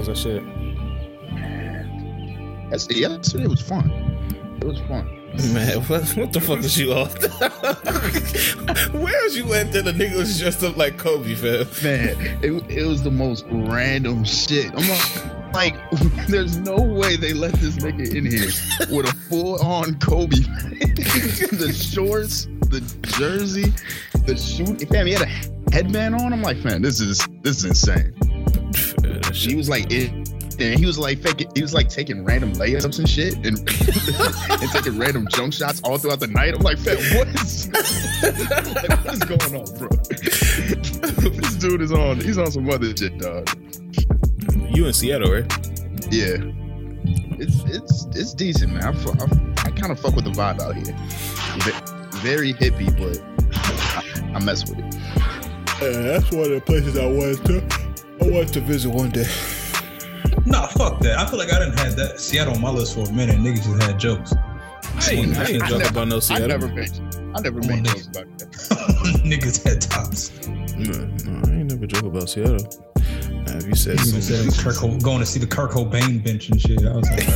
was that shit? That's, yesterday was fun. It was fun. Man, what, what the fuck was you off? Where was you at that the nigga was dressed up like Kobe, fam? Man, it, it was the most random shit. I'm like, like, there's no way they let this nigga in here with a full on Kobe. the shorts, the jersey, the shoe. Fam, he had a headband on. I'm like, man, this is this is insane. He was like, it, and he was like faking, he was like taking random layups and shit and, and taking random jump shots all throughout the night. I'm like, fam, what is like, what is going on, bro? this dude is on he's on some other shit, dog. You in Seattle, right? Yeah. It's it's it's decent, man. I, I, I kind of fuck with the vibe out here. Ve- Very hippie, but I, I mess with it. Yeah, that's one of the places I wanted to. I wanted to visit one day. Nah, fuck that. I feel like I didn't have that Seattle on my list for a minute. Niggas just had jokes. I ain't, I ain't I joking never- about no Seattle. I never made I never Come made jokes about that. Niggas had tops. No, no, I ain't never joke about Seattle. Now, if you said You said Kirk, Co- going to see the Kurt Cobain bench and shit. I was like, all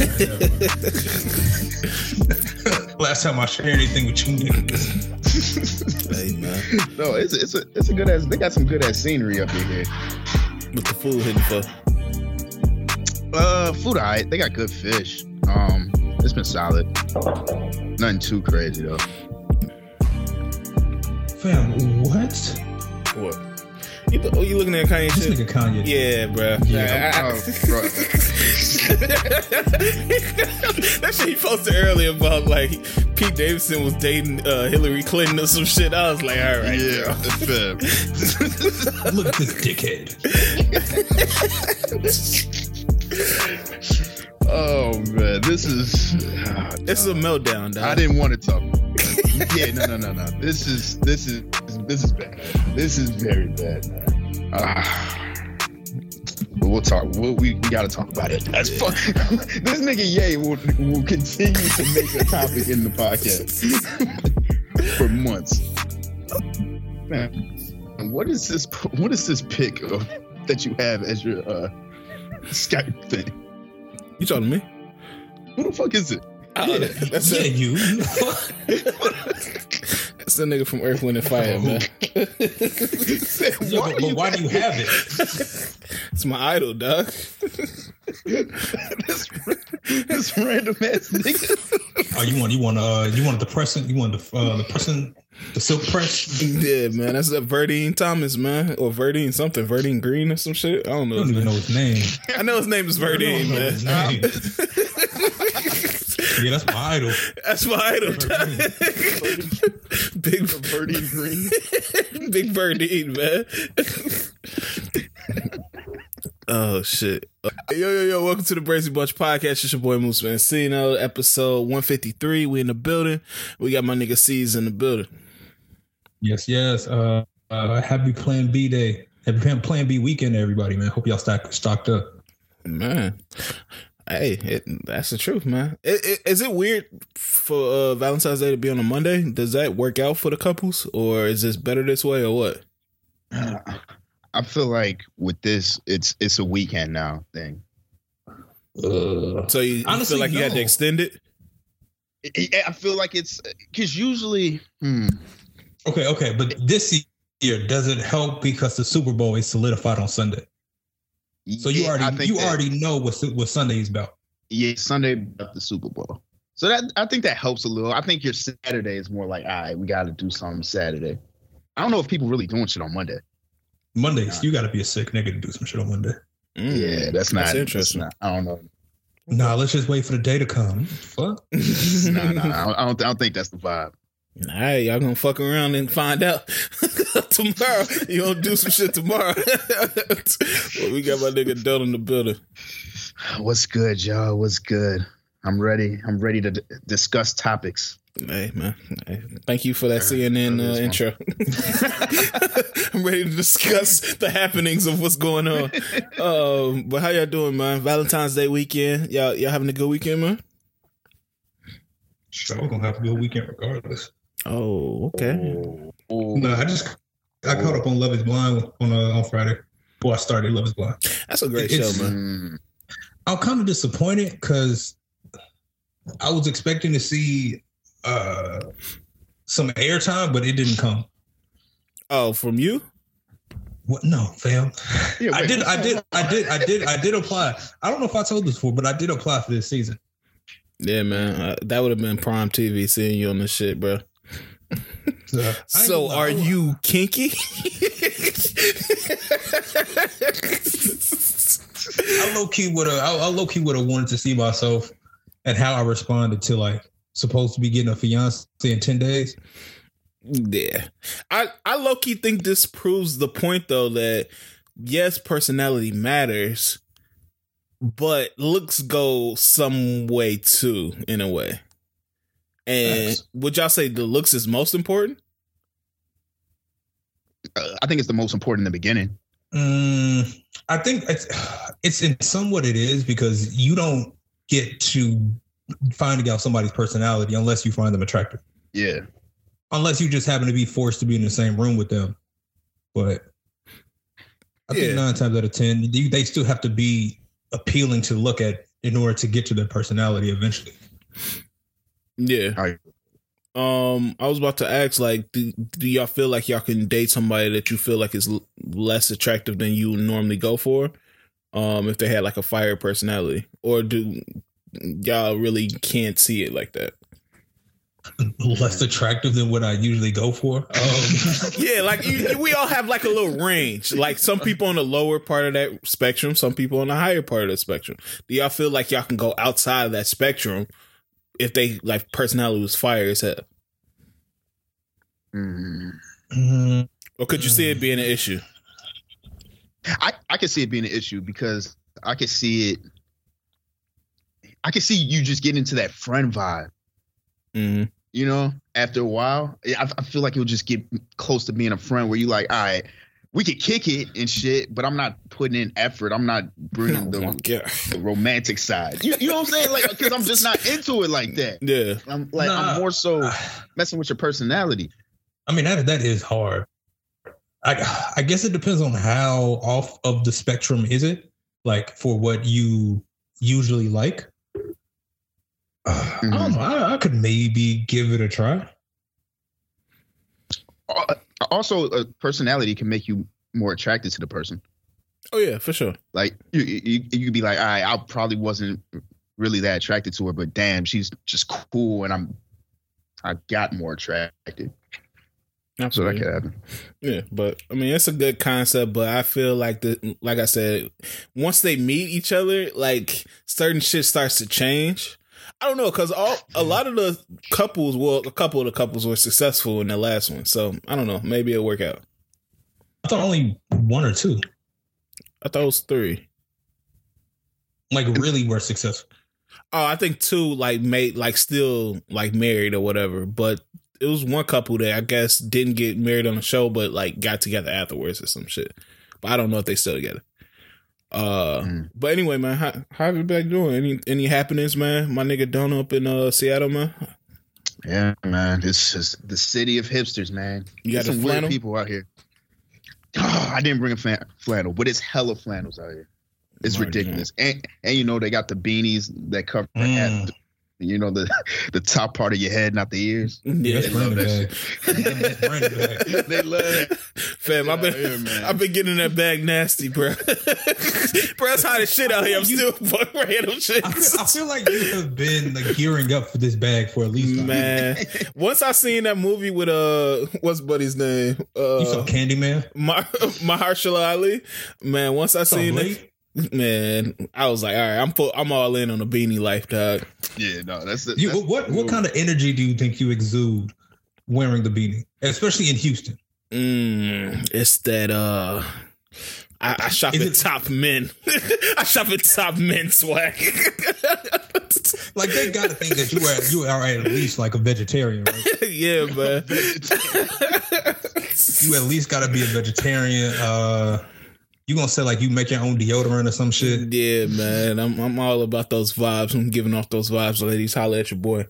right, last time I shared anything with you niggas. hey man, No, it's it's a it's a good ass. They got some good ass scenery up in here. What the food hitting for? Uh, food alright. They got good fish. Um, it's been solid. Nothing too crazy though. Fam, what? What? You, th- oh, you looking at Kanye This shit? nigga Kanye. Yeah, bruh. Yeah, I- I- Oh, bro. that shit he posted earlier about like Pete Davidson was dating uh, Hillary Clinton or some shit. I was like, all right, yeah, bro. fam. Look at this dickhead. oh man, this is. This is a meltdown, dog. I didn't want to talk. yeah, no, no, no, no. This is this is this is bad. This is very bad. Ah. But we'll talk. We'll, we we gotta talk about it. That's fuck. this nigga Ye will will continue to make a topic in the podcast for months. Man, what is this? What is this pic of, that you have as your uh, Skype thing? You talking to me? Who the fuck is it? Oh, that's, yeah, it. you. that's the nigga from Earth, Wind, and Fire, man. Yeah, but, but why do you have it? It's my idol, dog. this, this random ass nigga. Oh, you want you want uh you want the pressing you want the uh the pressing the silk press? Yeah, man. That's that Verdine Thomas, man. Or Verdine something. Verdine Green or some shit. I don't know. I don't even name. know his name. I know his name is I Verdine, man. his name. yeah, that's my idol. That's my idol. Big Birdie Green. Big Verdine, man. oh shit. Yo, yo, yo, welcome to the Brazy Bunch podcast. It's your boy Moose Mancino, episode 153. We in the building. We got my nigga C's in the building. Yes, yes. Uh, uh happy Plan B day. Happy Plan- Plan B weekend, everybody, man. Hope y'all stock, stocked up. Man. Hey, it, that's the truth, man. It, it, is it weird for uh, Valentine's Day to be on a Monday? Does that work out for the couples, or is this better this way, or what? I feel like with this, it's it's a weekend now thing. Uh, So you, you Honestly, feel like you had to extend it? I- I I feel like it's because usually, hmm, okay, okay, but this year does it help because the Super Bowl is solidified on Sunday? So you yeah, already you that- already know what what Sunday is about. yeah Sunday up the Super Bowl. So that I think that helps a little. I think your Saturday is more like, all right, we got to do something Saturday. I don't know if people really doing shit on Monday. Mondays, you got to be a sick nigga to do some shit on Monday. Mm. Yeah, that's not That's that's interesting. not- I don't know. Nah, let's just wait for the day to come. Fuck. nah, nah, I don't. I don't think that's the vibe. All right, y'all gonna fuck around and find out tomorrow. You gonna do some shit tomorrow. well, we got my nigga Dell in the building. What's good, y'all? What's good? I'm ready. I'm ready to d- discuss topics. Hey man, hey, thank you for that CNN uh, intro. I'm ready to discuss the happenings of what's going on. Um, but how y'all doing, man? Valentine's Day weekend, y'all y'all having a good weekend, man? Sure, we're gonna have a good weekend regardless. Oh, okay. Oh, No, I just I caught up on Love Is Blind on uh, on Friday. before I started Love Is Blind. That's a great It's- show, man. Mm. I'm kind of disappointed because I was expecting to see uh some airtime, but it didn't come. Oh, from you? What? No, fam. Yeah, I did, I did. I did, I did, I did apply. I don't know if I told this before, but I did apply for this season. Yeah, man. Uh, that would have been prime TV seeing you on this shit, bro. So, So, are you kinky? I low key would have. I, I low key would have wanted to see myself and how I responded to like supposed to be getting a fiance in ten days. Yeah. I, I low key think this proves the point though that yes, personality matters, but looks go some way too, in a way. And Facts. would y'all say the looks is most important? Uh, I think it's the most important in the beginning. Mm, I think it's it's in somewhat it is because you don't get to finding out somebody's personality unless you find them attractive. Yeah. Unless you just happen to be forced to be in the same room with them. But I Yeah. think nine times out of ten, you, they still have to be appealing to look at in order to get to their personality eventually. Yeah. Alright. Um, I was about to ask, like, do, do y'all feel like y'all can date somebody that you feel like is l- less attractive than you normally go for? Um, if they had like a fire personality, or do y'all really can't see it like that? Less attractive than what I usually go for. Um, Yeah, like you, you- we all have like a little range. Like some people on the lower part of that spectrum, some people on the higher part of the spectrum. Do y'all feel like y'all can go outside of that spectrum if they like personality was fire as hell? Mm. mm, Or could you see it being an issue? I, I can see it being an issue because I can see it. I can see you just get into that friend vibe, hmm you know, after a while. I, I feel like you'll just get close to being a friend where you like, all right, we could kick it and shit, but I'm not putting in effort. I'm not bringing the, God. the romantic side. You, you know what I'm saying? Like, because I'm just not into it like that. Yeah. I'm like, Nah. I'm more so messing with your personality. I mean that that is hard. I I guess it depends on how off of the spectrum is it. Like for what you usually like. Uh, I don't know. I, I could maybe give it a try. Uh, Also, a personality can make you more attracted to the person. Oh yeah, for sure. Like you, you, you could be like, all right, I probably wasn't really that attracted to her, but damn, she's just cool, and I'm, I got more attracted. So that could happen. Yeah, but I mean it's a good concept, but I feel like the like I said, once they meet each other, like certain shit starts to change. I don't know because all a lot of the couples, well, a couple of the couples were successful in the last one, so I don't know. Maybe it'll work out. I thought only one or two I thought it was three. like really were successful. Oh, I think two like made like still like married or whatever, but it was one couple that I guess didn't get married on the show, but like got together afterwards or some shit. But I don't know if they still together. Uh, Mm. but anyway, man, how how have you been doing? Any any happenings, man? My nigga Don up in uh Seattle, man. Yeah, man, this is the city of hipsters, man. You got some flannel? weird people out here. Oh, I didn't bring a fan, flannel, but it's hella flannels out here. It's My ridiculous, and and you know they got the beanies that cover Mm. Half, you know the the top part of your head, not the ears. Yeah, they love that bag. That's Brandon bag. they love that. fam. I've been Yeah, yeah. I've been getting that bag nasty, bro. bro, it's hot as shit out here. I'm still fucking random shit. I feel, I feel like you have been like gearing up for this bag for at least Man, once I seen that movie with uh, what's buddy's name? Uh, You saw Candyman? Mar- Mahershala Ali. Man, once I Saw seen Blade? it, man, I was like, all right, I'm full, I'm all in on the beanie life, dog. Yeah, no, that's the. You, that's what what kind of energy do you think you exude wearing the beanie, especially in Houston? Mm, it's that uh. I, I shop Is at it- top men. I shop at top men swag. Like they got to think that you are you are at least like a vegetarian, right? yeah, man. You at least got to be a vegetarian. Uh, you gonna say like you make your own deodorant or some shit? Yeah, man. I'm I'm all about those vibes. I'm giving off those vibes, ladies. Holla at your boy.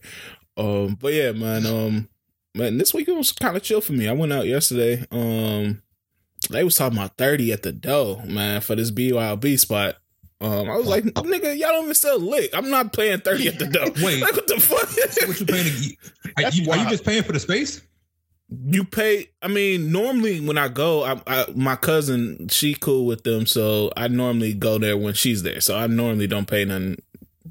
Um, but yeah, man. Um, man, this week it was kind of chill for me. I went out yesterday. Um, they was talking about 30 at the door, man, for this BYOB spot. Um, I was like, nigga, y'all don't even sell lick. I'm not paying 30 at the door. Wait. like, what the fuck? What you paying? To, are, you, are you just paying for the space? You pay i mean normally when i go I, I my cousin she cool with them so i normally go there when she's there. So i normally don't pay nothing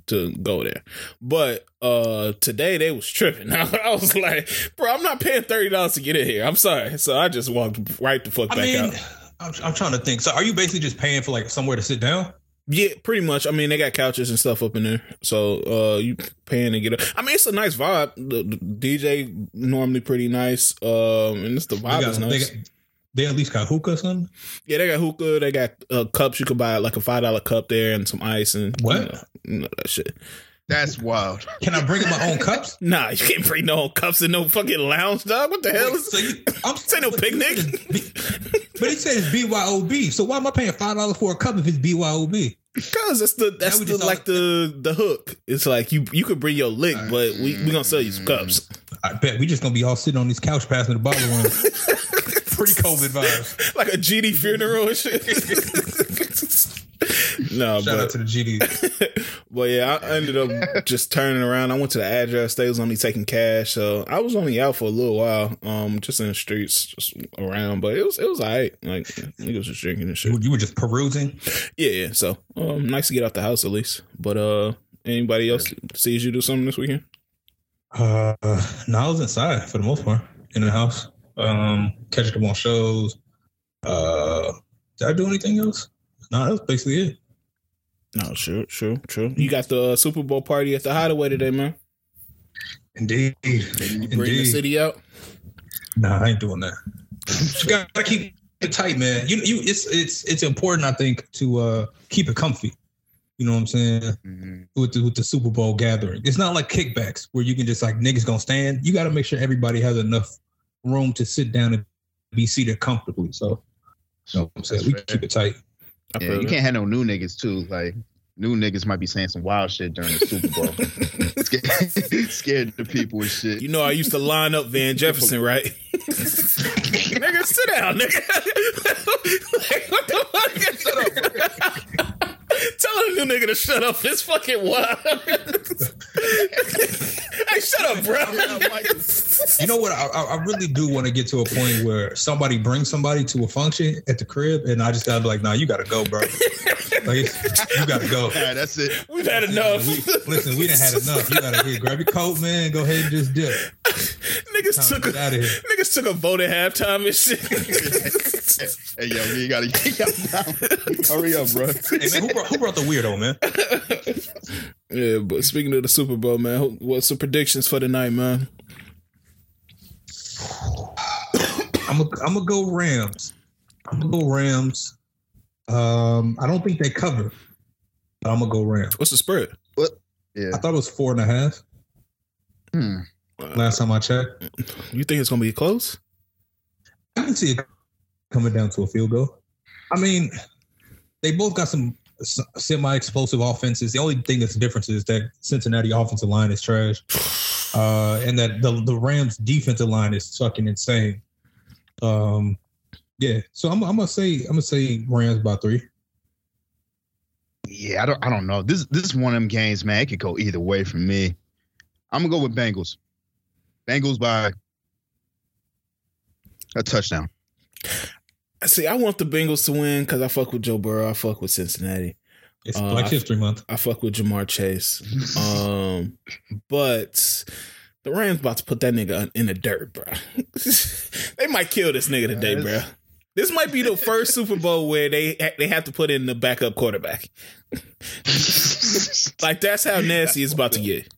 to go there. But uh today they was tripping. I was like bro i'm not paying $30 to get in here. I'm sorry. So i just walked right the fuck I back mean, out. I'm, I'm trying to think. So, are you basically just paying for like somewhere to sit down? Yeah pretty much i mean they got couches and stuff up in there so uh you paying to get up i mean it's a nice vibe the, the dj normally pretty nice um and it's the They, vibe got, is they, nice got, they at least got hookah or something. Yeah, they got hookah. They got uh, cups you could buy, like a five dollar cup there, and some ice and What? You know, you know that shit. That's wild. Can I bring my own cups? Nah, you can't bring no cups in no fucking lounge, dog. What the hell Wait, is? so you, I'm This ain't no picnic. But he said it's BYOB. So why am I paying five dollars for a cup if it's BYOB? Because that's the that's the, just like the the hook. It's like you you could bring your lick, uh, but we we gonna sell you some cups. I bet we just gonna be all sitting on this couch passing the bottle around. Pre-COVID vibes. Like a GD funeral and shit. no, Shout out to the GD. But yeah, I ended up just turning around. I went to the address. They was only taking cash, so I was only out for a little while, um, just in the streets, just around. But it was it was alright. Like niggas was drinking and shit. you were just perusing. Yeah, yeah. So um, nice to get out the house at least. But uh, anybody else sees you do something this weekend? Uh, no, I was inside for the most part in the house. Um, catching up on shows. Uh, did I do anything else? No, that was basically it. No, sure, sure, true. You got the uh, Super Bowl party at the Hideaway today, man. Indeed, You bring the city out. Nah, I ain't doing that. you gotta keep it tight, man. You, you, it's, it's, it's important, I think, to uh keep it comfy. You know what I'm saying? Mhm. with the, with the Super Bowl gathering. It's not like kickbacks where you can just like niggas gonna stand. You got to make sure everybody has enough room to sit down and be seated comfortably. So, you know what I'm saying? That's We fair. keep it tight. I Yeah, you that. can't have no new niggas too. Like new niggas might be saying some wild shit during the Super Bowl. scared, scared the people and shit. You know, I used to line up Van Jefferson, right? nigga, sit down, nigga. like, what the fuck? Tell a new nigga to shut up. It's fucking wild. hey, shut up, bro. You know what? I, I I really do want to get to a point where somebody brings somebody to a function at the crib, and I just gotta be like, "Nah, you gotta go, bro. like, you gotta go." Yeah, that's it. We've had enough. We, listen, we done had enough. You gotta here, grab your coat, man. Go ahead and just dip. niggas Time took to a, out of here. niggas took a vote at halftime and shit. Hey yo, you gotta get down. Hurry up, bro. Hey man, who brought, who brought the weirdo, man? yeah, but speaking of the Super Bowl, man, who- what's the predictions for the night, man? I'm gonna I'm gonna go Rams. I'm gonna go Rams. Um, I don't think they cover. But I'm gonna go Rams. What's the spread? Yeah. I thought it was four and a half Hmm. last time I checked. You think it's gonna be close? I can see it coming down to a field goal. I mean, they both got some semi-explosive offenses. The only thing that's different is that Cincinnati offensive line is trash, uh, and that the the Rams defensive line is fucking insane. Um, yeah. So I'm, I'm gonna say I'm gonna say Rams by three. Yeah, I don't I don't know. This this is one of them games, man. It could go either way for me. I'm gonna go with Bengals. Bengals by a touchdown. See, I want the Bengals to win because I fuck with Joe Burrow. I fuck with Cincinnati. It's Uh, Black History Month. I fuck with Ja'Marr Chase. Um, but the Rams about to put that nigga in the dirt, bro. they might kill this nigga today, bro. This might be the first Super Bowl where they they have to put in the backup quarterback. Like that's how nasty it's about to get.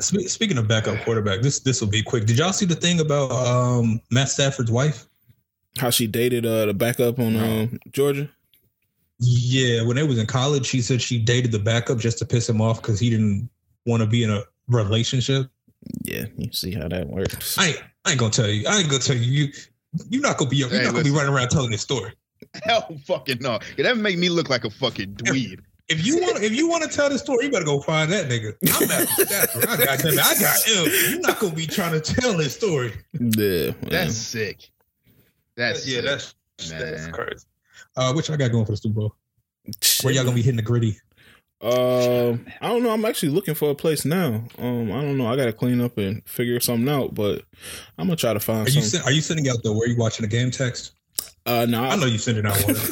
Speaking of backup quarterback, this this will be quick. Did y'all see the thing about um, Matt Stafford's wife? How she dated uh, the backup on um, Georgia. Yeah, when they was in college, she said she dated the backup just to piss him off because he didn't want to be in a relationship. Yeah, you see how that works. I ain't, I ain't gonna tell you. I ain't gonna tell you. You you're not gonna be you're Hey, not gonna be running around telling this story. Hell fucking no. Yeah, that make me look like a fucking dweeb. If you want if you want to tell this story, you better go find that nigga. I'm not Stafford. I got him. I got him. You're not gonna be trying to tell this story. Yeah, man. That's sick. That's yeah, sick. that's That's Man. crazy. Uh, which I got going for the Super Bowl? Where y'all gonna be hitting the gritty? Um, I don't know. I'm actually looking for a place now. Um, I don't know. I gotta clean up and figure something out, but I'm gonna try to find Are you something. sen- are you sending out the where you watching the game text? uh, no, I know you sending out one.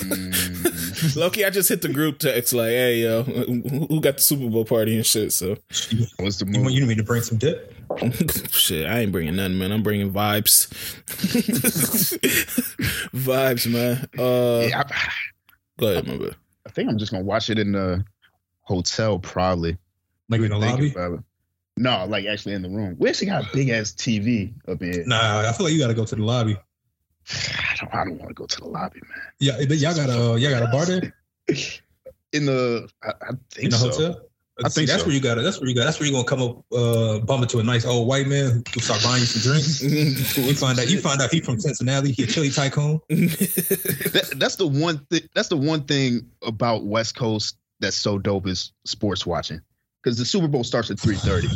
Mm. Loki, I just hit the group text like, "Hey, yo, who who got the Super Bowl party and shit?" So, What's the you, move? want- you need me to bring some dip? shit, I ain't bringing nothing, man. I'm bringing vibes, vibes, man. Uh, Yeah, I, go ahead, my bad. I think I'm just gonna watch it in the hotel, probably. Like in the lobby? No, like actually in the room. We actually got a big ass TV up here. Nah, I feel like you got to go to the lobby. I don't. I don't want to go to the lobby, man. Yeah, y'all got a y'all got a bar there In the, I, I think in the so. hotel. I think that's so. where you got to That's where you got. That's where you gonna come up, uh, bump into a nice old white man who start buying you some drinks. You find out you find out he from Cincinnati. He a chili tycoon. That, that's the one thing. That's the one thing about West Coast that's so dope is sports watching. Because the Super Bowl starts at three thirty.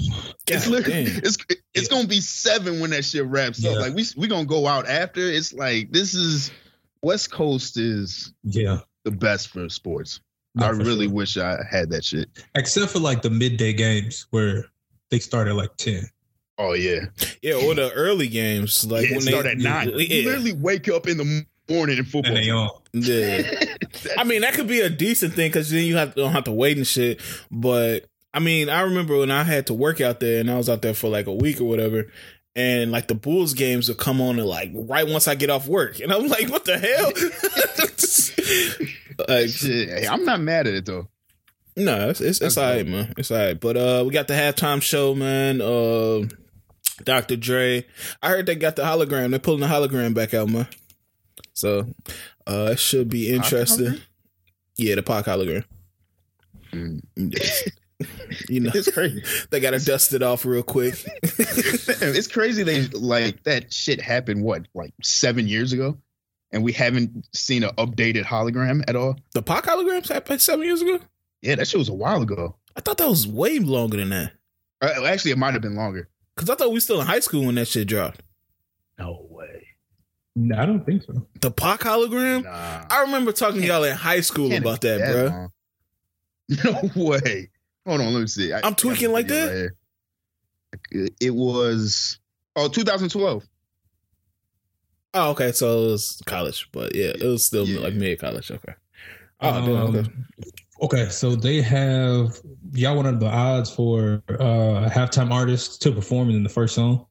It's God literally damn. it's it's gonna be seven when that shit wraps up. Like we we gonna go out after. It's like this is West Coast is Yeah, the best for sports. No, I really sure. wish I had that shit. except for like the midday games where they start at like ten. Oh yeah, Yeah, or the early games, like yeah, when it they start at nine. You literally wake up in the morning in football. And they on. yeah. I mean, that could be a decent thing because then you have don't have to wait and shit. But I mean, I remember when I had to work out there and I was out there for like a week or whatever. And like the Bulls games will come on and like right once I get off work, and I'm like, "What the hell?" like, Shit, hey, I'm not mad at it though. no, it's it's, it's all right, man. It's all right. But uh, we got the halftime show, man. Uh, Dr. Dre. I heard they got the hologram. They're pulling the hologram back out, man. So uh, it should be interesting. Yeah, the Pac hologram. Mm. you know, It's crazy. they got to dust it off real quick. it's crazy they like that shit happened what like seven years ago, and we haven't seen an updated hologram at all. the Pac holograms happened seven years ago. Yeah, that shit was a while ago. I thought that was way longer than that. Uh, actually, it might have been longer. Cause I thought we were still in high school when that shit dropped. No way. No, I don't think so. The Pac hologram. Nah. I remember talking to y'all in high school about be that, bro. long. No way. Hold on, let me see. I- I'm tweaking like the video right. It was oh 2012. Oh, okay. So it was college, but yeah, it was still Yeah. like mid college. Okay. Oh, Um, okay. Okay, so they have y'all wanted the odds for uh halftime artists to perform in the first song.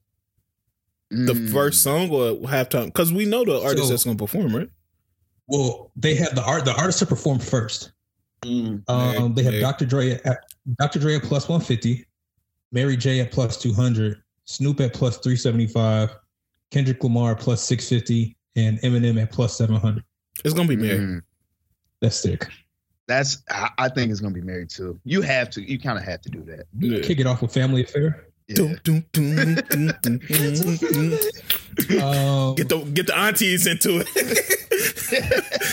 The Mm. first song or halftime? Because we know the artist So- that's gonna perform, right? Well, they have the art the artists to perform first. Mm. Um, they have Dr. Dre at Dr. Dre at plus one fifty, Mary J at plus two hundred, Snoop at plus three seventy five, Kendrick Lamar plus six fifty, and Eminem at plus seven hundred. It's gonna be Mary. Mm. That's sick. That's I, I think it's gonna be married too. You have to. You kind of have to do that. Yeah. Kick it off with Family Affair. Yeah. Um, Get the get the aunties into it.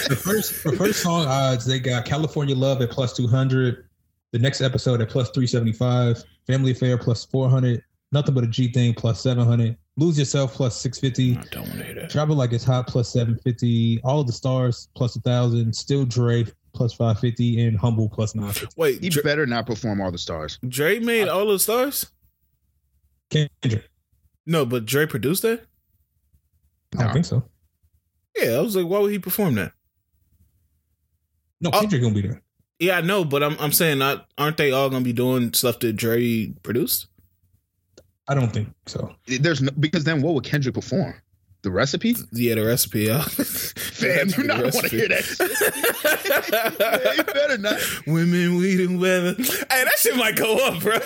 the first the first song odds they got California Love at plus two hundred, the next episode at plus three seventy five, Family Affair plus four hundred, Nothing But a G Thing plus seven hundred, Lose Yourself plus six fifty, I don't want to hear that. Travel Like It's Hot plus seven fifty, All of the Stars plus a thousand, Still Dre plus five fifty, and Humble plus nine fifty. Wait, He Dre, better not perform all the stars. Dre made all the stars? Kendrick, No, but Dre produced that. I don't think so. Yeah, I was like, why would he perform that? No, Oh. Kendrick gonna be there. Yeah, I know, but I'm I'm saying not aren't they all gonna be doing stuff that Dre produced? I don't think so. There's no, because then what would Kendrick perform? The recipe? Yeah, the recipe. Yeah. Fam, you not want to hear that. Shit. You better not. Women, weed, and weather. Hey, that shit might go up, bro.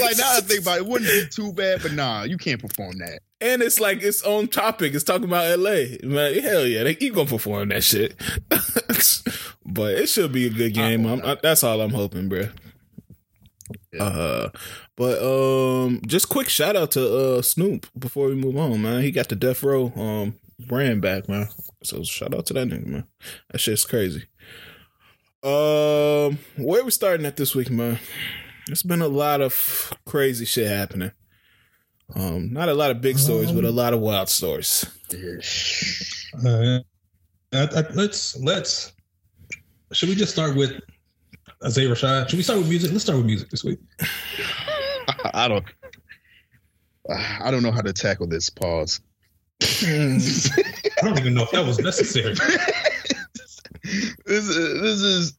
like now I think about it, it wouldn't be too bad, but nah, you can't perform that. and it's like its own topic. It's talking about L.A. Man, hell yeah, they, you gonna perform that shit. but it should be a good game. I'm, I, that's all I'm hoping, bro. Yeah. Uh, but um, just quick shout out to uh Snoop before we move on, man. He got the Death Row um brand back, man. So shout out to that nigga, man. That shit's crazy. Um, where we starting at this week, man? It's been a lot of crazy shit happening. Um, not a lot of big stories, but a lot of wild stories. Uh, I, I, let's let's. Should we just start with Isaiah Rashad? Should we start with music? Let's start with music this week. I, don't. I don't know how to tackle this. Pause. I don't even know if that was necessary. this is, this is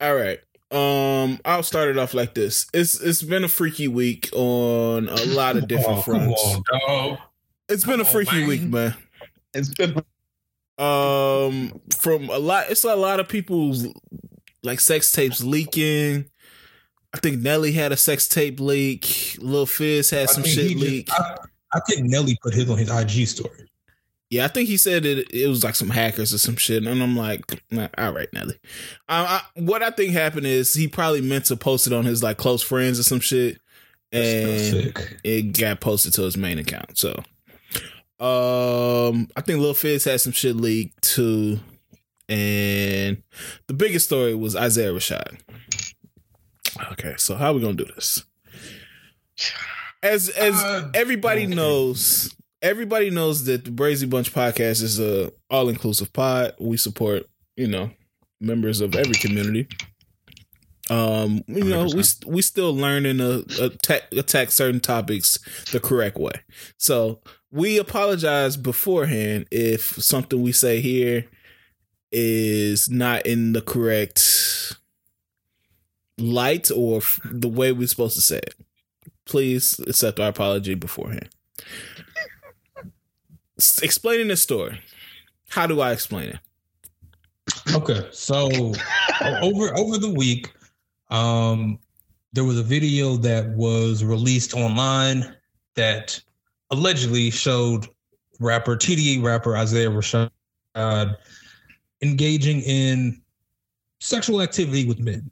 All right. Um, I'll start it off like this. It's it's been a freaky week on a lot of different Oh, fronts. on. It's been a on, freaky man. week, man. it's been Um, from a lot, it's a lot of people's like sex tapes leaking. I think Nelly had a sex tape leak. Lil Fizz had I some shit he just- leak. I, I think Nelly put his on his IG story. Yeah, I think he said it. It was like some hackers or some shit, and I'm like, nah, all right, Nelly. I, what I think happened is he probably meant to post it on his like close friends or some shit, and it got posted to his main account. So, um, I think Lil Fizz had some shit leaked too, and the biggest story was Isaiah Rashad. Okay, so how are we gonna do this? As as Uh, everybody okay. knows, everybody knows that the Brazy Bunch podcast is a all inclusive pod. We support, you know, members of every community. Um, you know, we 100%. we still learning to attack, attack certain topics the correct way. So we apologize beforehand if something we say here is not in the correct light or f- the way we're supposed to say it. Please accept our apology beforehand. S- Explaining the story. How do I explain it? Okay, so over over the week, um, there was a video that was released online that allegedly showed rapper TDE rapper Isaiah Rashad engaging in sexual activity with men.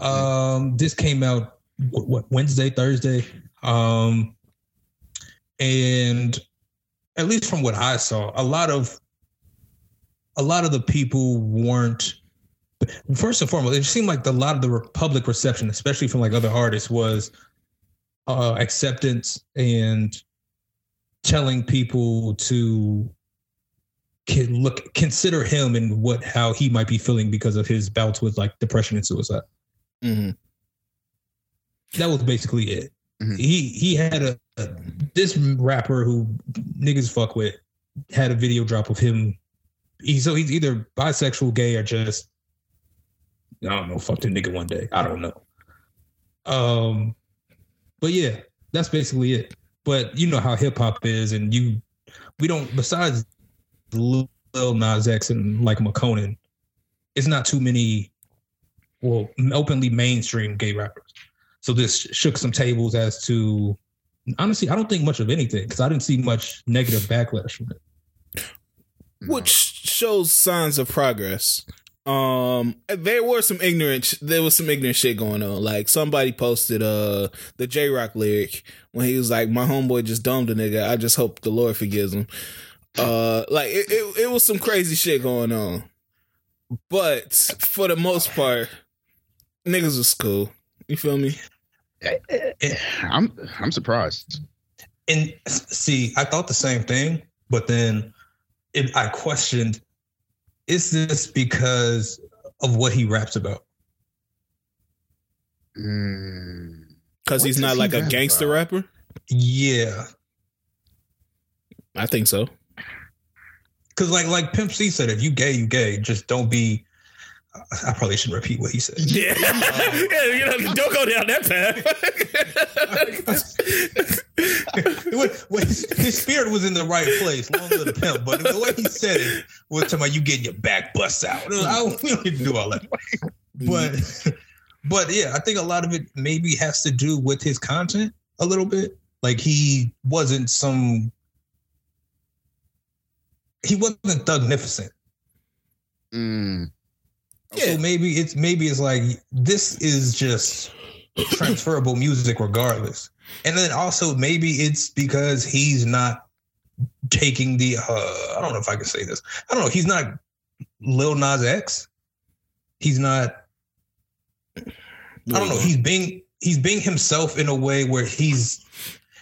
Um, this came out what, Wednesday, Thursday, um, and at least from what I saw, a lot of a lot of the people weren't. First and foremost, it seemed like a lot of the public reception, especially from like other artists, was uh, acceptance and telling people to can look consider him and what how he might be feeling because of his bouts with like depression and suicide Mm-hmm. that was basically it. Mhm. He he had a, a this rapper who niggas fuck with had a video drop of him. He so he's either bisexual, gay, or just I don't know. Fucked a nigga one day. I don't know. Um, but yeah, that's basically it. But you know how hip hop is, and you we don't besides Lil Nas X and like Makonnen, it's not too many well openly mainstream gay rappers. So this shook some tables as to honestly, I don't think much of anything because I didn't see much negative backlash from it. which shows signs of progress. Um, there were some ignorant, there was some ignorant shit going on. Like somebody posted uh the Jay Rock lyric when he was like, "My homeboy just domed a nigga. I just hope the Lord forgives him." Uh, like it, it, it was some crazy shit going on. But for the most part, niggas was cool. You feel me? I'm I'm surprised. And see, I thought the same thing, but then it, I questioned: Is this because of what he raps about? Mm. Because What he's does not he like a gangster about? rapper. Yeah, I think so. because like like Pimp C said, if you gay, you gay. Just don't be. I probably shouldn't repeat what he said. Yeah, yeah you know, don't go down that path. when, when his, his spirit was in the right place, long as the pimp, but the way he said it was talking about you getting your back bust out. I don't, we don't need to do all that. But but yeah, I think a lot of it maybe has to do with his content a little bit. Like he wasn't some he wasn't thugnificent. Mm. So maybe it's maybe it's like this is just transferable music regardless. And then also maybe it's because he's not taking the uh I don't know if I can say this. I don't know, he's not Lil Nas X. He's not I don't know, he's being he's being himself in a way where he's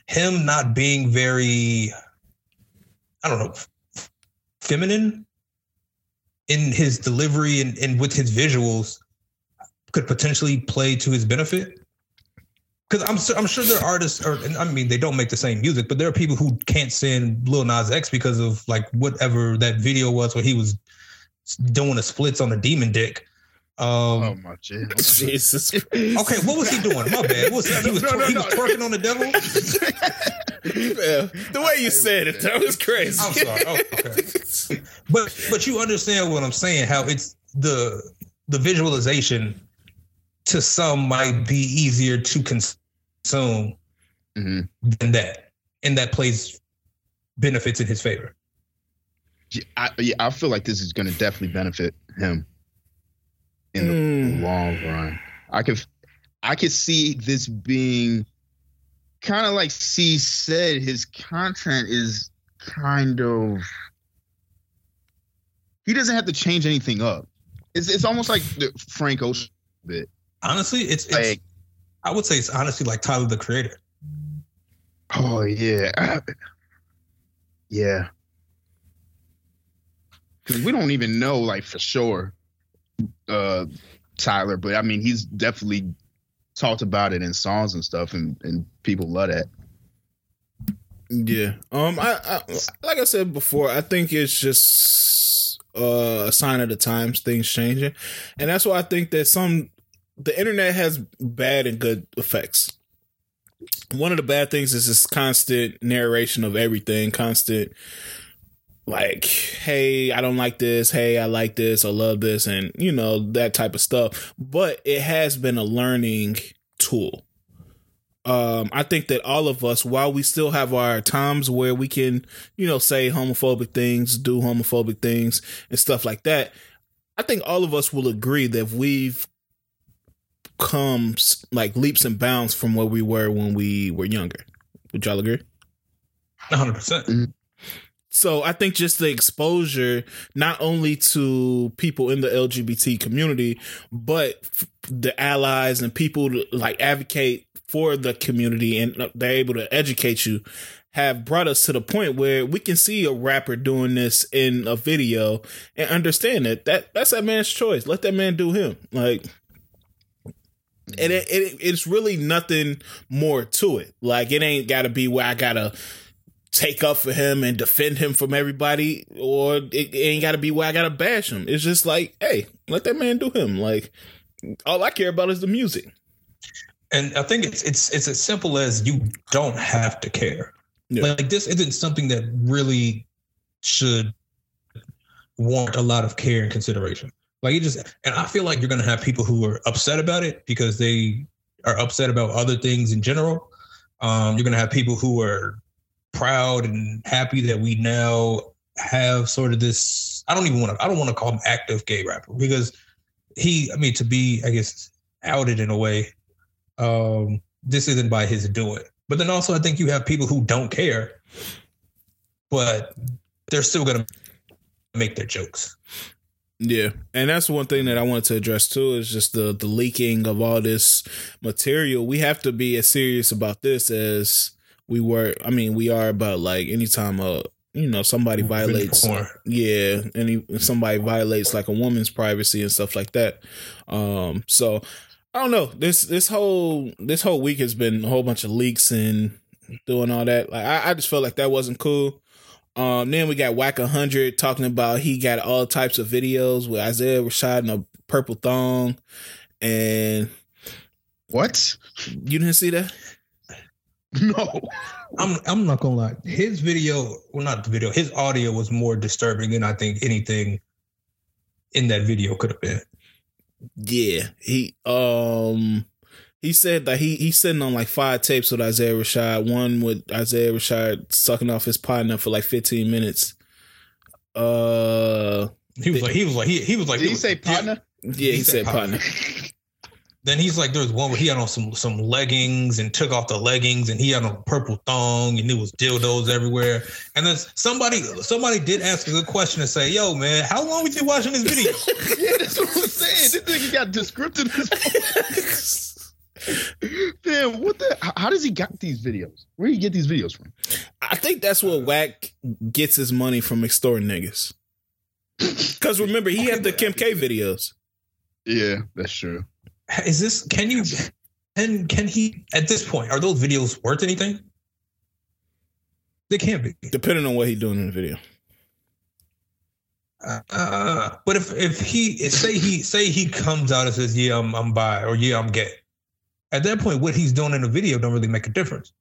him not being very I don't know feminine in his delivery and, and with his visuals could potentially play to his benefit. Because I'm I'm sure there are artists, or I mean they don't make the same music, but there are people who can't stand Lil Nas X because of like whatever that video was where he was doing the splits on the demon dick. Um, Oh my shit. Jesus. Okay, what was he doing? My bad. What was he? He was, No, no, twer- he no. was twerking on the devil. The way you said it, that was crazy. I'm sorry. Oh, okay. But but you understand what I'm saying? How it's the the visualization to some might be easier to consume Mhm. than that, and that plays benefits in his favor. I, yeah, I feel like this is going to definitely benefit him in the Mm. long run. I could, I could see this being kind of like C said. His content is kind of. He doesn't have to change anything up. It's it's almost like the Frank Ocean bit. Honestly, it's, it's I would say it's honestly like Tyler the Creator. oh yeah, yeah. Because we don't even know, like for sure, uh, Tyler. But I mean, he's definitely talked about it in songs and stuff, and and people love that. Yeah. Um. I, I like I said before. I think it's just uh, a sign of the times, things changing, and that's why I think that some the internet has bad and good effects. One of the bad things is this constant narration of everything, constant like, hey, I don't like this, hey, I like this, I love this, and you know, that type of stuff. But it has been a learning tool um, I think that all of us, while we still have our times where we can, you know, say homophobic things, do homophobic things, and stuff like that, I think all of us will agree that we've come like leaps and bounds from where we were when we were younger. Would y'all agree? 100%. So I think just the exposure, not only to people in the LGBT community, but f- the allies and people to like advocate for the community and uh, they're able to educate you, have brought us to the point where we can see a rapper doing this in a video and understand that that that's that man's choice. Let that man do him. Like. And it, it, it's really nothing more to it. Like it ain't got to be where I gotta take up for him and defend him from everybody, or it, it ain't got to be where I got to bash him. It's just like, hey, let that man do him. Like, all I care about is the music. And I think it's it's it's as simple as you don't have to care. Yeah. Like this isn't something that really should warrant a lot of care and consideration. Like it just and I feel like you're gonna have people who are upset about it because they are upset about other things in general. Um, you're gonna have people who are proud and happy that we now have sort of this. I don't even want to. I don't want to call him active gay rapper because he. I mean, to be, I guess, outed in a way. Um, this isn't by his doing. But then also, I think you have people who don't care, but they're still gonna make their jokes. Yeah, and that's one thing that I wanted to address too is just the the leaking of all this material. We have to be as serious about this as we were. I mean, we are about like anytime a you know somebody violates Porn. yeah any somebody violates like a woman's privacy and stuff like that um so i don't know this this whole this whole week has been a whole bunch of leaks and doing all that like i, I just felt like that wasn't cool um then we got Wack 100 talking about he got all types of videos with isaiah rashad in a purple thong and What? you didn't see that No. I'm I'm not gonna lie. His video, well, not the video. His audio was more disturbing than I think anything in that video could have been. Yeah, he um he said that he he's sitting on like five tapes with Isaiah Rashad. One with Isaiah Rashad sucking off his partner for like fifteen minutes. Uh, He was like, he was like, he, he was like, Did he say partner? yeah, he, said partner. Then he's like, there was one where he had on some some leggings and took off the leggings and he had on a purple thong and there was dildos everywhere. And then somebody somebody did ask a good question and say, "Yo, man, how long was you watching this video?" yeah, that's what I'm saying. This nigga got descriptive. as fuck. Man, what the? How, how does he got these videos? Where do you get these videos from? I think that's what Wack gets his money from extorting niggas. Because remember, he had the Kim K videos. Yeah, that's true. Is this? Can you? And can he? At this point, are those videos worth anything? They can't be. Depending on what he's doing in the video. Uh, but if if he say he say he comes out and says, "Yeah, I'm I'm bi," or "Yeah, I'm gay," at that point, what he's doing in the video don't really make a difference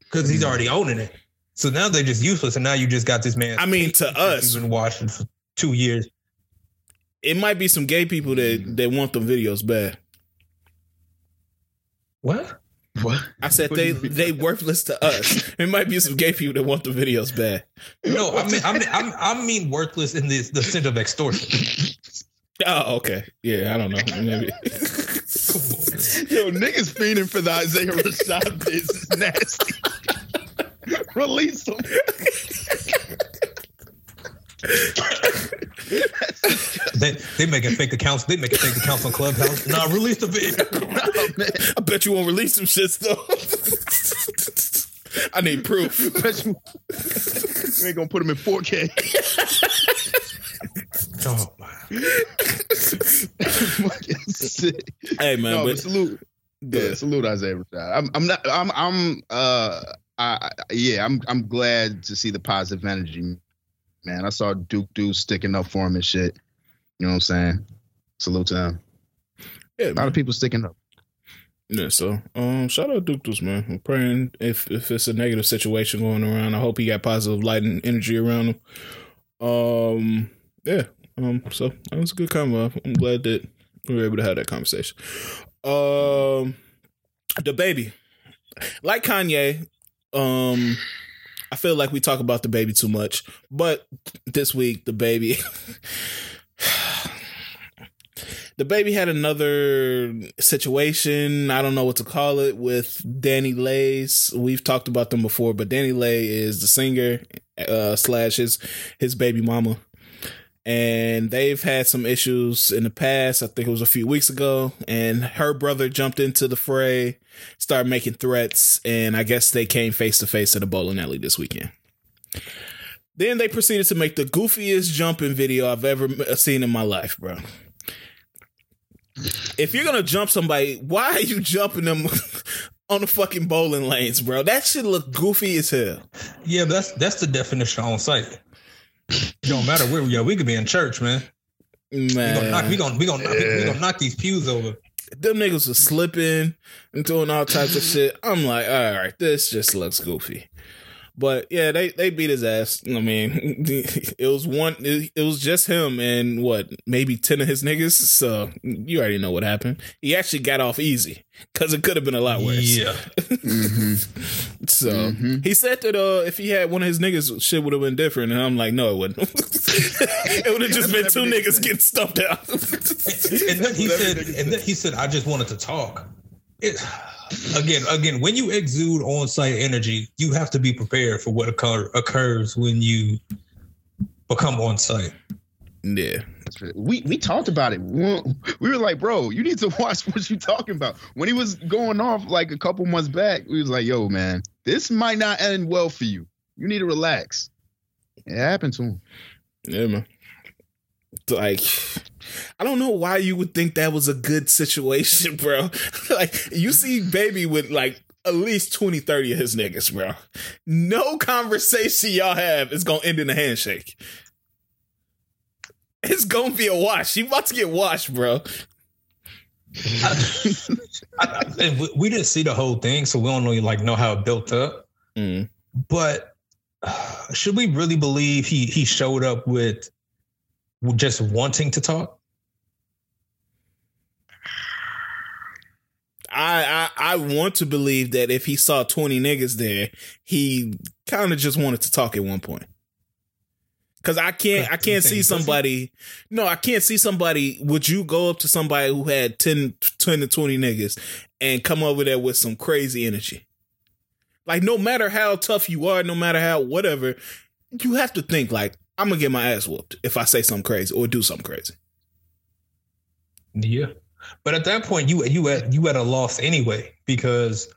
because he's already owning it. So now they're just useless, and now you just got this man. I mean, to us, he's been watching for two years. It might be some gay people that mm. that want them videos bad. What? What? I said What they they worthless to us. It might be some gay people that want the videos bad. No, I mean, I mean, I'm, I mean worthless in the the sense of extortion. Oh, okay. Yeah, I don't know. Maybe. Yo, niggas fiending for the Isaiah Rashad biz is nasty. Release him. They they making fake accounts. They making fake accounts on Clubhouse. Nah, release the video. Oh. I bet you won't release some shits though. I need proof. Bet you, you ain't gonna put them in 4K. Oh my. Fucking. Hey man, no, but but salute. Yeah, salute Isaiah Rashad. I'm, I'm not. I'm. I'm. Uh. I, I. Yeah. I'm. I'm glad to see the positive energy. Man, I saw Duke Deuce sticking up for him and shit. You know what I'm saying? Salute to him. yeah, A lot man. of people sticking up. Yeah, so um, shout out Duke Deuce, man. I'm praying if if it's a negative situation going around, I hope he got positive light and energy around him. Um, yeah. Um, so that was a good combo. I'm glad that we were able to have that conversation. Um, DaBaby, like Kanye, um, I feel like we talk about DaBaby too much, but this week DaBaby. DaBaby had another situation. I don't know what to call it with DaniLeigh's. We've talked about them before, but DaniLeigh is the singer uh, slash his his baby mama, and they've had some issues in the past. I think it was a few weeks ago, and her brother jumped into the fray, started making threats, and I guess they came face to face at a bowling alley this weekend. Then they proceeded to make the goofiest jumping video I've ever uh, seen in my life, bro if you're gonna jump somebody, why are you jumping them on the fucking bowling lanes, bro? That shit look goofy as hell. Yeah, that's that's the definition on site. It don't matter where we are. We could be in church, man. We gonna knock. We gonna we gonna knock, we gonna knock these pews over. Them niggas was slipping and doing all types of shit. I'm like, all right, this just looks goofy. But yeah, they they beat his ass. I mean, it was one. It, it was just him and what maybe ten of his niggas. So you already know what happened. He actually got off easy because it could have been a lot worse. Yeah, Mm-hmm. So Mhm. he said that uh, if he had one of his niggas, shit would have been different. And I'm like, no, it wouldn't. it would have just been two niggas getting stumped out. and then he said, and then he said, I just wanted to talk. It, again, again, when you exude on-site energy, you have to be prepared for what occur, occurs when you become on-site. yeah, We we talked about it. We we were like, bro, you need to watch what you're talking about. When he was going off like a couple months back, we was like, yo, man, this might not end well for you. You need to relax. It happened to him. yeah, man. Like, I don't know why you would think that was a good situation, bro. like, you see Baby with like at least 20, 30 of his niggas, bro. No conversation y'all have is gonna end in a handshake. It's gonna be a wash. You about to get washed, bro. I, I, we, didn't see the whole thing, so we don't really like know how it built up. Mm. But uh, should we really believe he he showed up with just wanting to talk? I, I I want to believe that if he saw 20 niggas there, he kind of just wanted to talk at one point. Cause I can't I can't see somebody no, I can't see somebody would you go up to somebody who had 10, 10 to 20 niggas and come over there with some crazy energy? Like no matter how tough you are, no matter how whatever, you have to think like I'm gonna get my ass whooped if I say something crazy or do something crazy. Yeah. But at that point, you you at you at a loss anyway because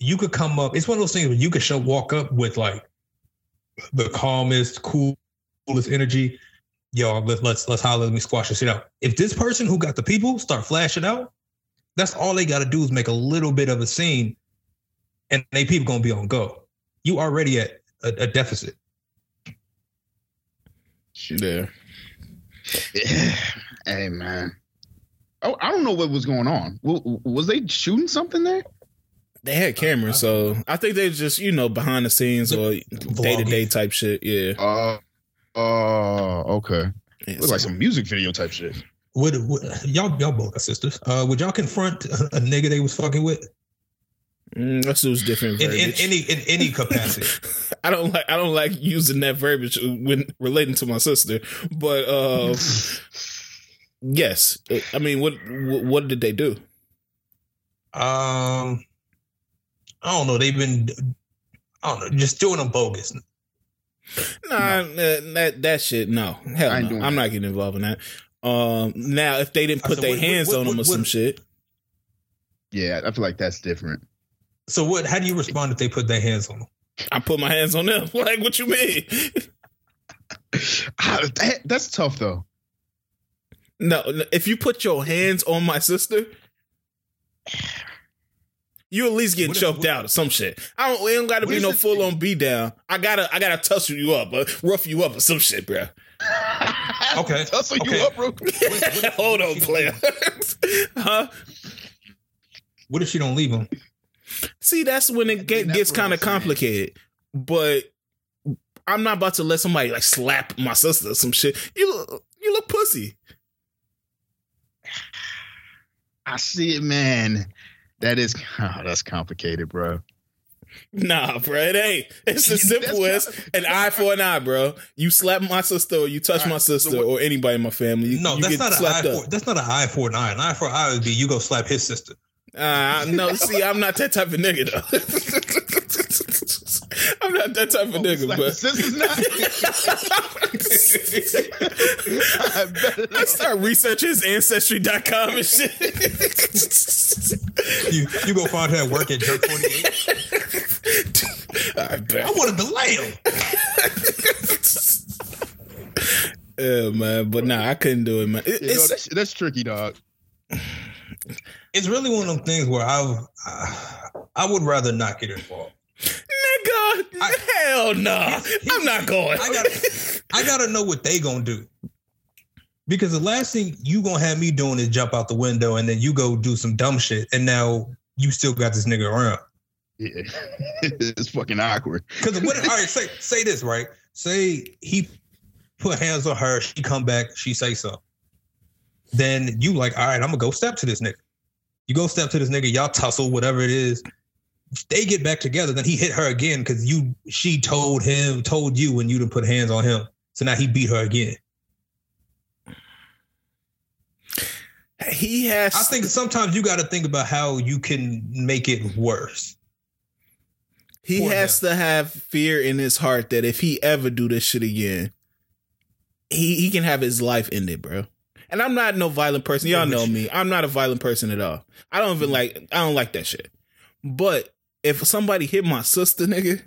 you could come up. It's one of those things where you could show walk up with like the calmest, cool, coolest energy. Yo, let, let's let's holler, let me squash this shit out. If this person who got the people start flashing out, that's all they got to do is make a little bit of a scene, and they people gonna be on go. You already at a, a deficit. Yeah. Yeah. Hey man. Oh, I don't know what was going on. Was they shooting something there? They had cameras, so I think they just, you know, behind the scenes or day to day type shit. Yeah. Uh, uh, okay. Yeah, Looks like some music video type shit. Would, would y'all y'all both are sisters? Uh, would y'all confront a, a nigga they was fucking with Mm, let's use different in, in verbiage. any in any capacity? I don't like I don't like using that verbiage when relating to my sister, but uh, yes. I mean, what what what did they do? Um, I don't know. They've been, I don't know, just doing them bogus. Nah, uh, that that shit. No, hell I no. I'm that. not getting involved in that. Um, now if they didn't put their what- what- hands what- on them or what- some what- shit, Yeah, I feel like that's different. So what? How do you respond if they put their hands on them? I put my hands on them. like, what you mean? Ah, that, that's tough though. No, no, if you put your hands on my sister, you at least get What if- choked what- out or some shit. I don't. It don't got to be no it's- full on beat down. I gotta. I gotta tussle you up, or rough you up, or some shit, bro. Okay, Tussle okay. you up real quick. What- what- Hold on, if player. huh? What if she don't leave them? See, that's when it get, that's gets kind of complicated. But I'm not about to let somebody like slap my sister or some shit. You look, you look pussy. I see it, man. That is oh, that's complicated, bro. Nah, bro, it ain't. It's as That's simple as an eye for an eye, bro. You slap my sister, or you touch All my right, so sister, or anybody in my family. You, No, you that's get not an eye slapped up. for. That's not an eye for an eye. An eye for an eye would be you go slap his sister. Uh, no, see, I'm not that type of nigga though. I'm not that type of nigga, Slap but the sisters not. I better I start researching his ancestry.com and shit. You you go find her at work at Jerk 48. I bet. I want to delay him. Yeah, man. But nah, I couldn't do it, man. It- You know, it's, that's, that's tricky, dog. It's really one of them things where I I would rather not get involved. nigga, I- hell no. I'm not going. I got I gotta know what they gonna do. Because the last thing you gonna have me doing is jump out the window and then you go do some dumb shit and now you still got this nigga around. Yeah. it's fucking awkward. Because what? all right, say say this right. Say he put hands on her. She come back. She say something. Then you like, all right, I'm gonna go step to this nigga. You go step to this nigga. Y'all tussle, whatever it is. They get back together. Then he hit her again because you. She told him, told you, when you didn't put hands on him. So now he beat her again. he has I think sometimes you got to think about how you can make it worse. he has to have fear in his heart that if he ever do this shit again, he, he can have his life ended, bro. And I'm not no violent person. Y'all know me. I'm not a violent person at all. I don't even like I don't like that shit. But if somebody hit my sister, nigga,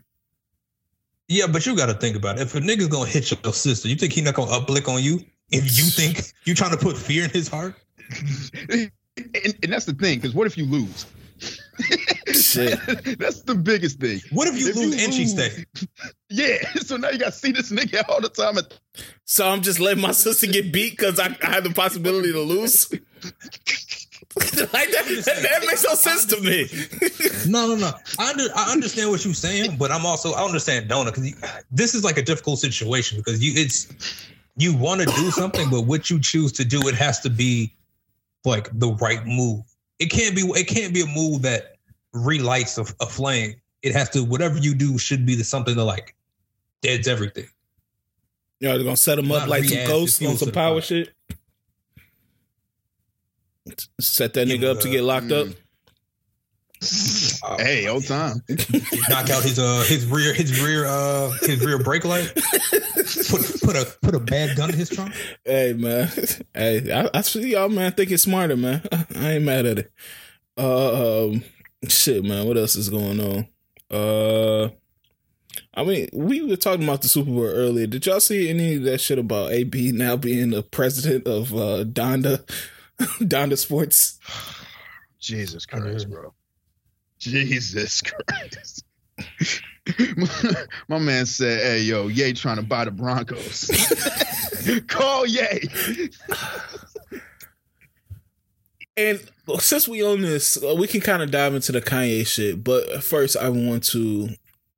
Yeah, but you got to think about it. If a nigga's gonna hit your sister, you think he not gonna uplick on you? If you think you trying to put fear in his heart? and, and that's the thing, because what if you lose? Shit. that's the biggest thing. What if you If lose you and she lose- stay? Yeah. So now you got to see this nigga all the time. So I'm just letting my sister get beat because I, I had the possibility to lose. like that, that, that makes no sense to me. No, no, no. I under, I understand what you're saying, but I'm also I understand Donna because this is like a difficult situation because you it's you want to do something, but what you choose to do, it has to be like the right move. It can't be it can't be a move that relights a, a flame. It has to whatever you do should be the something that like deads everything. Y'all are gonna set them up like some re-add ghosts on some power shit. Set that nigga Yeah, up to get locked up. Mm. hey, old time. knock out his uh his rear his rear uh his rear brake light. Put put a put a bad gun in his trunk. Hey man, hey, I, I see y'all man thinking smarter, man. I ain't mad at it. Uh, um, shit, man. What else is going on? Uh, I mean, we were talking about the Super Bowl earlier. Did y'all see any of that shit about AB now being the president of uh, Donda, Donda Sports? Jesus Christ, bro. Jesus Christ. My man said, "Hey, yo, Ye trying to buy the Broncos. Call Ye." And since we own this, uh, we can kind of dive into the Kanye shit. But first, I want to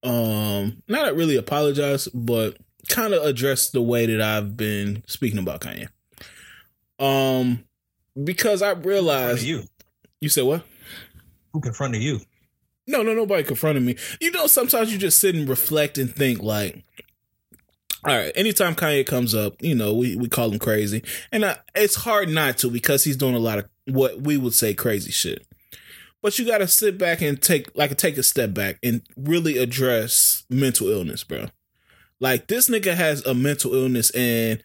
um not really apologize, but kind of address the way that I've been speaking about Kanye. Um, because I realized you. You said what? Who confronted you? No, no, nobody confronted me. You know, sometimes you just sit and reflect and think like, all right, anytime Kanye comes up, you know, we, we call him crazy. And I, it's hard not to because he's doing a lot of what we would say crazy shit. But you got to sit back and take, like, take a step back and really address mental illness, bro. Like, this nigga has a mental illness and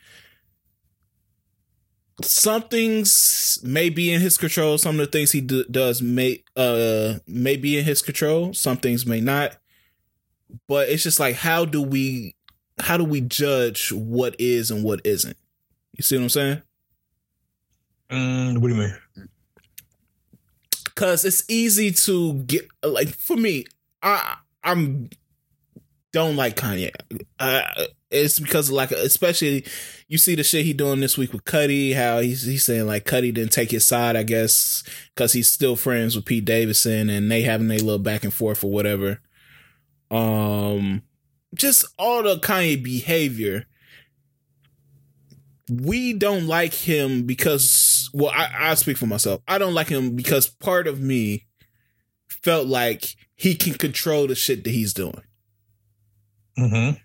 some things may be in his control. Some of the things he does may uh may be in his control. Some things may not. But it's just like how do we how do we judge what is and what isn't? You see what I'm saying? Mm, what do you mean? Cause it's easy to get like for me, I I'm don't like Kanye. Uh, it's because like especially you see the shit he doing this week with Cudi, how he's he's saying like Cudi didn't take his side, I guess, because he's still friends with Pete Davidson and they having a little back and forth or whatever. Um, just all the Kanye behavior. We don't like him because well, I, I speak for myself. I don't like him because part of me felt like he can control the shit that he's doing. Mm-hmm.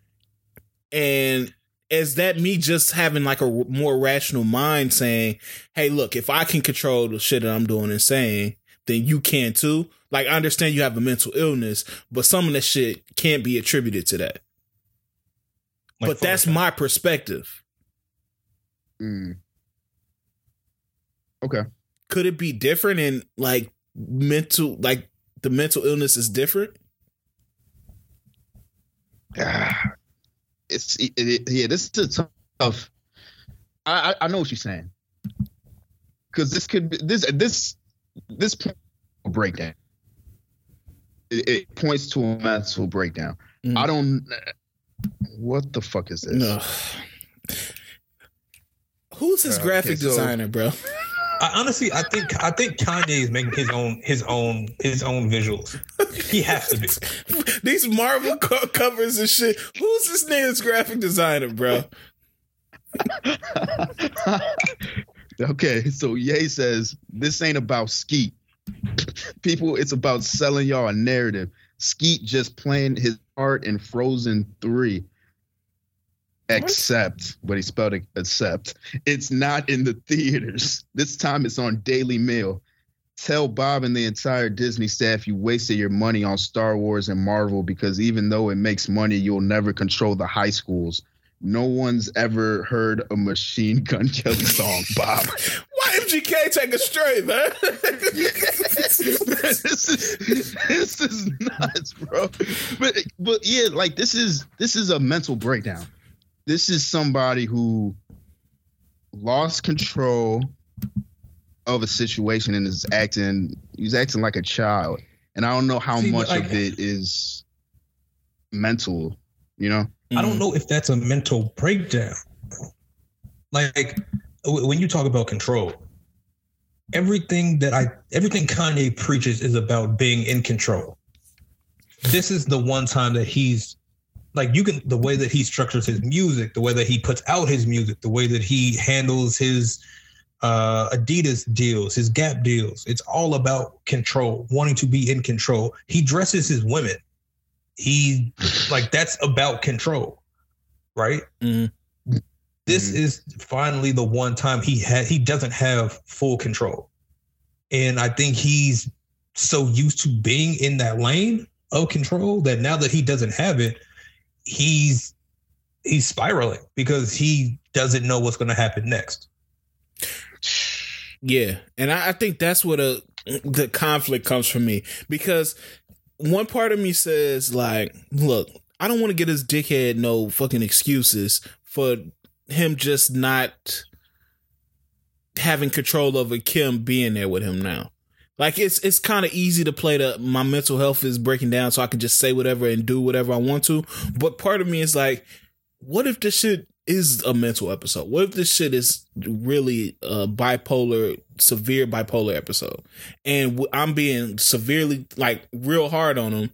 And is that me just having like a more rational mind saying, hey, look, if I can control the shit that I'm doing and saying, then you can too? Like, I understand you have a mental illness, but some of that shit can't be attributed to that. Like but that's Photoshop. my perspective. Mm. Okay. Could it be different in like mental, like the mental illness is different? Ah, it's it, it- yeah. This is a tough. I I, I know what you're saying. Because this could be this this this point breakdown. It, it points to a mental breakdown. Mm. I don't. What the fuck is this? No. Who's his Uh, graphic okay, so- designer, bro? I, honestly, I think I think Kanye is making his own his own his own visuals. He has to be. These Marvel co- covers and shit. Who's this nigga's graphic designer, bro? okay, so Ye says this ain't about Skete. People, it's about selling y'all a narrative. Skete just playing his part in Frozen 3. Except, but he spelled it except. It's not in the theaters. This time it's on Daily Mail. Tell Bob and the entire Disney staff you wasted your money on Star Wars and Marvel because even though it makes money, you'll never control the high schools. No one's ever heard a Machine Gun Kelly song, Bob. Why MGK take a straight, man? this is this is nuts, bro. But but yeah, like this is this is a mental breakdown. This is somebody who lost control of a situation and is acting he's acting like a child. And I don't know how See, much like- of it is mental, you know? I don't know if that's a mental breakdown. Like when you talk about control, everything that I everything Kanye preaches is about being in control. This is the one time that he's like you can the way that he structures his music, the way that he puts out his music, the way that he handles his uh Adidas deals, his Gap deals. It's all about control, wanting to be in control. He dresses his women. He like that's about control, right? Mhm. This Mhm. is finally the one time he had he doesn't have full control. And I think he's so used to being in that lane of control that now that he doesn't have it, he's he's spiraling because he doesn't know what's going to happen next. Yeah, and I, I think that's what a the conflict comes from me because one part of me says like, look, I don't want to get his dickhead no fucking excuses for him just not having control over Kim being there with him now. Like it's it's kind of easy to play the my mental health is breaking down so I can just say whatever and do whatever I want to. But part of me is like, what if this shit is a mental episode? What if this shit is really a bipolar, severe bipolar episode? And I'm being severely like real hard on him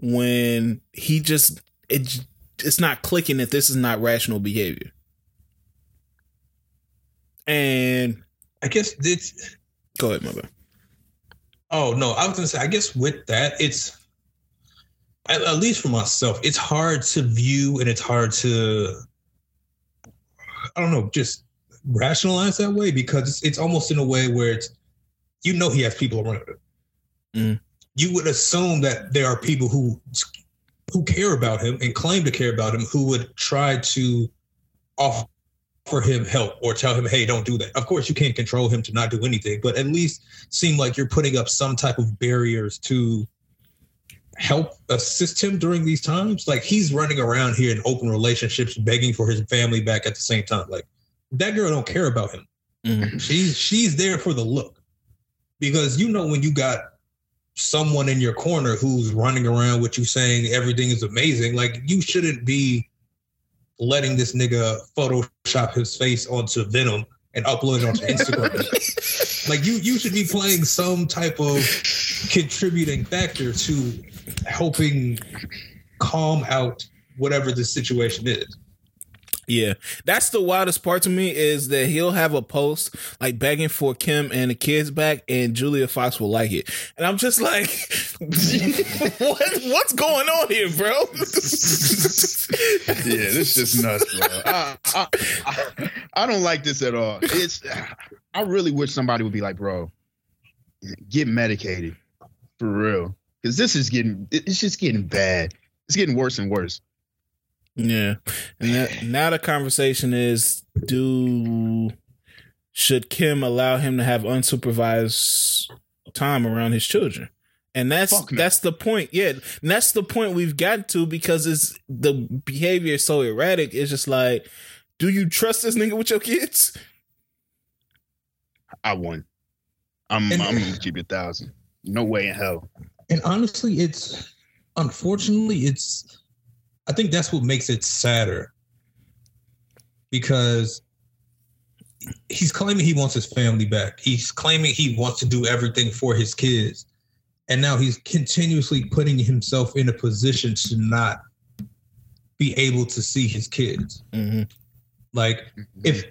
when he just it, it's not clicking that this is not rational behavior. And I guess it's go ahead, my bad. Oh no, I was gonna say. I guess with that, it's at least for myself, it's hard to view and it's hard to, I don't know, just rationalize that way because it's, it's almost in a way where it's, you know, he has people around him. Mm. You would assume that there are people who who care about him and claim to care about him who would try to offer him help or tell him, hey, don't do that. Of course, you can't control him to not do anything, but at least seem like you're putting up some type of barriers to help assist him during these times. Like he's running around here in open relationships, begging for his family back at the same time. Like that girl don't care about him. Mhm. She's she's there for the look. Because you know when you got someone in your corner who's running around with you saying everything is amazing, like you shouldn't be letting this nigga Photoshop his face onto Venom and upload it onto Instagram. like you you should be playing some type of contributing factor to helping calm out whatever the situation is. Yeah, that's the wildest part to me is that he'll have a post like begging for Kim and the kids back, and Julia Fox will like it, and I'm just like, what? What's going on here, bro? yeah, this is just nuts, bro. I, I, I, I don't like this at all. It's I really wish somebody would be like, bro, get medicated for real, because this is getting it's just getting bad. It's getting worse and worse. Yeah, and that, now the conversation is: Do should Kim allow him to have unsupervised time around his children? And that's that's the point. Yeah, and that's the point we've got to because it's the behavior is so erratic. It's just like, do you trust this nigga with your kids? I won. I'm And- I'm gonna keep it a thousand. No way in hell. And honestly, it's unfortunately, it's I think that's what makes it sadder. Because he's claiming he wants his family back. He's claiming he wants to do everything for his kids. And now he's continuously putting himself in a position to not be able to see his kids. Mm-hmm. Like if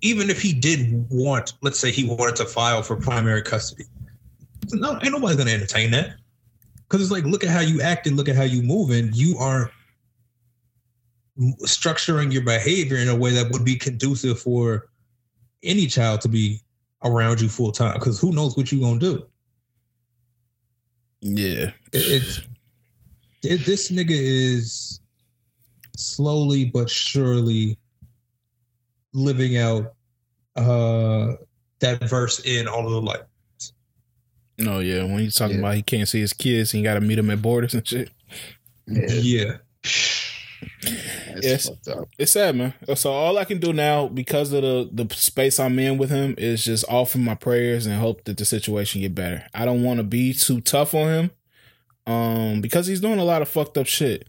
even if he did want, let's say he wanted to file for primary custody, no, ain't nobody gonna entertain that. Because it's like, look at how you act and look at how you move, and you are structuring your behavior in a way that would be conducive for any child to be around you full time. Because who knows what you're gonna do? Yeah, It, it's it, this nigga is slowly but surely living out uh that verse in all of the light. No, yeah. When he's talking Yeah. about he can't see his kids, and he got to meet them at borders and shit. Yeah, Yeah. it's Yes. fucked up. It's sad, man. So all I can do now, because of the the space I'm in with him, is just offer my prayers and hope that the situation get better. I don't want to be too tough on him, um, because he's doing a lot of fucked up shit.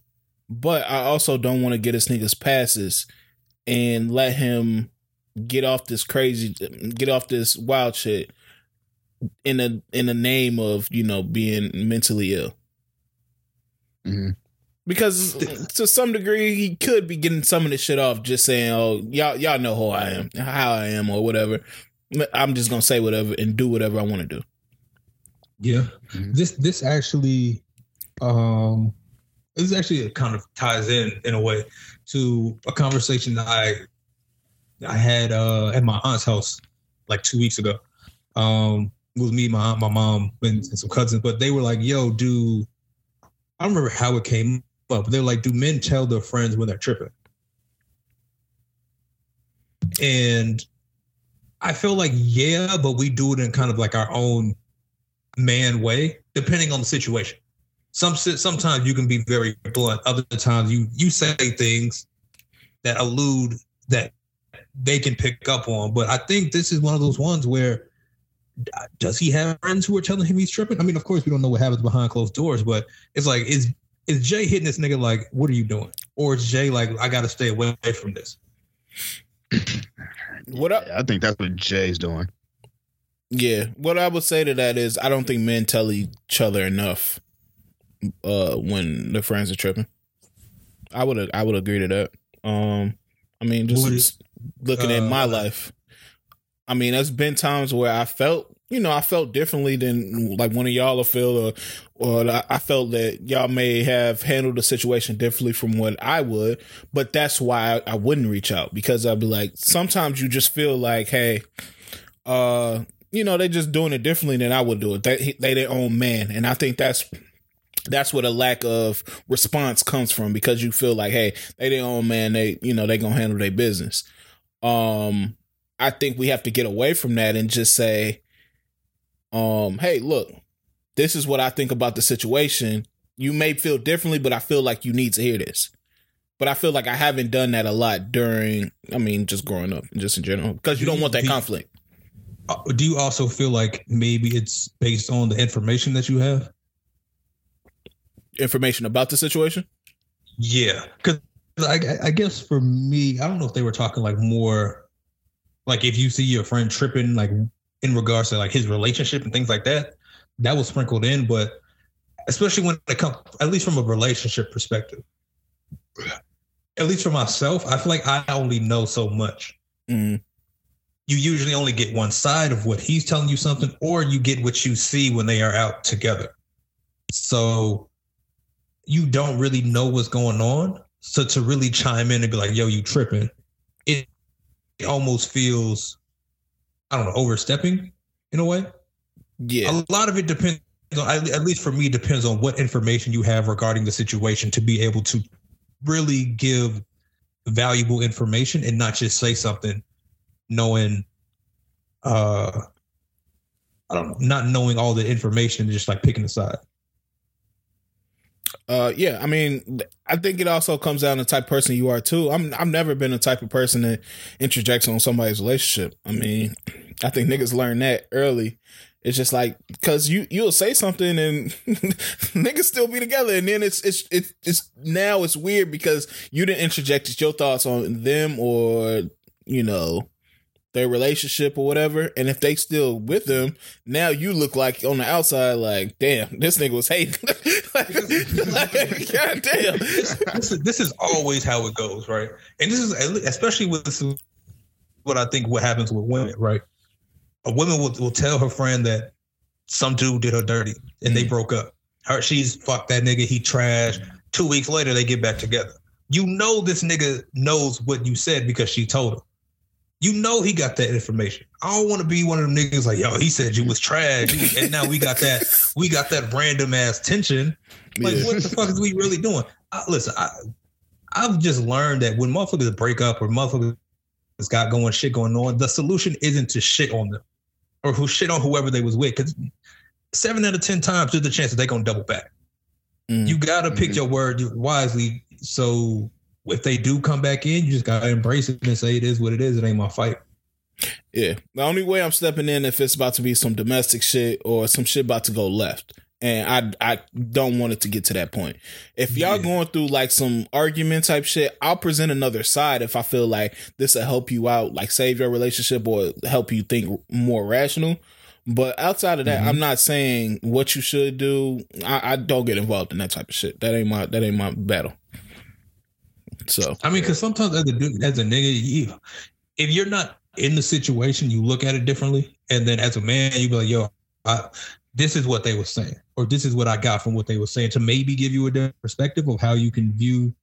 But I also don't want to get his niggas passes and let him get off this crazy, get off this wild shit in the in the name of you know being mentally ill Mhm. because to some degree he could be getting some of this shit off just saying oh y'all y'all know who i am how i am or whatever i'm just gonna say whatever and do whatever i want to do Yeah. Mhm. This this actually um this actually kind of ties in in a way to a conversation that I I had uh at my aunt's house like two weeks ago. Um with me, my aunt, my mom, and, and some cousins, but they were like, yo, do I don't remember how it came up, but they're like, do men tell their friends when they're tripping? And I feel like, yeah, but we do it in kind of like our own man way, depending on the situation. some sometimes you can be very blunt. Other times you you say things that allude that they can pick up on. But I think this is one of those ones where does he have friends who are telling him he's tripping? I mean, of course we don't know what happens behind closed doors, but it's like is is Jay hitting this nigga like, what are you doing? Or is Jay like, I gotta stay away from this? What up? I think that's what Jay's doing. Yeah, what I would say to that is I don't think men tell each other enough uh when the friends are tripping. I would I would agree to that. Um I mean just Would- looking at uh, my life. I mean, there's been times where I felt, you know, I felt differently than like one of y'all feel, or, or I- felt that y'all may have handled the situation differently from what I would. But that's why I, I wouldn't reach out because I'd be like, sometimes you just feel like, hey, uh, you know, they're just doing it differently than I would do it. They they their own man, and I think that's that's where the lack of response comes from because you feel like, hey, they their own man. They you know they gonna handle their business. Um, I think we have to get away from that and just say, um, hey, look, this is what I think about the situation. You may feel differently, but I feel like you need to hear this. But I feel like I haven't done that a lot during, I mean, just growing up, just in general, because you don't want that you- conflict. Uh, Do you also feel like maybe it's based on the information that you have? Information about the situation. Yeah, because I, I guess for me, I don't know if they were talking like more, like if you see your friend tripping, like in regards to like his relationship and things like that, that was sprinkled in. But especially when it comes, at least from a relationship perspective, at least for myself, I feel like I only know so much. Mm, You usually only get one side of what he's telling you something, or you get what you see when they are out together. So you don't really know what's going on. So to really chime in and be like, yo, you tripping, it, it almost feels, I don't know, overstepping in a way. yeah, A lot of it depends on, at least for me, depends on what information you have regarding the situation to be able to really give valuable information and not just say something knowing, uh, I don't know, not knowing all the information and just like picking a side. Uh, yeah, I mean, I think it also comes down to the type of person you are too. I'm I've never been the type of person that interjects on somebody's relationship. I mean, I think niggas learn that early. It's just like because you you'll say something and niggas still be together, and then it's it's it's it's now it's weird because you didn't interject your thoughts on them or you know their relationship or whatever. And if they still with them, now you look like on the outside, like damn, this nigga was hating. like, like, God damn. this, this is this is always how it goes, right? And this is especially with this what I think what happens with women, right? A woman will, will tell her friend that some dude did her dirty and they Mm. broke up. Her she's fucked that nigga, he trash. Two weeks later they get back together. You know this nigga knows what you said because she told him. You know he got that information. I don't want to be one of them niggas like, yo, he said you was trash. and now we got that, we got that random ass tension. Like, Yeah. what the fuck is we really doing? I, listen, I, I've just learned that when motherfuckers break up or motherfuckers got going shit going on, the solution isn't to shit on them or who shit on whoever they was with. Because seven out of ten times there's a chance that they're gonna double back. Mm. You gotta pick Mhm. your word wisely. So if they do come back in, you just gotta embrace it and say it is what it is. It ain't my fight. Yeah. The only way I'm stepping in if it's about to be some domestic shit or some shit about to go left. And I I don't want it to get to that point. If y'all Yeah. going through like some argument type shit, I'll present another side if I feel like this will help you out, like save your relationship or help you think more rational. But outside of that, Mhm. I'm not saying what you should do. I, I don't get involved in that type of shit. That ain't my that ain't my battle. So I mean, because sometimes as a dude, as a nigga, you, if you're not in the situation, you look at it differently, and then as a man, you be like, "Yo, I, this is what they were saying, or this is what I got from what they were saying," to maybe give you a different perspective of how you can view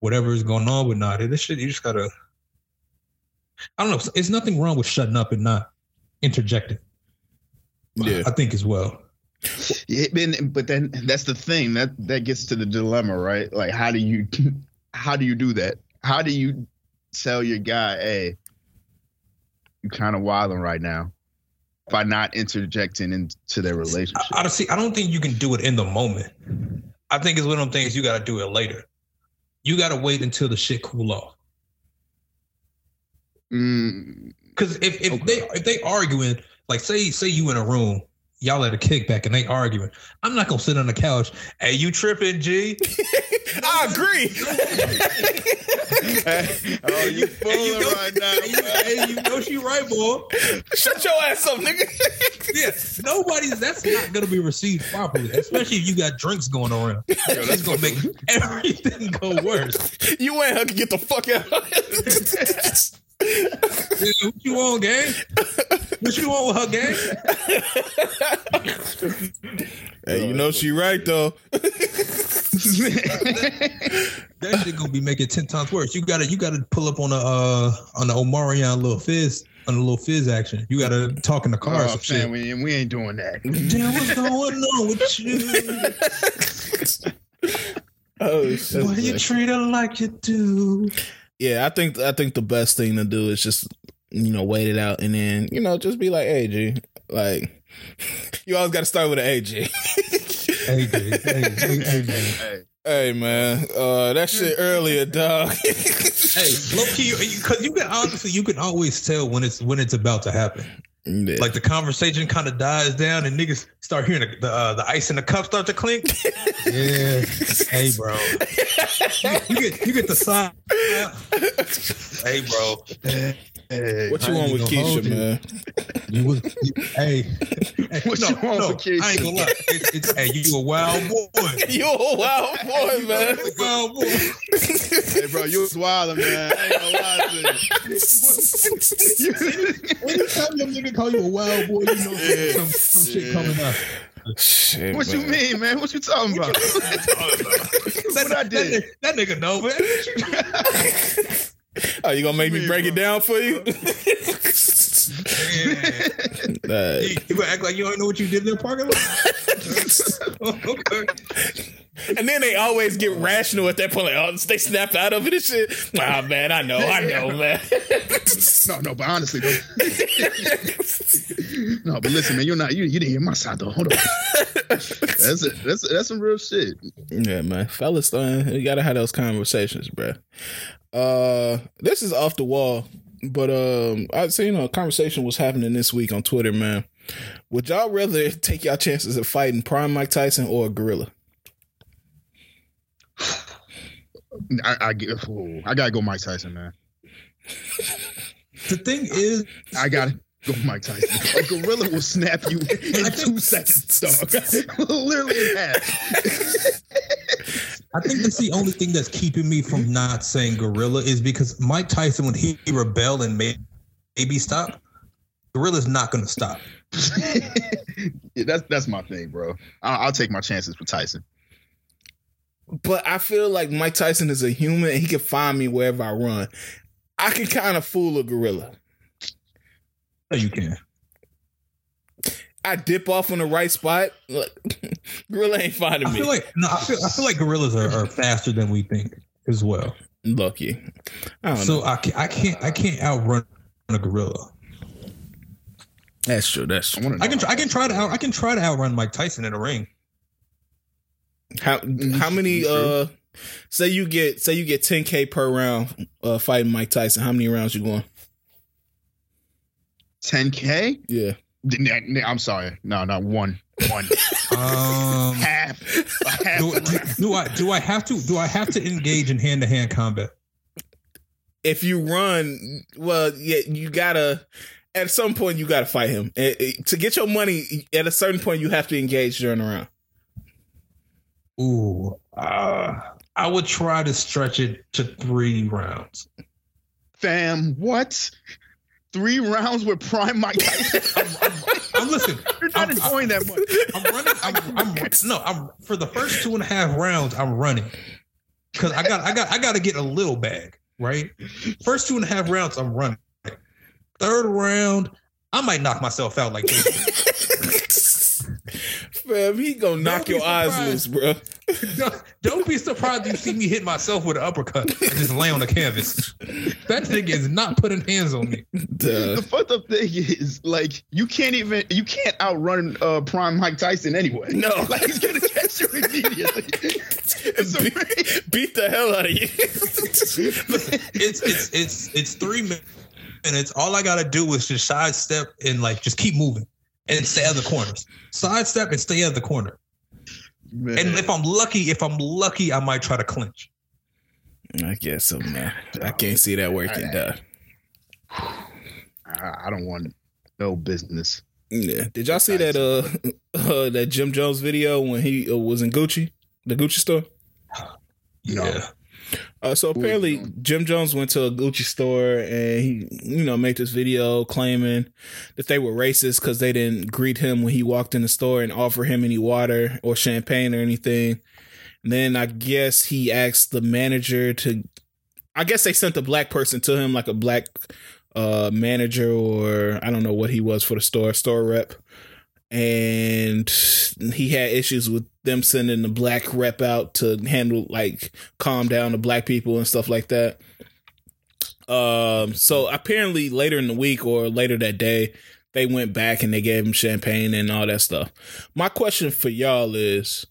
whatever is going on. But not this shit. You just gotta. I don't know. It's nothing wrong with shutting up and not interjecting. yeah. I think as well. Yeah, and- but then that's the thing that that gets to the dilemma, right? Like, how do you how do you do that? How do you tell your guy, hey, you kind of wilding right now by not interjecting into their relationship? I, I see. I don't think you can do it in the moment. I think it's one of them things you got to do it later. You got to wait until the shit cool off. Mm, Because if, if Okay. they if they arguing, like say say you in a room, y'all at a kickback and they arguing, I'm not gonna sit on the couch. Hey, you tripping, G? I agree. oh, you fooling know- right now. hey, you, hey, you know she right, boy. Shut your ass up, nigga. Yeah, nobody's. That's not gonna be received properly, especially if you got drinks going around. That's gonna make everything go worse. you ain't her can get the fuck out. Yeah, what you want, gang? What you want with her, gang? hey, you know she right though. That shit gonna be making ten times worse. You gotta you gotta pull up on the uh on the Omarion Lil Fizz on the Lil Fizz action. You gotta talk in the car or oh, some shit. we, we ain't doing that. Damn, what's going on with you? oh shit. Why you treat her like you do? Yeah, I think I think the best thing to do is just you know wait it out and then you know just be like, hey G, like you always got to start with an A G. Hey, hey, hey, hey, hey, man. Hey, hey man, uh, that shit earlier, dog. Hey, low key, because you can honestly, you can always tell when it's when it's about to happen. Yeah. Like the conversation kind of dies down, and niggas start hearing the the, uh, the ice in the cup start to clink. yeah, hey, bro, you get you get the sign. Hey, bro, hey, what you want with gonna Keisha, you. man? you was you, hey. hey, What no, you want no, for Keisha? I ain't gonna lie. It's, it's hey, you a wild boy. you a wild boy, man. You a wild boy. hey, bro, you was wildin', man. I ain't gonna lie to you. Anytime your nigga call you a wild boy, you know Yeah. some, some shit coming up. Shit, what you mean, man? What you talking about? That, What I that did? nigga- That, nigga know, man. Oh, you gonna make me Me, break it down for you? Yeah. You, you gonna act like you don't know what you did in the parking lot? And then they always get rational at that point. Like, oh, they snap out of it and shit. Ah, man, I know, I know, man. no, no, but honestly, though. no, but listen, man, you're not you. You didn't hear my side though. Hold on. That's it. That's that's some real shit. yeah, man, fellas, man, you gotta have those conversations, bro. Uh, this is off the wall, but um, I seen a conversation was happening this week on Twitter, man. Would y'all rather take y'all chances of fighting Prime Mike Tyson or a gorilla? I, I get. oh, I gotta go, Mike Tyson, man. The thing is, I gotta go, Mike Tyson. A gorilla will snap you in two seconds, dog. Literally in half. I think that's the only thing that's keeping me from not saying gorilla is because Mike Tyson, when he rebelled and made maybe stop, gorilla's not going to stop. yeah, that's that's my thing, bro. I'll, I'll take my chances with Tyson. But I feel like Mike Tyson is a human and he can find me wherever I run. I can kind of fool a gorilla. No, you can. I dip off on the right spot. Look, gorilla ain't finding I me. feel like no, I feel I feel like gorillas are, are faster than we think as well. Lucky. I don't So know. I can't, I can't I can't outrun a gorilla. That's true. That's I true. want. I can try, I can try to out, I can try to outrun Mike Tyson in a ring. How how many uh say you get say you get 10k per round uh fighting Mike Tyson, how many rounds you going? 10k. Yeah. I'm sorry. No, not one. One. Um, half. Half. do, do, do I do I have to do I have to engage in hand to hand combat? If you run, well, yeah, you gotta at some point you gotta fight him. Eh, eh, to get your money, at a certain point you have to engage during the round. Ooh, uh, I would try to stretch it to three rounds. Fam, what? Three rounds with Prime Mike Tyson? I'm listen. You're not I'm- enjoying that much. I'm running. I'm, I'm no. I'm for the first two and a half rounds. I'm running because I got I got I got to get a little bag right. First two and a half rounds, I'm running. Third round, I might knock myself out like this. Fam, he gonna knock be your eyes loose, bro. don't, don't be surprised you see me hit myself with an uppercut and just lay on the canvas. That nigga is not putting hands on me. The Duh. fucked up thing is, like, you can't even you can't outrun uh, Prime Mike Tyson anyway. No. like he's gonna catch you immediately. It's a beat, beat the hell out of you. It's it's it's it's three minutes. All I gotta do is just sidestep and like just keep moving and stay out of the corners. Sidestep and stay out of the corner. Man. And if I'm lucky, if I'm lucky, I might try to clinch. I guess so, man. I can't see that working. Duh. I, I don't want no business. Yeah. Did y'all see that uh, uh that Jim Jones video when he uh, was in Gucci, the Gucci store? No. Yeah. Uh, so apparently? Jim Jones went to a Gucci store and he, you know, made this video claiming that they were racist because they didn't greet him when he walked in the store and offer him any water or champagne or anything. And then I guess he asked the manager to, I guess they sent a black person to him, like a black uh, manager or I don't know what he was for the store, store rep. And he had issues with them sending the black rep out to handle like calm down the black people and stuff like that. Um, so apparently later in the week or later that day, they went back and they gave him champagne and all that stuff. My question for y'all is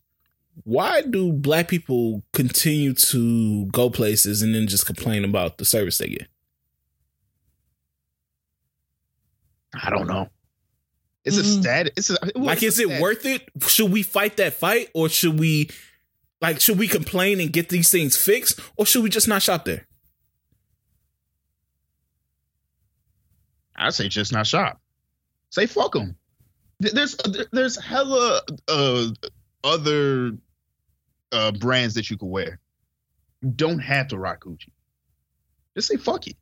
why do black people continue to go places and then just complain about the service they get? I don't know. It's a Mm. stat. It's a, well, like, it's is a it worth it? Should we fight that fight or should we, like, should we complain and get these things fixed or should we just not shop there? I say just not shop. Say fuck them. There's there's hella uh, other uh, brands that you could wear. You don't have to rock Gucci. Just say fuck it.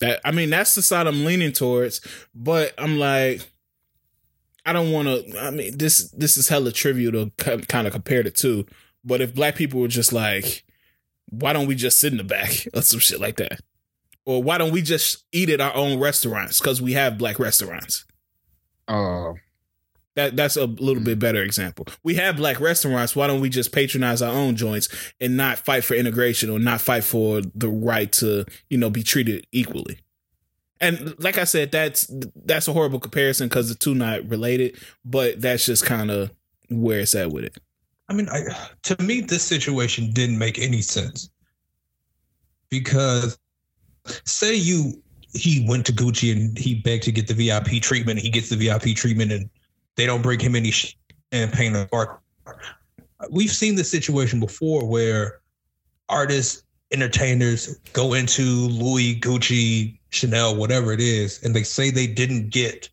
That I mean, that's the side I'm leaning towards, but I'm like, I don't want to. I mean, this this is hella trivial to kind of compare the two. But if black people were just like, why don't we just sit in the back or some shit like that, or why don't we just eat at our own restaurants because we have black restaurants? Uh, That that's a little bit mm-hmm. better example. We have black restaurants. Why don't we just patronize our own joints and not fight for integration or not fight for the right to you know be treated equally? And like I said, that's that's a horrible comparison because the two not related. But that's just kind of where it's at with it. I mean, I, to me, this situation didn't make any sense because, say you he went to Gucci and he begged to get the VIP treatment. He gets the VIP treatment, and they don't bring him any champagne or bar. We've seen this situation before where artists, entertainers go into Louis, Gucci, Chanel, whatever it is, and they say they didn't get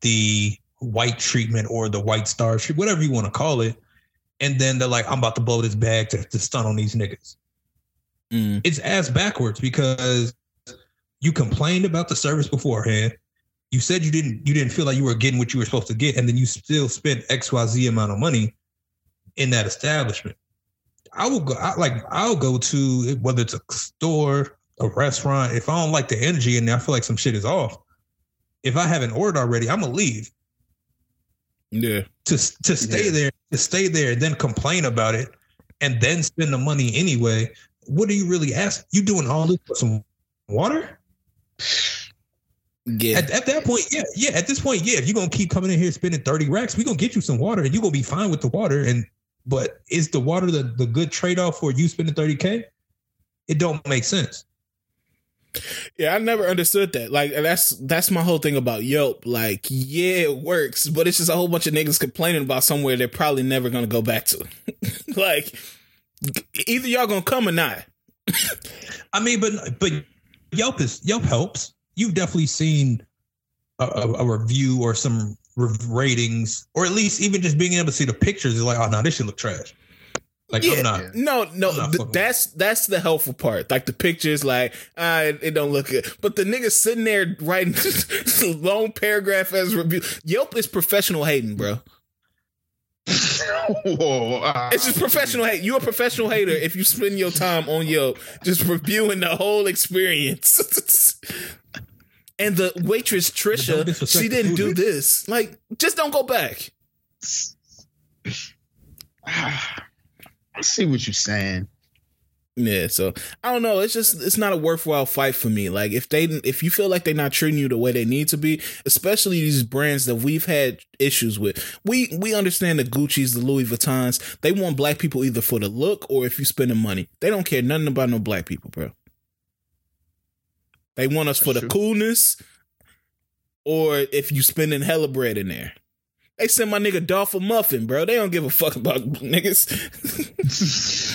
the white treatment or the white star treatment, whatever you want to call it and then they're like, I'm about to blow this bag to, to stun on these niggas. Mm. It's ass backwards because you complained about the service beforehand. You said you didn't you didn't feel like you were getting what you were supposed to get, and then you still spent XYZ amount of money in that establishment. I will go I, like I'll go to whether it's a store, a restaurant. If I don't like the energy and I feel like some shit is off, if I haven't ordered already, I'm gonna leave Yeah, to to stay Yeah. there to stay there and then complain about it and then spend the money anyway what do you really ask you doing all this for some water yeah. at, at that point yeah yeah at this point yeah if you're gonna keep coming in here spending 30 racks we're gonna get you some water and you're gonna be fine with the water and but is the water the, the good trade-off for you spending 30k it don't make sense Yeah, I never understood that. Like that's that's my whole thing about Yelp. Like, yeah, it works, but it's just a whole bunch of niggas complaining about somewhere they're probably never gonna go back to. like, either y'all gonna come or not. I mean, but but Yelp is Yelp helps. You've definitely seen a, a, review or some ratings, or at least even just being able to see the pictures. Is like, oh no, this should look trash. Like Yeah. I'm not. No, no, not th- that's that's the helpful part. Like the pictures, like ah, it, it don't look good, but the niggas sitting there writing long paragraph as review. Yelp is professional hating, bro. Whoa, uh, It's just professional hate. You're a professional hater if you spend your time on Yelp just reviewing the whole experience. and the waitress Trisha, she didn't do this. Like, just don't go back. I see what you're saying. Yeah, so I don't know. It's just it's not a worthwhile fight for me. Like if they if you feel like they're not treating you the way they need to be, especially these brands that we've had issues with. We we understand the Gucci's, the Louis Vuittons. They want black people either for the look or if you spending money. They don't care nothing about no black people, bro. They want us for the coolness, or if you spending hella bread in there. They send my nigga Dolph a muffin, bro. They don't give a fuck about niggas.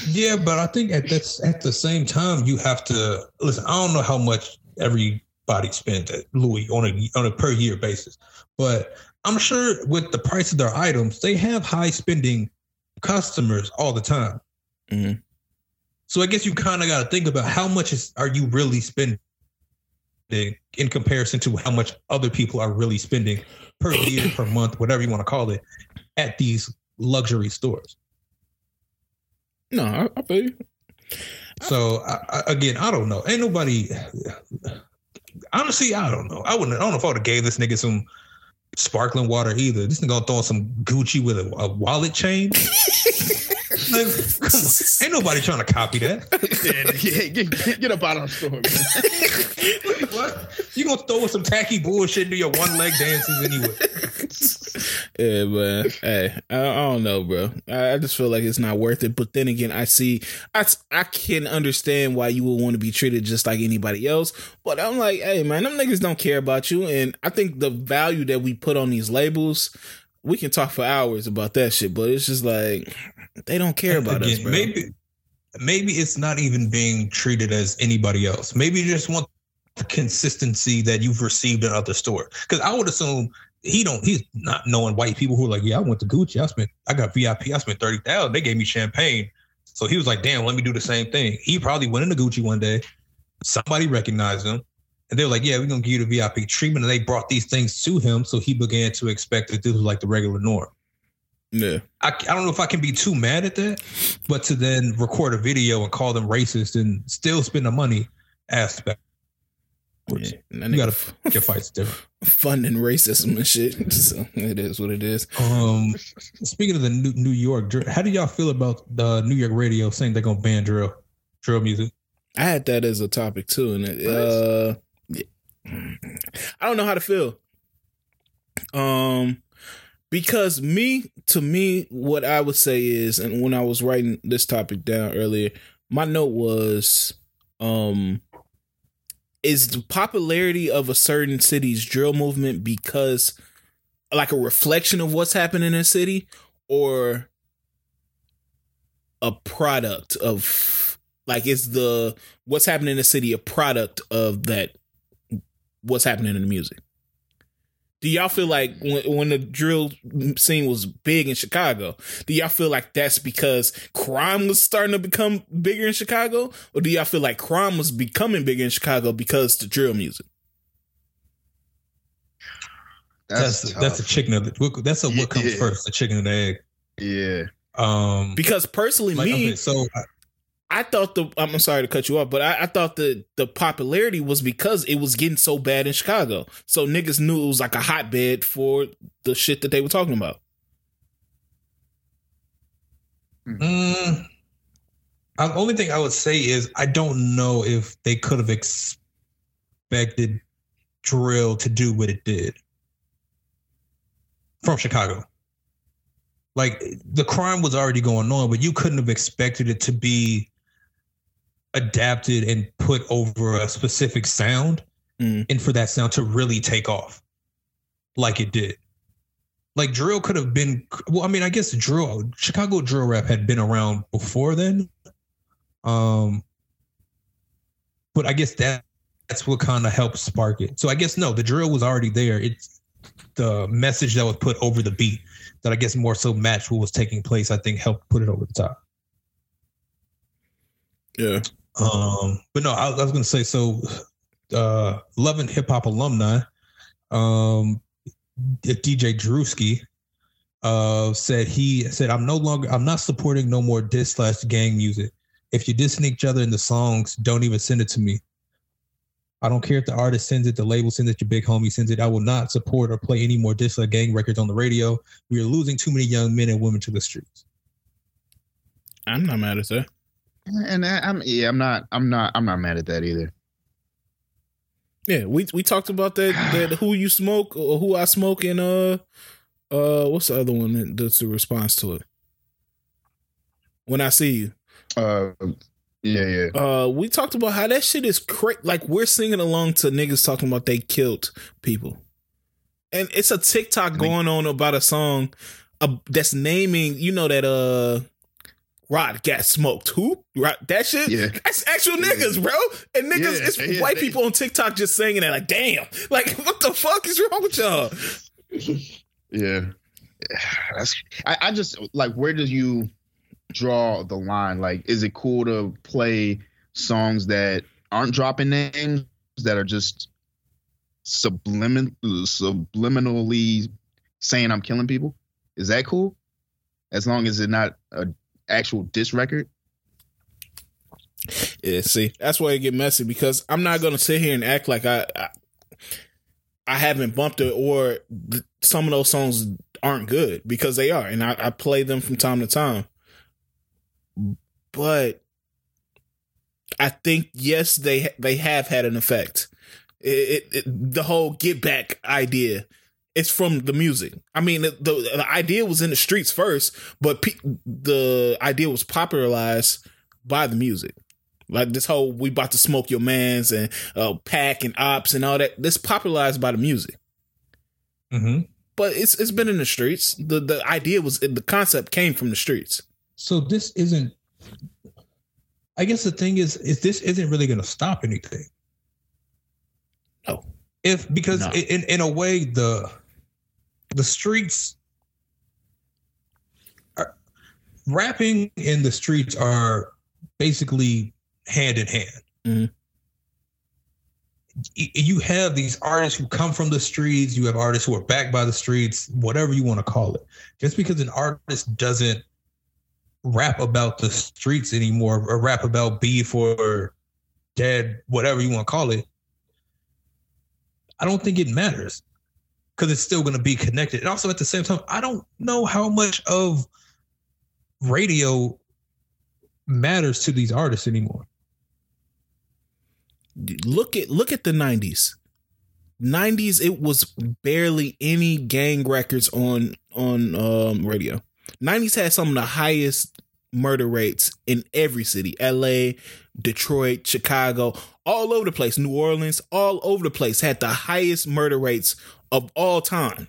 yeah, but I think at that's at the same time you have to listen. I don't know how much everybody spends at Louis on a on a per year basis, but I'm sure with the price of their items, they have high spending customers all the time. Mm-hmm. So I guess you kind of got to think about how much is are you really spending in comparison to how much other people are really spending per year, per month, whatever you want to call it, at these luxury stores. No, I, I feel you. So I, I, again, I don't know. Ain't nobody. Honestly, I don't know. I wouldn't. I don't know if I would have gave this nigga some sparkling water either. This nigga gonna throw some Gucci with a, a wallet chain. Like, Ain't nobody trying to copy that. yeah, get, get, up out of store, man. what? You gonna throw some tacky bullshit into your one leg dances anyway? Yeah, but hey, I, I don't know, bro. I, I, just feel like it's not worth it. But then again, I see, I I can understand why you would want to be treated just like anybody else. But I'm like, hey, man, them niggas don't care about you, and I think the value that we put on these labels we can talk for hours about that shit, but it's just like they don't care about Again, us, bro. Maybe maybe it's not even being treated as anybody else. Maybe you just want the consistency that you've received in other stores. Because I would assume he don't he's not knowing white people who are like, yeah, I went to Gucci, I spent I got VIP, I spent thirty thousand, they gave me champagne. So he was like, damn, let me do the same thing. He probably went into Gucci one day, somebody recognized him, and they were like, yeah, we're gonna give you the VIP treatment. And they brought these things to him, so he began to expect that this was like the regular norm. Yeah. I, I don't know if I can be too mad at that, but to then record a video and call them racist and still spend the money aspect. Yeah, you gotta pick your fights different. Funding racism and shit. So it is what it is. Um, speaking of the New, New York, how do y'all feel about the New York radio saying they're gonna ban drill, drill music? I had that as a topic too, and it, uh, I don't know how to feel. Um, because me, to me, what I would say is, and when I was writing this topic down earlier, my note was, um, is the popularity of a certain city's drill movement because like a reflection of what's happening in a city or a product of like is the what's happening in the city a product of that what's happening in the music. Do y'all feel like when, when the drill scene was big in Chicago, do y'all feel like that's because crime was starting to become bigger in Chicago? Or do y'all feel like crime was becoming bigger in Chicago because the drill music? That's that's, that's a chicken of the, that's a what comes yeah. first, the chicken or the egg. Yeah. Um because personally like, me okay, so I thought the I'm sorry to cut you off, but I, I, thought the the popularity was because it was getting so bad in Chicago. So niggas knew it was like a hotbed for the shit that they were talking about. Mm, the only thing I would say is I don't know if they could have expected drill to do what it did from Chicago. Like the crime was already going on, but you couldn't have expected it to be adapted and put over a specific sound mm. and for that sound to really take off like it did. Like drill could have been well, I mean, I guess drill Chicago drill rap had been around before then. Um but I guess that that's what kind of helped spark it. So I guess no, the drill was already there. It's the message that was put over the beat that I guess more so matched what was taking place, I think helped put it over the top. Yeah. Um, but no, I, I was going to say so. Uh, Love & Hip Hop alumni, um, DJ Drewski, uh, said he said I'm no longer I'm not supporting no more diss slash gang music. If you dissing each other in the songs, don't even send it to me. I don't care if the artist sends it, the label sends it, your big homie sends it. I will not support or play any more diss slash gang records on the radio. We are losing too many young men and women to the streets. I'm not mad at that. And I, I'm yeah, I'm not I'm not I'm not mad at that either. Yeah, we we talked about that that who you smoke or who I smoke and uh uh what's the other one that, that's the response to it? When I see you. Uh yeah, yeah. Uh we talked about how that shit is crazy. Like we're singing along to niggas talking about they killed people. And it's a TikTok going on about a song uh, that's naming, you know that uh Rod got smoked. Who? Rod, that shit? Yeah. That's actual niggas, bro. And niggas, Yeah, it's yeah, white people on TikTok just saying that, like, damn. Like, what the fuck is wrong with y'all? Yeah. That's I, I just like where do you draw the line? Like, is it cool to play songs that aren't dropping names that are just sublimin subliminally saying I'm killing people? Is that cool? As long as it's not a actual diss record? Yeah, see, that's why it get messy because I'm not gonna sit here and act like I I, I haven't bumped it or th- some of those songs aren't good because they are, and I, I play them from time to time. But I think yes, they they have had an effect. It, it, it the whole get back idea. It's from the music. I mean, the, the, the idea was in the streets first, but pe- the idea was popularized by the music. Like this whole we about to smoke your mans and uh, pack and ops and all that. This popularized by the music, Mm-hmm. but it's it's been in the streets. the The idea was the concept came from the streets. So this isn't. I guess the thing is, is this isn't really going to stop anything. No. If because No. in in a way the the streets are, rapping in the streets are basically hand in hand. Mhm. Y- You have these artists who come from the streets. You have artists who are backed by the streets, whatever you want to call it. Just because an artist doesn't rap about the streets anymore or rap about beef or dead, whatever you want to call it, I don't think it matters because it's still going to be connected. And also at the same time, I don't know how much of radio matters to these artists anymore. Look at look at the nineties. Nineties, it was barely any gang records on on um, radio. Nineties had some of the highest murder rates in every city: L.A., Detroit, Chicago, all over the place. New Orleans, all over the place had the highest murder rates of all time.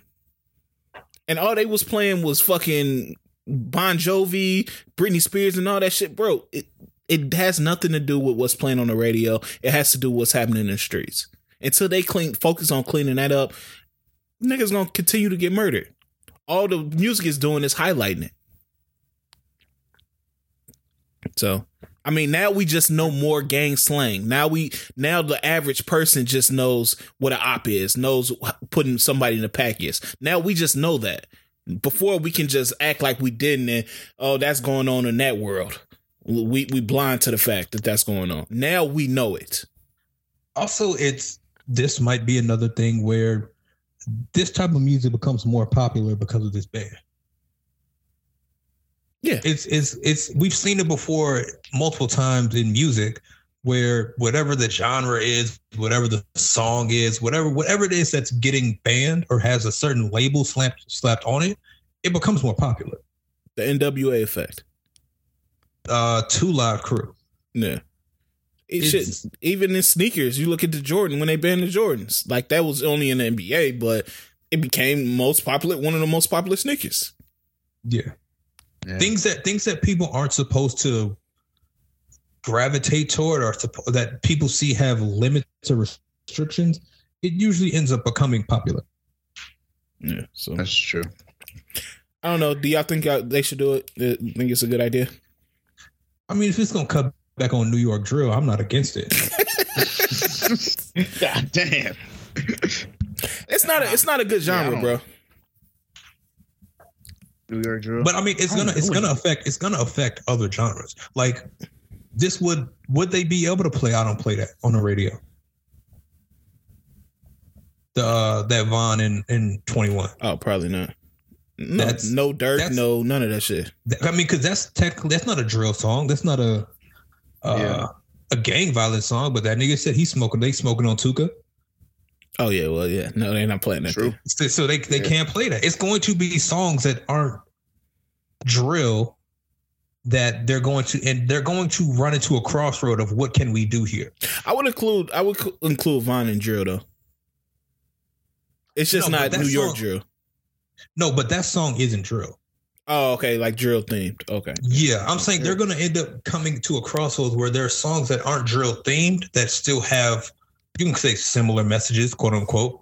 And all they was playing was fucking Bon Jovi, Britney Spears, and all that shit, bro. It it has nothing to do with what's playing on the radio. It has to do with what's happening in the streets. Until they clean focus on cleaning that up, niggas gonna continue to get murdered. All the music is doing is highlighting it. So I mean, now we just know more gang slang. Now we now the average person just knows what an op is, knows putting somebody in the pack is. Now we just know that. Before we can just act like we didn't, and oh, that's going on in that world. We we blind to the fact that that's going on. Now we know it. Also, it's this might be another thing where this type of music becomes more popular because of this band. Yeah. It's it's it's we've seen it before multiple times in music where whatever the genre is, whatever the song is, whatever whatever it is that's getting banned or has a certain label slapped slapped on it, it becomes more popular. The NWA effect. Uh Two Live Crew. Yeah. It It's- should, even in sneakers, you look at the Jordan when they banned the Jordans. Like that was only in the NBA, but it became most popular, one of the most popular sneakers. Yeah. Yeah. Things that things that people aren't supposed to gravitate toward or suppo- that people see have limits or restrictions, it usually ends up becoming popular. Yeah. So That's true. I don't know. Do y'all think y'all, they should do it? Uh, Think it's a good idea? I mean, if it's gonna cut back on New York drill, I'm not against it. God damn. It's not. A, it's not a good genre, don't- bro. New York drill. But I mean, it's gonna it's gonna affect it's gonna affect other genres. Like this would would they be able to play? I don't play that on the radio. The uh, that Von in in 21. Oh, probably not. No, That's- no dirt, that's- no none of that shit. Th- I mean, because that's technically that's not a drill song. That's not a uh, Yeah. a gang violence song. But that nigga said he's smoking. They smoking on Tuka, Oh yeah, well yeah, no, they're not playing that. True. thing. so, so they they Yeah. can't play that. It's going to be songs that aren't drill that they're going to and they're going to run into a crossroad of what can we do here. I would include I would cl- include Von and drill though. It's just No, not that New York song- drill. No, but that song isn't drill. Oh, okay, like drill themed. Okay. Yeah, I'm oh, saying they're going to end up coming to a crossroads where there are songs that aren't drill themed that still have, you can say similar messages, quote unquote,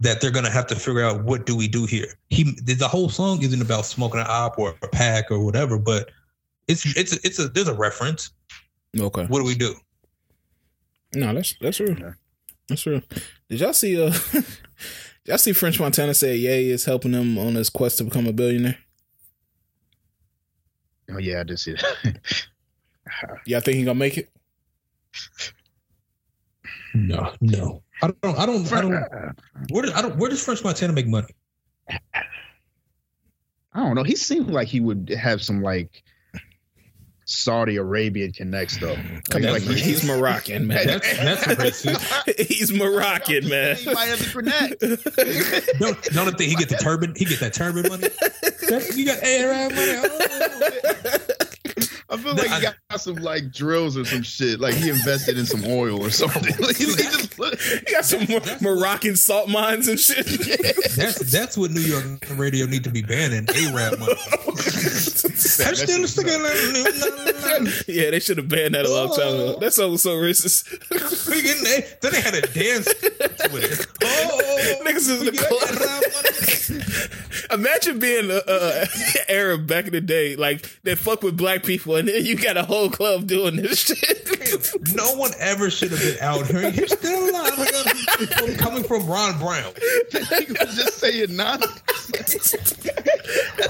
that they're going to have to figure out what do we do here. He the whole song isn't about smoking an op or a pack or whatever, but it's it's it's a there's a reference. Okay. What do we do? No, that's that's real. That's real. Did y'all see uh did y'all see French Montana say Yay is helping him on his quest to become a billionaire? Oh yeah, I did see that. Y'all think he gonna make it? No, no, I don't. I don't. I don't. Where does I don't? Where does French Montana make money? I don't know. He seemed like he would have some like Saudi Arabian connects though. Like, like racist. he's Moroccan, man. That's that's racist. he's Moroccan, man. He might have the connect. Don't don't think he get the turban? He get that turban money. You got Arab money. Oh. I feel like he got some like drills or some shit. Like he invested in some oil or something. Like, he, he just He got some Mor- Moroccan salt mines and shit. That's that's what New York radio need to be banning. Arab money. I'm still sticking. yeah, they should have banned that a long time ago. Oh. That song was so racist. We getting that- Then they had a dance with it. Oh, Niggas in the club. Arab money. Imagine being a, a Arab back in the day, like they fuck with black people, and then you got a whole club doing this shit. No one ever should have been out here. He's still alive. From- Coming from Ron Browz. he was just saying nah.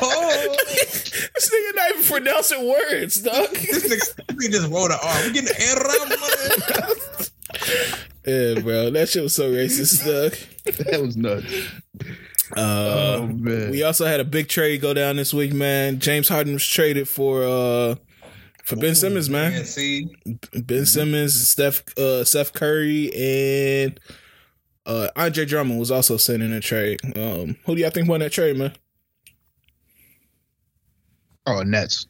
Oh, this nigga not even pronouncing words, dog. this nigga, we just rolled an R. We getting Arab money. yeah, bro, that shit was so racist, dog. That was nuts. Uh, oh man. we also had a big trade go down this week, man. James Harden was traded for uh for Ben Simmons, man. Yeah, see, Ben Simmons, Steph, uh, Steph Curry, and uh, Andre Drummond was also sent in a trade. Um, who do y'all think won that trade, man? oh, Nets.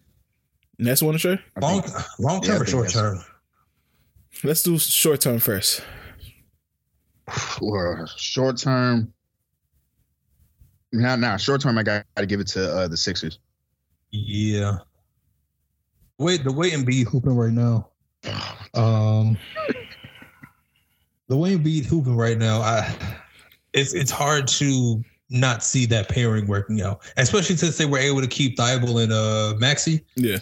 Nets won the trade. I long, think- long Yeah, term or short term? Let's do short term first. Well, short term. Now, now, short term, I got to give it to uh, the Sixers. Yeah. Wait, the way Embiid hooping right now. Um, the way Embiid hooping right now, I it's it's hard to not see that pairing working out, especially since they were able to keep Thybulle and uh Maxey. Yeah,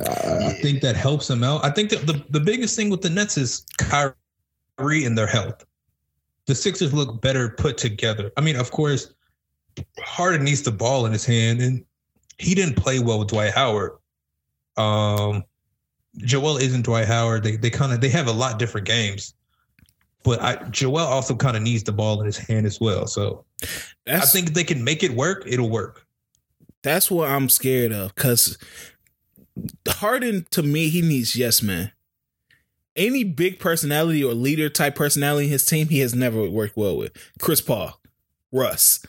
I think that helps them out. I think that the, the biggest thing with the Nets is Kyrie and their health. The Sixers look better put together. I mean, of course, Harden needs the ball in his hand, and he didn't play well with Dwight Howard. Um, Joel isn't Dwight Howard. They they kind of they have a lot different games, but I, Joel also kind of needs the ball in his hand as well. So that's I think if they can make it work, it'll work. that's what I'm scared of. Cause Harden, to me, he needs yes man. Any big personality or leader type personality in his team, he has never worked well with. Chris Paul, Russ,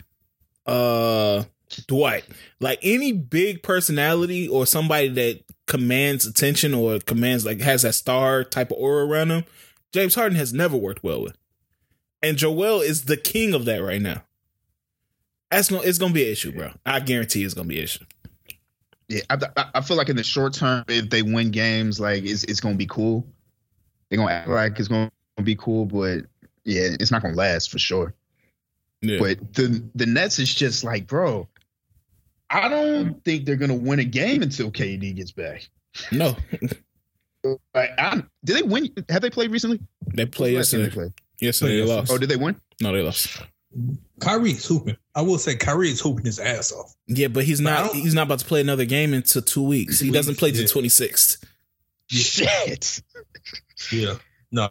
uh, Dwight. Like any big personality or somebody that commands attention or commands like has that star type of aura around him, James Harden has never worked well with. And Joel is the king of that right now. That's no, it's gonna be an issue, bro. I guarantee it's gonna be an issue. Yeah, I, I, feel like in the short term, if they win games, like it's it's gonna be cool. They're gonna act like it's gonna be cool, but yeah, it's not gonna last for sure. Yeah. But the the Nets is just like, bro, I don't think they're gonna win a game until KD gets back. no, Like, I, did they win? Have they played recently? they play Last yesterday. they played? Yesterday they lost. Oh, did they win? No, they lost. Kyrie is hooping. I will say Kyrie is hooping his ass off. Yeah, but he's But not. don't- He's not about to play another game until two weeks. He doesn't play till yeah. twenty sixth. Shit. Yeah. No.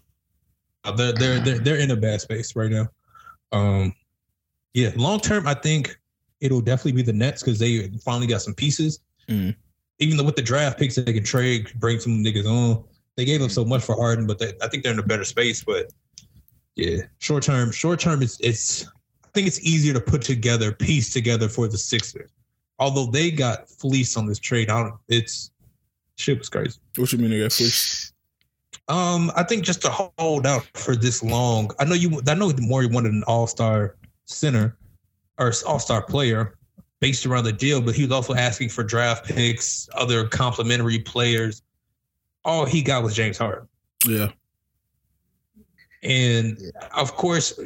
They're they're they're they're in a bad space right now. Um Yeah, long term, I think it'll definitely be the Nets because they finally got some pieces. Mhm. Even though with the draft picks that they can trade, bring some niggas on. They gave them so much for Harden, but they, I think they're in a better space. But yeah, short term, short term, it's it's. I think it's easier to put together, piece together for the Sixers. Although they got fleeced on this trade, I don't. It's shit was crazy. What you mean they got fleeced? Um, I think just to hold out for this long. I know you. I know Maury wanted an All Star center or All Star player based around the deal, but he was also asking for draft picks, other complimentary players. All he got was James Harden, Yeah. and of course,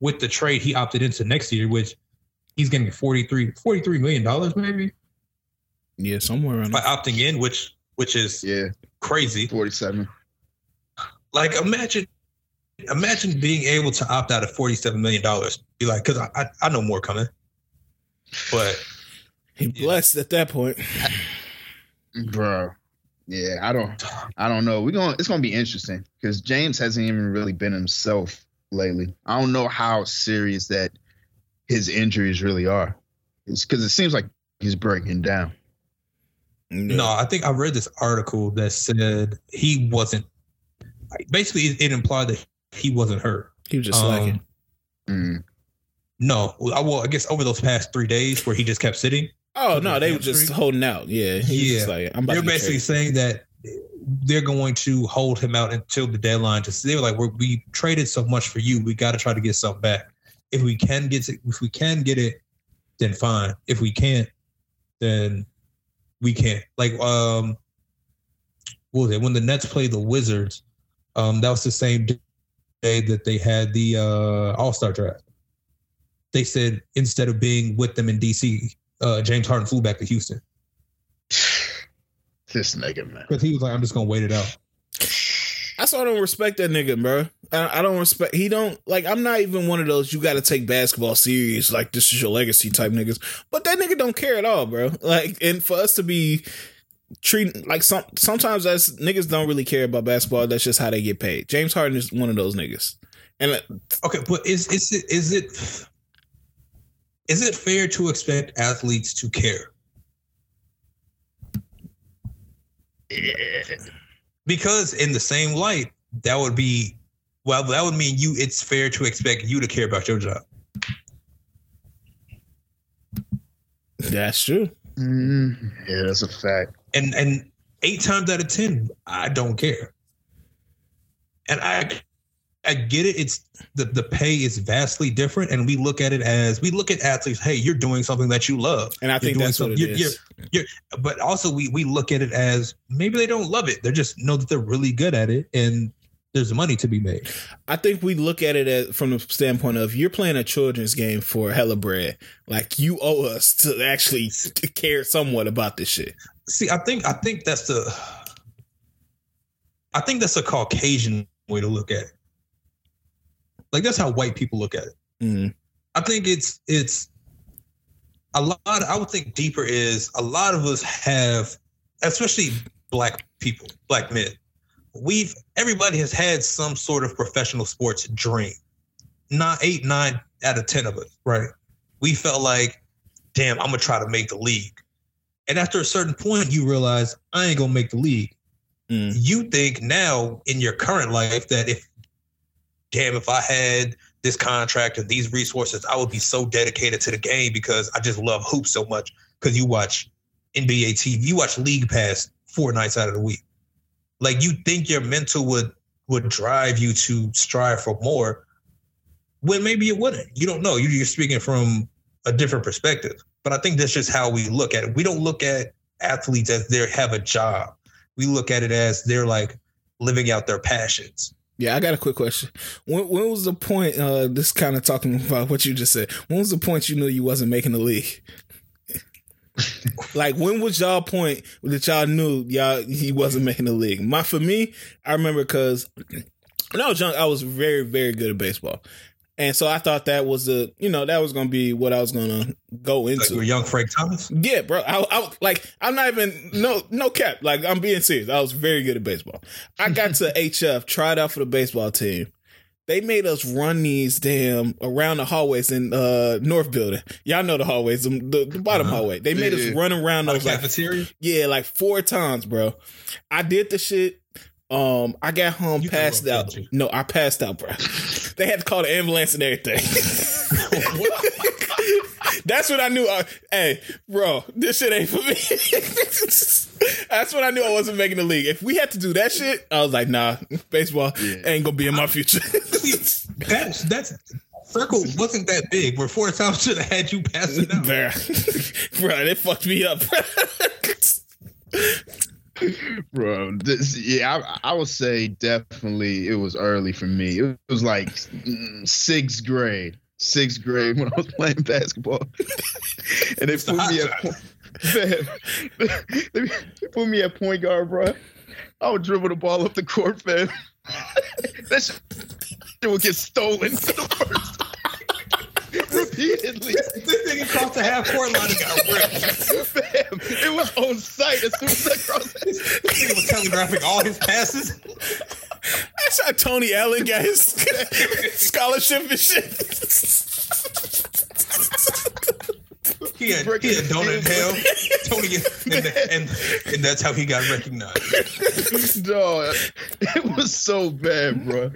with the trade, he opted into next year, which he's getting 43 $43 million maybe Yeah, somewhere around by there. opting in, which which is Yeah, crazy. 47. Like imagine imagine being able to opt out of 47 million dollars be like because I, I i know more coming but He blessed at that point. Bro. Yeah, I don't I don't know. We're going to it's going to be interesting cuz James hasn't even really been himself lately. I don't know how serious that his injuries really are. It's cuz it seems like he's breaking down. Yeah. no i think i read this article that said he wasn't like, basically it, it implied that he wasn't hurt he was just slacking. Um, Mm. no I- well i guess over those past three days where he just kept sitting oh no, they were just holding out. Yeah, he's just Yeah. like I'm about they're to basically traded. saying that they're going to hold him out until the deadline. Just they were like, We're, we traded so much for you, we got to try to get something back. If we can get it, if we can get it, then fine. If we can't, then we can't. Like, um, what was it when the Nets played the Wizards? Um, that was the same day that they had the uh, All Star draft. They said instead of being with them in DC, uh, James Harden flew back to Houston This nigga, man. because he was like, "I'm just gonna wait it out." That's why I don't respect that nigga, bro. I, I don't respect. He don't like. I'm not even one of those. You got to take basketball serious. Like this is your legacy type niggas. But that nigga don't care at all, bro. Like, and for us to be treating like some sometimes as niggas don't really care about basketball. That's just how they get paid. James Harden is one of those niggas. And Okay, but is is it is it is it fair to expect athletes to care? Because in the same light, that would be well, that would mean you. It's fair to expect you to care about your job. that's true. Mm, yeah, that's a fact. And and eight times out of ten, I don't care. And I I get it. It's the the pay is vastly different, and we look at it as we look at athletes. Hey, you're doing something that you love, And I You're think that's what it something- is. you're- but also we we look at it as maybe they don't love it. They just know that they're really good at it, and there's money to be made. I think we look at it as, from the standpoint of you're playing a children's game for hella bread. Like you owe us to actually care somewhat about this shit. See, I think I think that's the I think that's a Caucasian way to look at it. Like that's how white people look at it. Mm. I think it's it's a lot. I would think deeper is a lot of us have, especially black people, black men. We've everybody has had some sort of professional sports dream. Not eight, nine out of ten of us, right? We felt like, damn, I'm gonna try to make the league. And after a certain point, you realize I ain't gonna make the league. Mm. You think now in your current life that if, damn, if I had this contract and these resources, I would be so dedicated to the game because I just love hoops so much. Because you watch NBA TV, you watch League Pass four nights out of the week. Like you think your mental would would drive you to strive for more, when maybe it wouldn't. You don't know. You- You're speaking from a different perspective. But I think that's just how we look at it. We don't look at athletes as they have a job. We look at it as they're like living out their passions. Yeah, I got a quick question. When, when was the point? Uh, this kind of talking about what you just said. When was the point you knew you wasn't making the league? like when was y'all point that y'all knew y'all he wasn't making the league? My for me, I remember because when I was young, I was very very good at baseball, and so I thought that was the you know that was gonna be what I was gonna go into. Like young Frank Thomas. Yeah, bro. I, I like I'm not even no no cap. Like I'm being serious. I was very good at baseball. I got to HF, tried out for the baseball team. They made us run these damn around the hallways in uh North Building. Y'all know the hallways, the, the, bottom Uh-huh. hallway. They made us run around those like cafeteria. yeah, like four times, bro. I did the shit. Um, I got home, You passed out. No, I passed out, bro. They had to call the ambulance and everything. That's what I knew. Uh, hey, bro, this shit ain't for me. That's when I knew I wasn't making the league. If we had to do that shit, I was like, nah, baseball Yeah. ain't gonna be in my future. That's that's circle wasn't that big. Where four times should have had you passing out. Bruh. bro, they fucked me up. Bro. This, yeah, I, I would say definitely it was early for me. It was like mm, sixth grade, sixth grade when I was playing basketball, and they put me at point, man, they, they put me at point guard, bro. I would dribble the ball up the court, fam. that shit would get stolen to the first. Repeatedly, this nigga crossed the half court line and got ripped. fam. It was on site as soon as I crossed. it. This nigga was telegraphing all his passes. That's how Tony Allen got his scholarship and shit. He had, he had donut in hell. Tony, and, and, and that's how he got recognized. Dog, it was so bad, bro.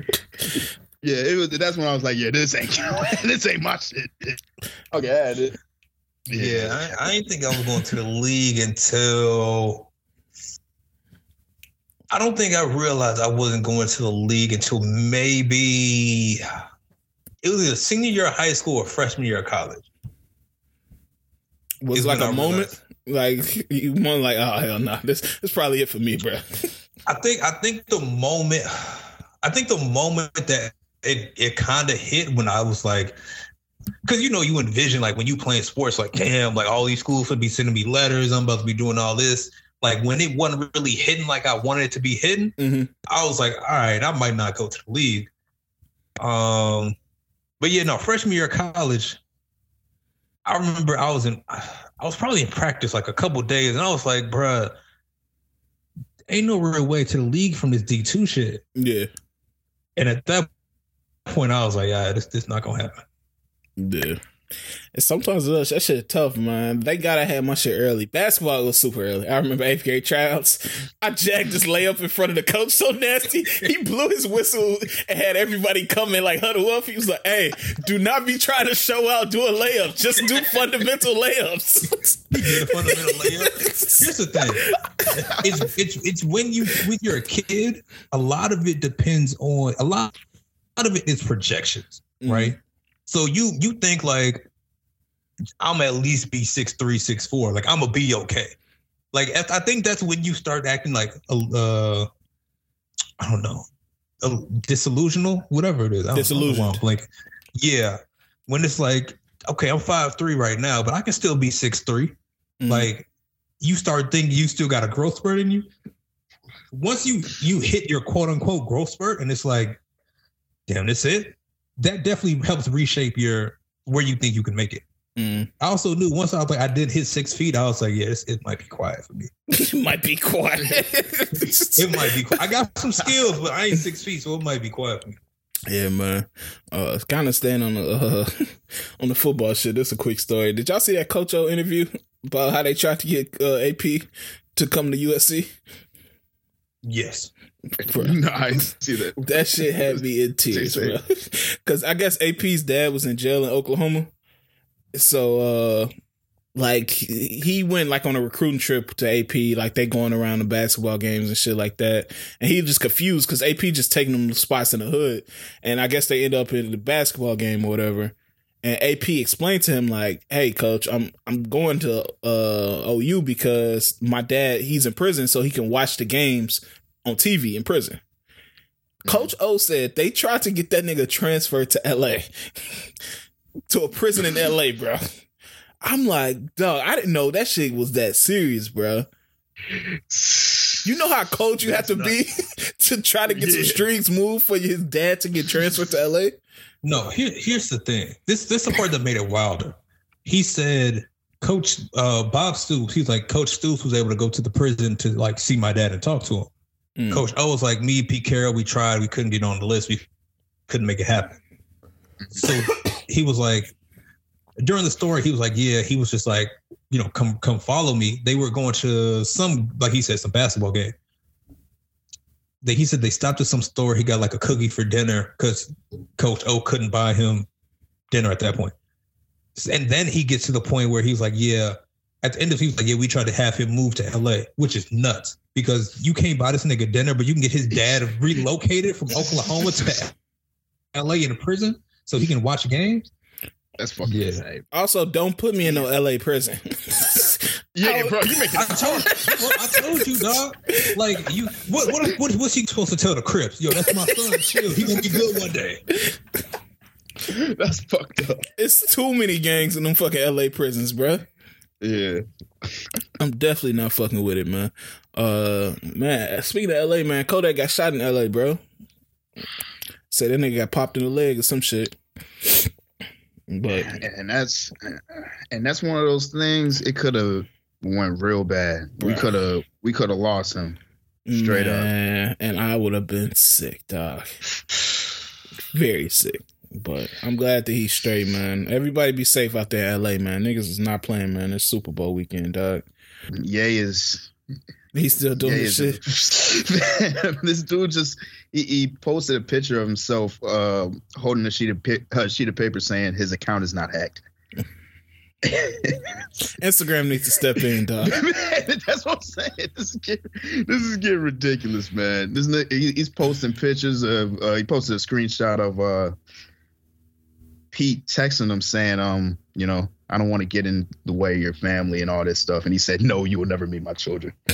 Yeah, it was. That's when I was like, "Yeah, this ain't this ain't my shit." Okay, I had it. Yeah, I, I didn't think I was going to the league until I don't think I realized I wasn't going to the league until maybe it was either senior year of high school or freshman year of college. Was Is like when a I moment, like you one like, oh hell no, this this is probably it for me, bro. I think I think the moment I think the moment that it it kind of hit when I was like because you know you envision like when you playing sports like damn like all these schools would be sending me letters I'm about to be doing all this. Like when it wasn't really hidden like I wanted it to be hitting hmm I was like all right I might not go to the league. Um but yeah no freshman year of college I remember I was in I was probably in practice like a couple days and I was like bruh ain't no real way to the league from this D2 shit. Yeah, And at that point, I was like, yeah, this this not gonna happen. yeah. And sometimes uh, that shit tough, man. They gotta have my shit early. Basketball was super early. I remember eighth grade tryouts. I jacked this layup in front of the coach so nasty. He blew his whistle and had everybody come in like huddle up. He was like, "Hey, do not be trying to show out doing layups. Just do fundamental layups." A fundamental layup. Here's the thing: it's it's it's when you when you're a kid, a lot of it depends on a lot. Lot of it is projections, right? So you you think like I'm at least be six three six four, like I'm gonna be okay. Like I think that's when you start acting like uh, I don't know, a disillusional, whatever it is. I don't- I don't know why I'm Disillusioned. blanking. yeah, when it's like okay, I'm five three right now, but I can still be six three Mhm. like you start thinking you still got a growth spurt in you once you you hit your quote unquote growth spurt and it's like damn that's it that definitely helps reshape your where you think you can make it Mm. i also knew once i was like i did hit six feet i was like yeah this, it might be quiet for me it might be quiet. it might be qui- i got some skills but i ain't six feet so it might be quiet for me Yeah, man. Uh, kind of staying on the uh, on the football shit. This is a quick story. Did y'all see that Coach O interview about how they tried to get uh, AP to come to USC? Yes Bro, No, I see that. that shit had me in tears, bro. Because I guess AP's dad was in jail in Oklahoma, so uh, like he went like on a recruiting trip to AP, like they going around the basketball games and shit like that, and he just confused because AP just taking them to spots in the hood, and I guess they end up in the basketball game or whatever. And AP explained to him like, "Hey, coach, I'm I'm going to uh, OU because my dad he's in prison, so he can watch the games on TV in prison." Coach O said they tried to get that nigga transferred to LA to a prison in LA, bro. I'm like, dog, I didn't know that shit was that serious, bro. You know how cold you have to be to try to get some Yeah. strings moved for his dad to get transferred to LA? No, here, here's the thing. This this is the part that made it wilder. He said, Coach uh, Bob Stoops, he's like, Coach Stoops was able to go to the prison to like see my dad and talk to him. Mm. Coach O was like, me, Pete Carroll, we tried, we couldn't get on the list. We couldn't make it happen. So he was like, during the story, he was like, yeah, he was just like, you know, come come follow me. They were going to some, like he said, some basketball game. They, he said they stopped at some store. He got like a cookie for dinner because Coach O couldn't buy him dinner at that point. And then he gets to the point where he's like, yeah. At the end of it, he was like, yeah, we tried to have him move to LA, which is nuts because you can't buy this nigga dinner, but you can get his dad relocated from Oklahoma to LA in a prison so he can watch games. That's fucking Yeah. insane. Also, don't put me in no LA prison. Yeah, bro, you make I it. told, well, I told you, dog. Like you, what, what, what, what's he supposed to tell the Crips? Yo, that's my son. Chill, he gonna be good one day. That's fucked up. it's too many gangs in them fucking LA prisons, bro. Yeah. I'm definitely not fucking with it, man. Uh, man. Speaking of LA, man, Kodak got shot in LA, bro. Said that nigga got popped in the leg or some shit. But and that's and that's one of those things. It could have went real bad. We could have we could have lost him. Straight up. and I would have been sick, dog. Very sick. But I'm glad that he's straight, man. Everybody be safe out there in LA, man. Niggas is not playing, man. It's Super Bowl weekend, dog. Ye is He's still doing this is shit. this dude just he, he posted a picture of himself uh, holding a sheet of pi- uh, sheet of paper saying his account is not hacked. Instagram needs to step in, dog. Man, that's what I'm saying. This is getting, this is getting ridiculous, man. This ni- he, he's posting pictures of. Uh, he posted a screenshot of uh, Pete texting him saying, "Um, you know, I don't want to get in the way of your family and all this stuff." And he said, "No, you will never meet my children."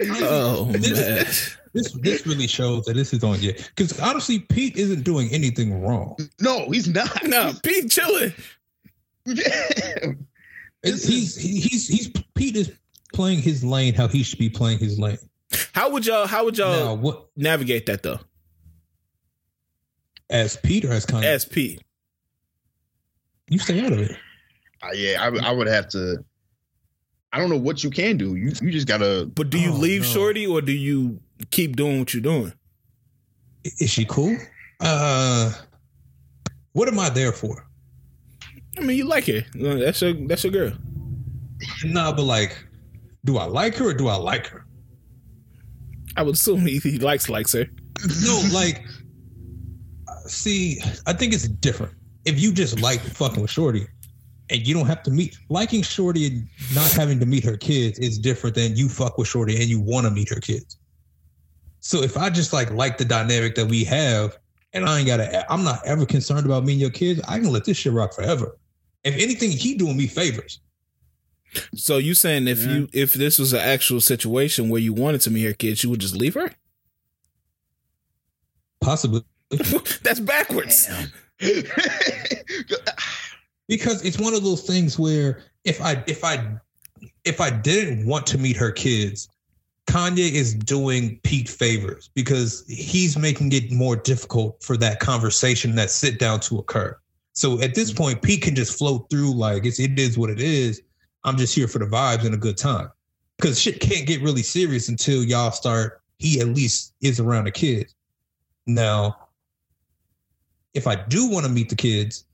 Oh man. This this really shows that this is on yeah. Because honestly, Pete isn't doing anything wrong. no, he's not. No, Pete chilling. It's, he's he's he's Pete is playing his lane how he should be playing his lane. How would y'all how would y'all Now, what navigate that though? as Pete or as Kanye? As Pete. you stay out of it. Uh, yeah, I, would- I would have to. I don't know what you can do. You you just gotta. But do you Oh, leave no. Shorty or do you keep doing what you're doing? Is she cool? Uh, what am I there for? I mean, you like her. That's your that's your girl. Nah, but like, do I like her or do I like her? I would assume he, he likes likes her. No, like, see, I think it's different. If you just like fucking with Shorty, and you don't have to meet liking Shorty and not having to meet her kids is different than you fuck with Shorty and you want to meet her kids. So if I just like like the dynamic that we have, and I ain't gotta, I'm not ever concerned about meeting your kids. I can let this shit rock forever. If anything, he doing me favors. So you saying if Yeah. you if this was an actual situation where you wanted to meet her kids, you would just leave her? Possibly That's backwards. because it's one of those things where if I if I if I didn't want to meet her kids, Kanye is doing Pete favors because he's making it more difficult for that conversation, that sit down to occur. So at this mm-hmm. point, Pete can just float through like it's it is what it is. I'm just here for the vibes and a good time. Because shit can't get really serious until y'all start. He at least is around the kids. Now, if I do want to meet the kids,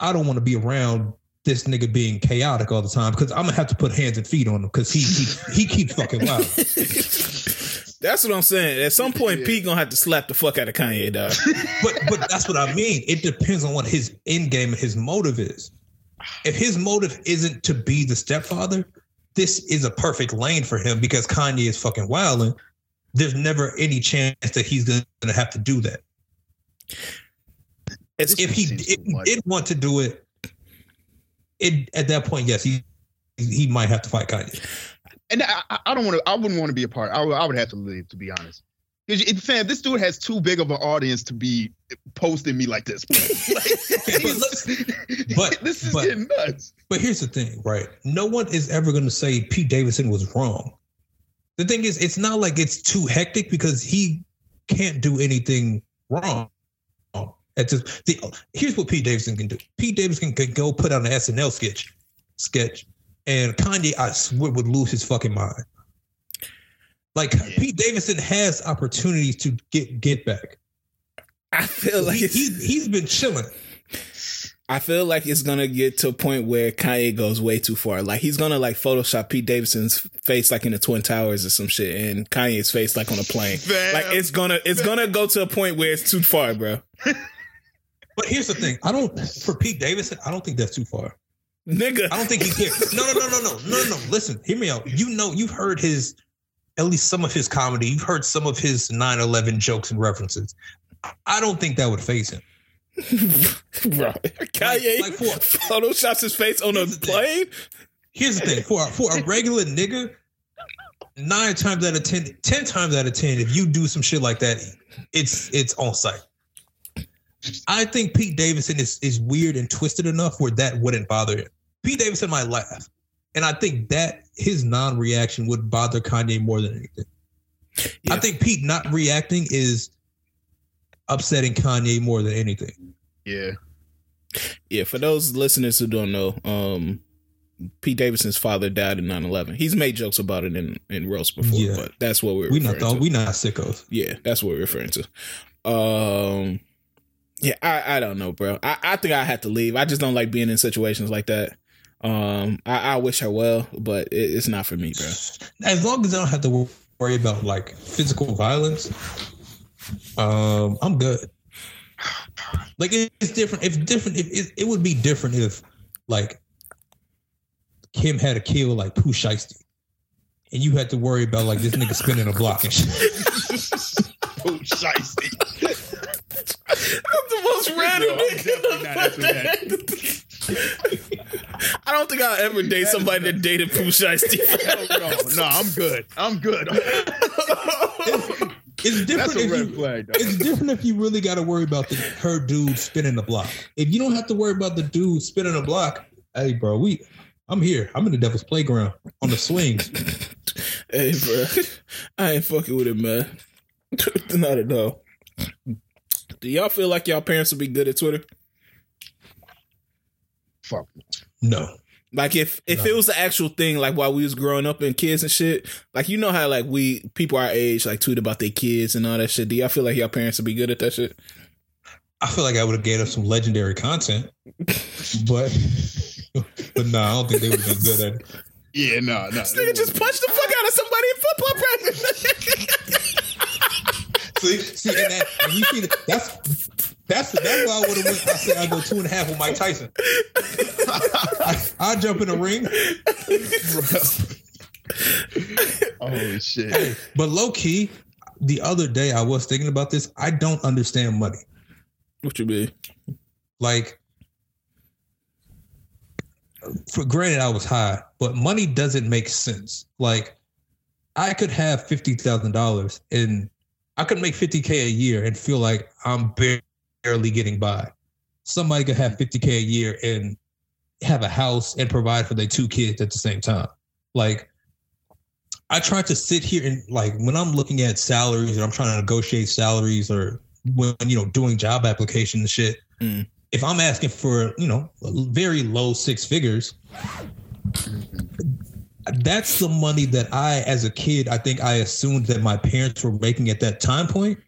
I don't want to be around this nigga being chaotic all the time because I'm gonna have to put hands and feet on him because he he he keeps fucking wild. That's what I'm saying. At some point, Yeah. Pete gonna have to slap the fuck out of Kanye, dog. But but that's what I mean. It depends on what his end game and his motive is. If his motive isn't to be the stepfather, this is a perfect lane for him because Kanye is fucking wilding. There's never any chance that he's gonna have to do that. It's If he, Seems if he much. did want to do it, it at that point, yes, he he might have to fight Kanye. and I, I- don't want to. I wouldn't want to be a part. I would, I would have to leave, to be honest. Because fam, this dude has too big of an audience to be posting me like this. like, but- this is but- getting nuts. But here's the thing, right? No one is ever going to say Pete Davidson was wrong. The thing is, it's not like it's too hectic because he can't do anything wrong. At this, the, here's what Pete Davidson can do. Pete Davidson can go put out an SNL sketch, sketch, and Kanye, I swear, would lose his fucking mind. Like Yeah. Pete Davidson has opportunities to get get back. I feel like He, it's, he's he's been chilling. I feel like it's gonna get to a point where Kanye goes way too far. Like he's gonna like Photoshop Pete Davidson's face like in the Twin Towers or some shit, and Kanye's face like on a plane. Fam. Like it's gonna it's gonna go to a point where it's too far, bro. But here's the thing: I don't for Pete Davidson. I don't think that's too far. Nigga, I don't think he cares. No, no, no, no, no, no, no. Listen, hear me out. You know, you've heard his, at least some of his comedy. You've heard some of his 9/11 jokes and references. I don't think that would faze him. bro. Kanye like for- photoshops his face on a the thing. plane. Here's the thing: for a, for a regular nigga, nine times out of ten, ten times out of ten, if you do some shit like that, it's it's on sight. I think Pete Davidson is is weird and twisted enough where that wouldn't bother him. Pete Davidson might laugh, and I think that his non-reaction would bother Kanye more than anything. Yeah. I think Pete not reacting is upsetting Kanye more than anything. Yeah. Yeah, for those listeners who don't know, um, Pete Davidson's father died in 9-11. He's made jokes about it in, in roast before, Yeah. but that's what we're We not referring thought to. we not sickos. Yeah, that's what we're referring to. Um, yeah, I, I don't know, bro. I, I think I have to leave. I just don't like being in situations like that. Um, I, I wish her well, but it, it's not for me, bro. as long as I don't have to worry about like physical violence, um, I'm good. Like it- it's different. If different, if it, it would be different if like Kim had a kill like Pooh Shiesty, and you had to worry about like this nigga spinning a block and shit. Oh, shiesty. The most random Yo, I'm definitely not I don't think I'll ever date somebody that dated Pooh Shiesty. Hell no, no, I'm good. I'm good. It's different if you. flag. It's different if you really got to worry about the her dude spinning the block. If you don't have to worry about the dude spinning the block, hey, bro, we. I'm here. I'm in the devil's playground on the swings. hey, bro, I ain't fucking with it, man. Not at all. Do y'all feel like y'all parents would be good at Twitter? Fuck. No. Like if if No. it was the actual thing, like while we was growing up and kids and shit, like you know how like we people our age like tweet about their kids and all that shit. Do y'all feel like y'all parents would be good at that shit? I feel like I would have gave us some legendary content, but but no, I don't think they would have been good at it. Yeah, no, no. This nigga just punched the fuck out of somebody in football practice. See, see, and, that, and you see, that, that's that's that's why I would have went. I said I go two and a half with Mike Tyson. I, I jump in the ring, Oh shit. Hey, but low key, the other day I was thinking about this. I don't understand money. what you mean? Like, for granted, I was high, but money doesn't make sense. Like, I could have fifty thousand dollars and I could make fifty k a year and feel like I'm barely getting by. Somebody could have fifty k a year and have a house and provide for their two kids at the same time. Like, I try to sit here and like when I'm looking at salaries and I'm trying to negotiate salaries or when you know doing job application and shit. Mm. If I'm asking for you know very low six figures, that's the money that I, as a kid, I think I assumed that my parents were making at that time point.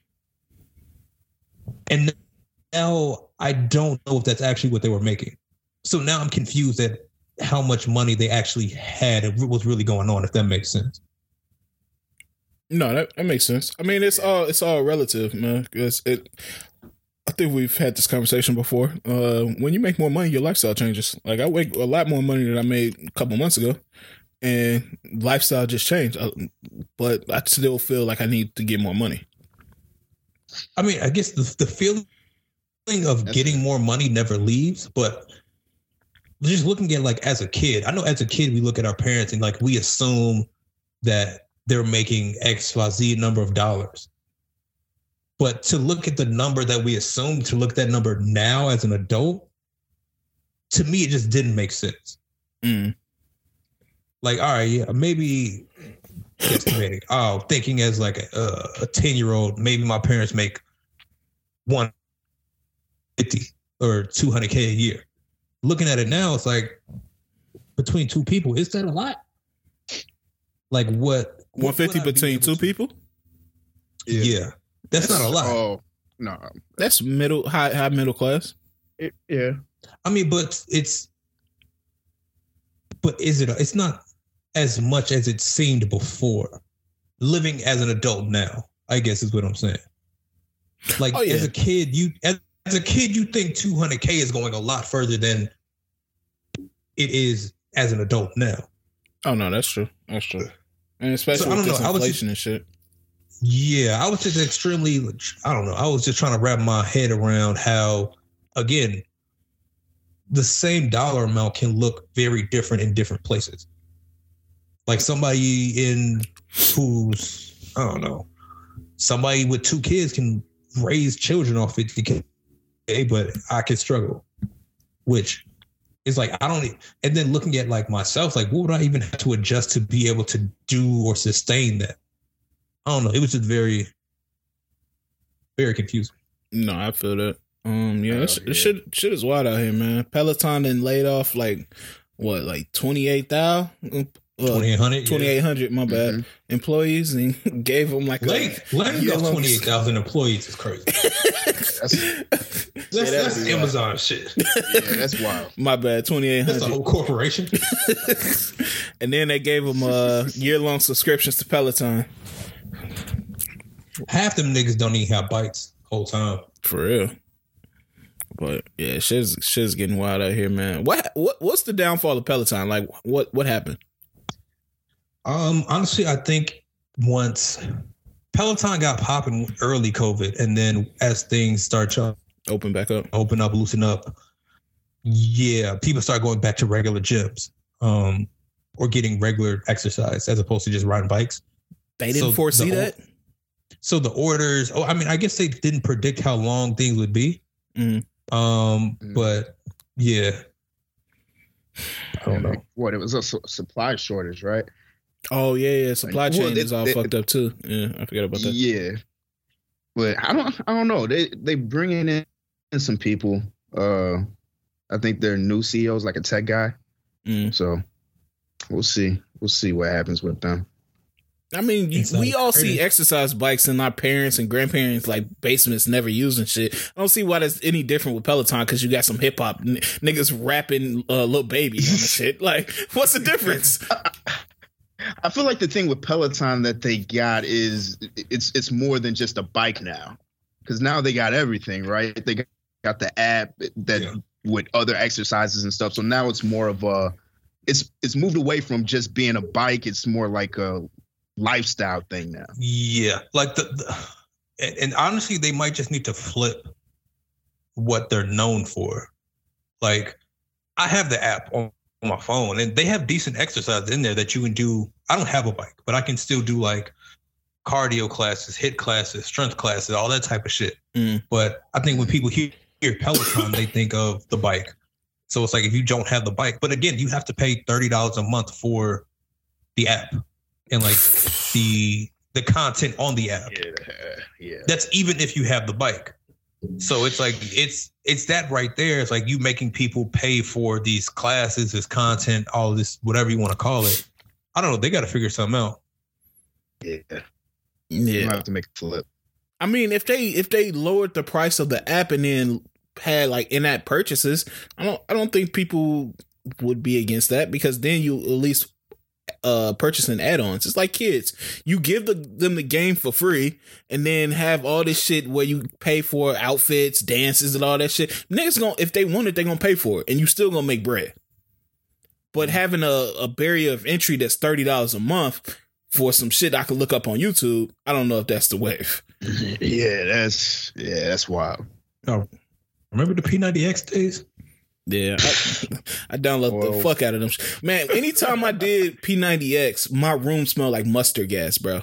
And now I don't know if that's actually what they were making. So now I'm confused at how much money they actually had and what was really going on, if that makes sense. No, that, that makes sense. I mean, it's all it's all relative, man. Because it, I think we've had this conversation before. Uh, when you make more money, your lifestyle changes. Like I make a lot more money than I made a couple months ago, and lifestyle just changed. Uh, But I still feel like I need to get more money. I mean, I guess the, the feeling of That's getting it. more money never leaves, but just looking at like as a kid, I know as a kid we look at our parents and like we assume that they're making X, Y, Z number of dollars. But to look at the number that we assume, to look at that number now as an adult, to me it just didn't make sense. Mm. Like, all right, yeah, maybe estimating. oh, thinking as like a a ten year old, maybe my parents make one fifty or two hundred k a year. Looking at it now, it's like between two people, is that a lot? Like what One fifty would I be between two to- people. Yeah, that's not a lot. Oh no, That's middle high high middle class. It- yeah. I mean, but it's, but is it? a, It's not as much as it seemed before. Living as an adult now, I guess is what I'm saying. Like Oh, yeah. as a kid, you as, as a kid, you think 200k is going a lot further than it is as an adult now. Oh no, that's true. That's true. And especially So, I with don't this know, I was inflation and shit. Yeah, I was just extremely. I don't know. I was just trying to wrap my head around how, again, the same dollar amount can look very different in different places. Like somebody in who's I don't know, somebody with two kids can raise children off 50k, but I can struggle, which is like I don't. e- And then looking at like myself, like what would I even have to adjust to be able to do or sustain that? I don't know. It was just very, very confusing. No, I feel that. Um, yeah, Hell it's, yeah. shit, shit is wild out here, man. Peloton then laid off like what, like twenty eight thousand, Twenty eight hundred. twenty eight hundred. My bad, Mhm. employees, and gave them like Late, letting Yeah, go twenty eight thousand employees is crazy. That's, That's, that'd that's be wild. Amazon shit. yeah, that's wild. My bad, twenty eight That's a whole corporation. and then they gave them uh year long subscriptions to Peloton. Half them niggas don't even have bikes whole time. For real. But yeah, shit's shit's getting wild out here, man. What what what's the downfall of Peloton? Like what what happened? Um, honestly, I think once Peloton got popping early COVID, and then as things start to Open back up. open up, loosen up, yeah, people start going back to regular gyms, um, or getting regular exercise as opposed to just riding bikes. They didn't So foresee the- that. So the orders, oh, I mean, I guess they didn't predict how long things would be. Mhm. Um, Mm. but yeah, I don't know. What it was a su- supply shortage, right? Oh yeah, yeah. Supply Well, chain they- is all they- fucked up too. Yeah, I forgot about that. Yeah, but I don't. I don't know. They they bringing in some people. Uh, I think they're new CEOs, like a tech guy. Mm. So we'll see. We'll see what happens with them. I mean, you, It's we like all crazy. see exercise bikes in our parents and grandparents like basements never using shit. I don't see why that's any different with Peloton because you got some hip hop n- niggas rapping uh, "Lil Baby" on the shit. Like, what's the difference? I feel like the thing with Peloton that they got is it's it's more than just a bike now, because now they got everything right. They got the app that Yeah. with other exercises and stuff. So now it's more of a it's it's moved away from just being a bike. It's more like a lifestyle thing now. Yeah, like the, the and, and honestly, they might just need to flip what they're known for. Like, I have the app on on my phone, and they have decent exercise in there that you can do. I don't have a bike, but I can still do like cardio classes, HIIT classes, strength classes, all that type of shit. Mm. But I think when people hear, hear Peloton, they think of the bike. So it's like if you don't have the bike, but again, you have to pay thirty dollars a month for the app and like the the content on the app. Yeah, yeah. That's even if you have the bike. So it's like it's it's that right there. It's like you making people pay for these classes, this content, all this, whatever you want to call it. I don't know. They got to figure something out. Yeah, you Yeah, might have to make a flip. I mean, if they if they lowered the price of the app and then had like in-app purchases, I don't I don't think people would be against that because then you at least uh purchasing add-ons. It's like kids. You give the, them the game for free and then have all this shit where you pay for outfits, dances and all that shit. Niggas gonna if they want it, they gonna pay for it and you still gonna make bread. But having a, a barrier of entry that's thirty dollars a month for some shit I could look up on YouTube, I don't know if that's the wave. yeah, that's yeah, that's wild. Remember the P90X days? Yeah, I, I download the fuck out of them. Man, anytime I did P90X, my room smelled like mustard gas, bro.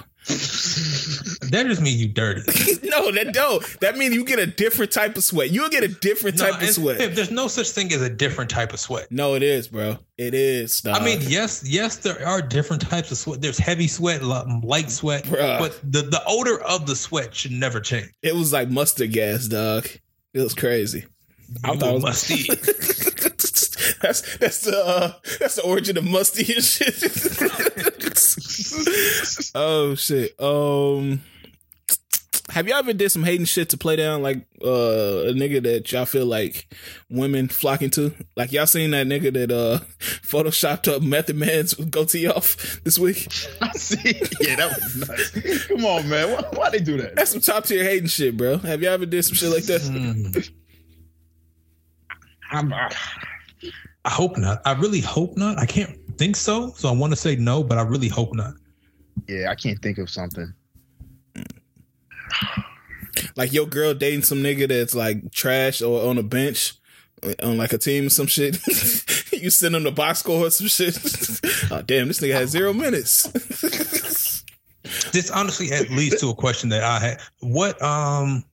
That just means you dirty. no, that don't. That means you get a different type of sweat. You'll get a different No, type of it's- sweat. There's no such thing as a different type of sweat. No, it is, bro. It is. Dog. I mean, yes, yes, there are different types of sweat. There's heavy sweat, light sweat, Bruh. but the, the odor of the sweat should never change. it was like mustard gas, dog. It was crazy. I You thought it was musty. that's that's the uh, that's the origin of musty and shit. oh shit. Um have y'all ever did some hating shit to play down like uh, a nigga that y'all feel like women flocking to? Like y'all seen that nigga that uh photoshopped up Method Man's goatee off this week? I see. Yeah, that was nuts. Come on, man. Why, why they do that? That's some top tier hating shit, bro. Have y'all ever did some shit like that? I'm, I, I hope not. I really hope not. I can't think so. So I want to say no, but I really hope not. Yeah, I can't think of something. Like your girl dating some nigga that's like trash or on a bench on like a team or some shit. you send him the box score or some shit. oh damn, this nigga has zero minutes. this honestly leads to a question that I had. What um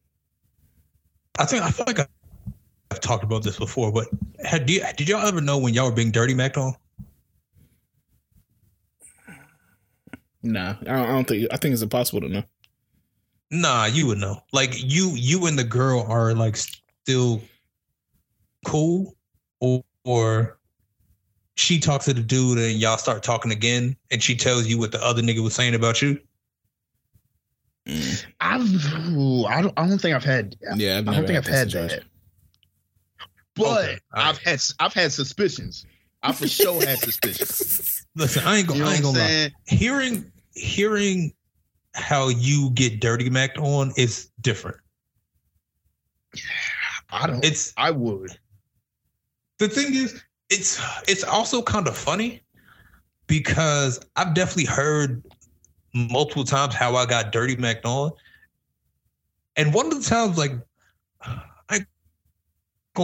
I think I feel like I've talked about this before, but had you, did y'all ever know when y'all were being dirty macked on? Nah, I don't, I don't think. I think it's impossible to know. Nah, you would know. Like you, you and the girl are like still cool, or, or she talks to the dude and y'all start talking again, and she tells you what the other nigga was saying about you. Mm. I've, ooh, I don't, I don't think I've had. Yeah, I've I don't think I've had situation. But Okay, I've had, I've had suspicions. I for sure had suspicions. Listen, I ain't gonna, know I ain't gonna lie. Hearing, hearing how you get dirty macked on is different. I don't. It's I would. the thing is, it's it's also kind of funny because I've definitely heard multiple times how I got dirty macked on, and one of the times like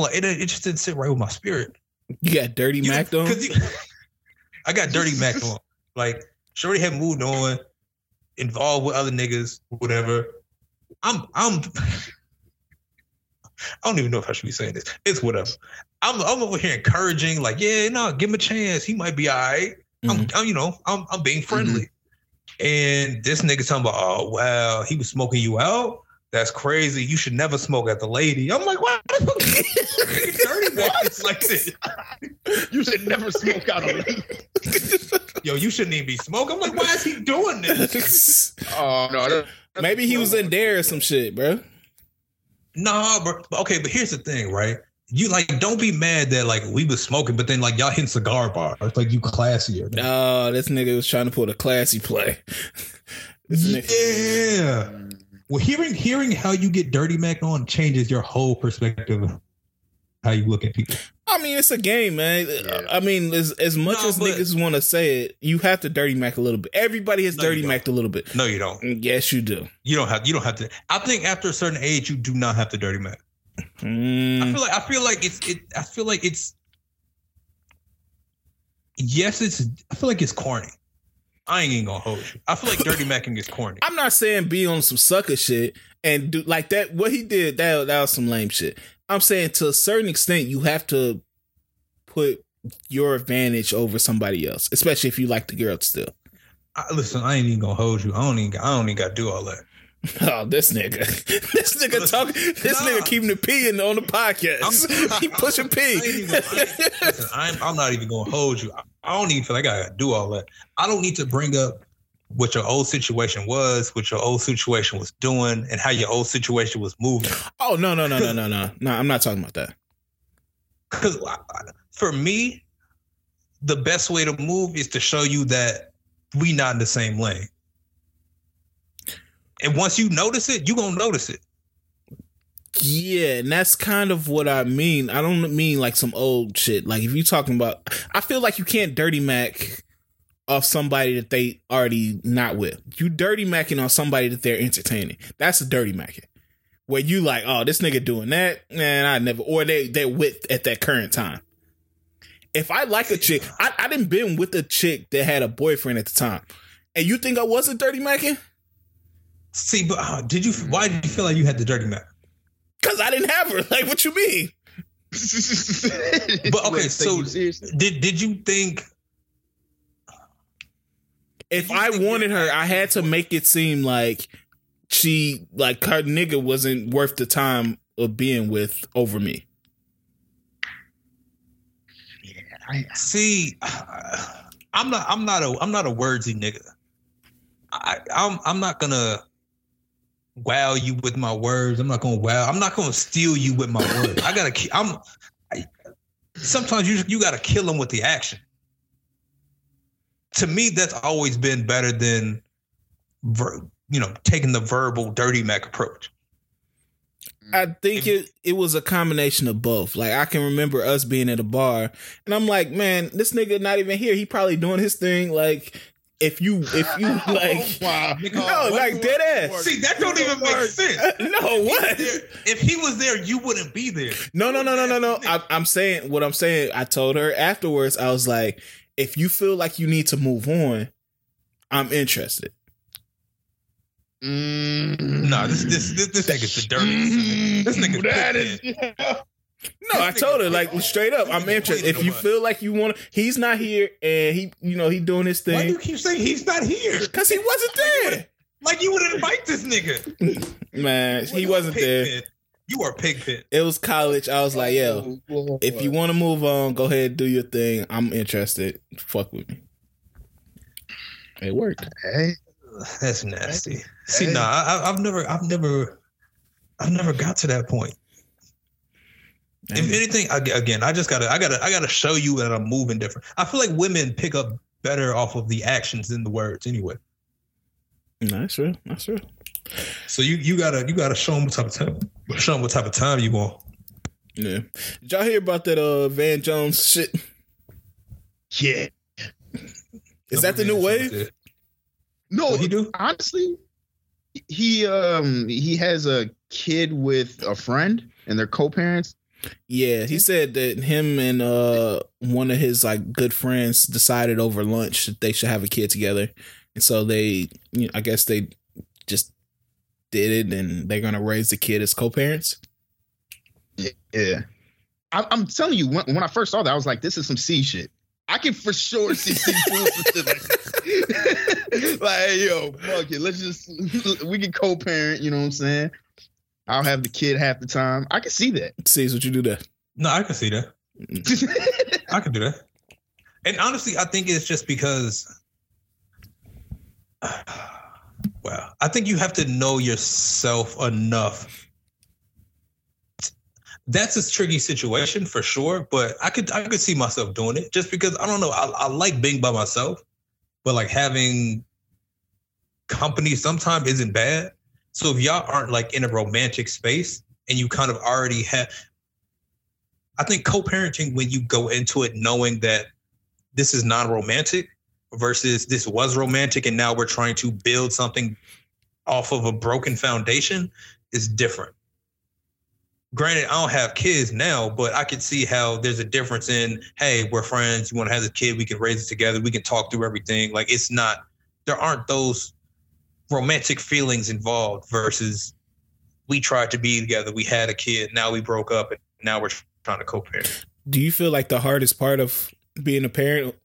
It, it just didn't sit right with my spirit. You got dirty You mac on. you- I got dirty Mac on. Like Shorty had moved on, involved with other niggas, whatever. I'm I'm I don't even know if I should be saying this. It's whatever. I'm I'm over here encouraging, like, yeah, no, give him a chance. He might be all right. I'm, mm-hmm. I'm you know, I'm I'm being friendly. Mm-hmm. And this nigga talking about, oh wow, he was smoking you out. That's crazy. You should never smoke at the lady. I'm like, what? dirty what? like this. You should never smoke out on me. Yo, you shouldn't even be smoking. I'm like, why is he doing this? Oh no. that- Maybe he was in there or some shit, bro. Nah, bro. Okay, but here's the thing, right? You like don't be mad that like we was smoking, but then like y'all hitting cigar bars. It's like you classier. Oh, this nigga was trying to put a classy play. This nigga- Yeah. Well, hearing hearing how you get dirty mac on changes your whole perspective of how you look at people. I mean, it's a game, man. Yeah. I mean, as as much No, as niggas want to say it, you have to dirty mac a little bit. Everybody has No, dirty mac a little bit. No, you don't. Yes, you do. You don't have. You don't have to. I think after a certain age, you do not have to dirty mac. I Mm, feel like I feel like it's it. I feel like it's. Yes, it's. I feel like it's corny. I ain't even gonna hold you. I feel like dirty macking is corny. I'm not saying be on some sucker shit and do like that. What he did that that was some lame shit. I'm saying to a certain extent, you have to put your advantage over somebody else, especially if you like the girl still. I, listen, I ain't even gonna hold you. I don't even. I don't even got to do all that. Oh, this nigga, this nigga Listen, talking, this nah. nigga keeping the P in on the podcast. I'm- he pushing P. I ain't even gonna- I ain't- listen, I'm, I'm not even gonna hold you. I, don't even feel like I gotta do all that. I don't need to bring up what your old situation was, what your old situation was doing, and how your old situation was moving. oh no no no no no no no! I'm not talking about that. Because for me, the best way to move is to show you that we not in the same lane. And once you notice it, you gonna notice it. Yeah, and that's kind of what I mean. I don't mean like some old shit. Like if you're talking about, I feel like you can't dirty mac off somebody that they already not with. You dirty macking on somebody that they're entertaining. That's a dirty macking. Where you like, oh, this nigga doing that, man, I never, or they they're with at that current time. If I like a chick, I, I didn't been with a chick that had a boyfriend at the time, and you think I wasn't dirty macking? See, but uh, did you? Why did you feel like you had the dirty map? Cause I didn't have her. Like, what you mean? But, okay, so- take you seriously? Did Did you think? if I wanted her, I had to make it seem like she like her nigga wasn't worth the time of being with over me. Yeah, I, See, I'm not. I'm not a. I'm not a wordsy nigga. I'm I'm not gonna wow you with my words. I'm not gonna wow. I'm not gonna steal you with my words. I gotta. ki- I'm. I, sometimes you you gotta kill them with the action. To me, that's always been better than, ver, you know, taking the verbal dirty mac approach. I think it it was a combination of both. Like I can remember us being at a bar, and I'm like, man, this nigga not even here. He probably doing his thing. Like if you if you like. wow. No, like dead ass. See, that don't even make sense. No, what? If he was there, you wouldn't be there. No, no, no, no, no, no. I, I'm saying what I'm saying. I told her afterwards. I was like, if you feel like you need to move on, I'm interested. Mm. No, this this this, this nigga's the dirtiest. This nigga's That pissed, is. No, I told her like straight up. I'm interested. If you feel like you want, to he's not here, and he, you know, he doing his thing. Why do you keep saying he's not here? because he wasn't there. Like you would invite this nigga. Man, he wasn't there. You are pig pit. It was college. I was like, yo, if you want to move on, go ahead, do your thing. I'm interested. Fuck with me. It worked. Hey, That's nasty. See, Hey. nah, I, I- I've never, I've never, I've never got to that point. If anything, again, I just gotta, I gotta, I gotta show you that I'm moving different. I feel like women pick up better off of the actions than the words, anyway. That's real. That's real. So you, you gotta, you gotta show them what type of time, show them what type of time you want. Yeah. Did y'all hear about that uh Van Jones shit? yeah. Is that the new wave? No, What he do? honestly, he um he has a kid with a friend, and they're co-parents. Yeah, he said that him and uh one of his like good friends decided over lunch that they should have a kid together, and so they, you know, I guess they just did it, and they're gonna raise the kid as co-parents. Yeah, I, I'm telling you, when, when I first saw that, I was like, "This is some C shit." I can for sure see C doing some shit like, like, hey, yo, fuck it, let's just we can co-parent. You know what I'm saying? I'll have the kid half the time. I can see that. See what you do there. No, I can see that. I can do that. And honestly, I think it's just because. well, I think you have to know yourself enough. That's a tricky situation for sure, but I could I could see myself doing it just because I don't know. I, I like being by myself, but like having company sometimes isn't bad. So if y'all aren't like in a romantic space and you kind of already have I think co-parenting when you go into it knowing that this is non-romantic versus this was romantic and now we're trying to build something off of a broken foundation is different. Granted, I don't have kids now, but I can see how there's a difference in, hey, we're friends, you want to have a kid, we can raise it together, we can talk through everything. Like it's not there aren't those romantic feelings involved versus we tried to be together, we had a kid, now we broke up and now we're trying to co-parent. Do you feel like the hardest part of being a parent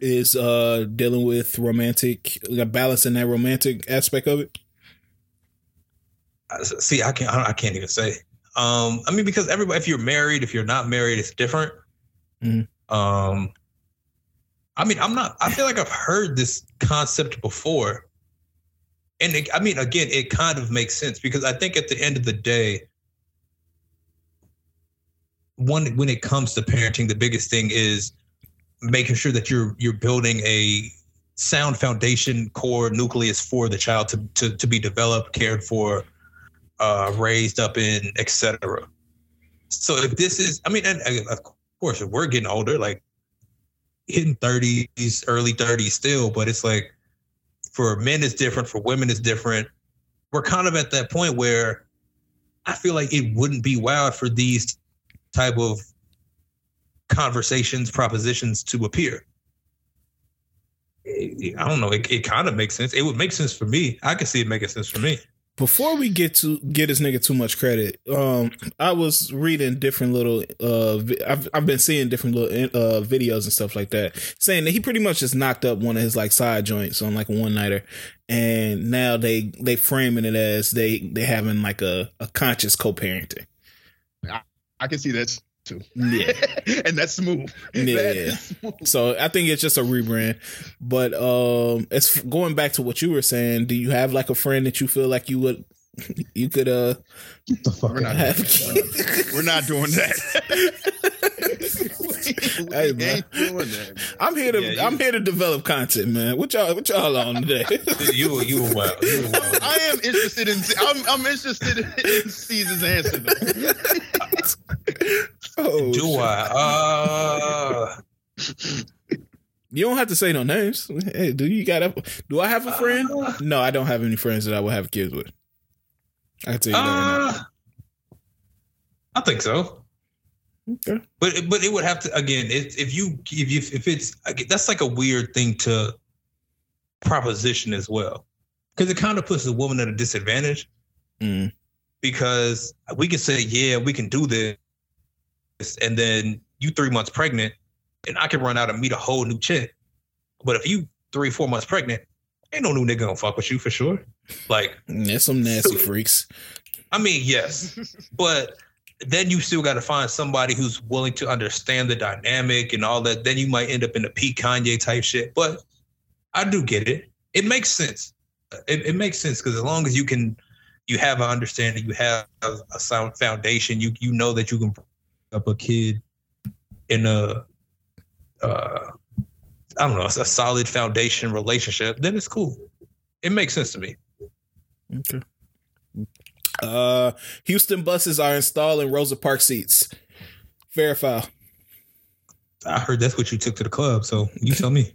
is uh dealing with romantic, like, balancing that romantic aspect of it? See, I can't. I can't even say. Um, I mean, because everybody, if you're married, if you're not married, it's different. Mhm. Um, I mean, I'm not. I feel like I've heard this concept before, and it, I mean, again, it kind of makes sense because I think at the end of the day, one when it comes to parenting, the biggest thing is making sure that you're you're building a sound foundation core nucleus for the child to to, to be developed, cared for, uh, raised up in, etc. So if this is, I mean, and, of course, if we're getting older, like hitting thirties, early thirties still, but it's like for men it's different, for women it's different. We're kind of at that point where I feel like it wouldn't be wild for these type of conversations, propositions to appear. I don't know. It, it kind of makes sense. It would make sense for me. I can see it making sense for me. Before we get to get this nigga too much credit, um, I was reading different little, uh, I've I've been seeing different little uh videos and stuff like that, saying that he pretty much just knocked up one of his like side joints on like a one nighter, and now they they framing it as they they having like a a conscious co parenting. I can see that to. Yeah. and that's smooth. Yeah. That is smooth. So I think it's just a rebrand. But um it's going back to what you were saying, do you have like a friend that you feel like you would you could uh Get the fuck We're not out. have We're not doing that. we Hey, man. doing that. man. I'm here to Yeah, you- I'm here to develop content, man. What y'all what y'all on today? You you were wild. You were wild. I am interested in. I'm, I'm interested in Caesar's answer. Oh, Do shit. I? Uh, You don't have to say no names. Hey, do you got a do I have a friend? Uh, No, I don't have any friends that I would have kids with. I can tell you uh, I think so. Okay. But but it would have to again if if you if you if it's that's like a weird thing to proposition as well because it kind of puts the woman at a disadvantage Mm. because we can say yeah we can do this and then you three months pregnant and I can run out and meet a whole new chick but if you three four months pregnant ain't no new nigga gonna fuck with you for sure like There's some nasty freaks. I mean yes but then you still got to find somebody who's willing to understand the dynamic and all that. Then you might end up in a Pete Kanye type shit. But I do get it. It makes sense. It, it makes sense because as long as you can, you have an understanding, you have a sound foundation. You you know that you can bring up a kid in a, uh, I don't know, it's a solid foundation relationship. Then it's cool. It makes sense to me. Okay. Uh, Houston buses are installing Rosa Park seats. Fair or foul? I heard that's what you took to the club. So you tell me.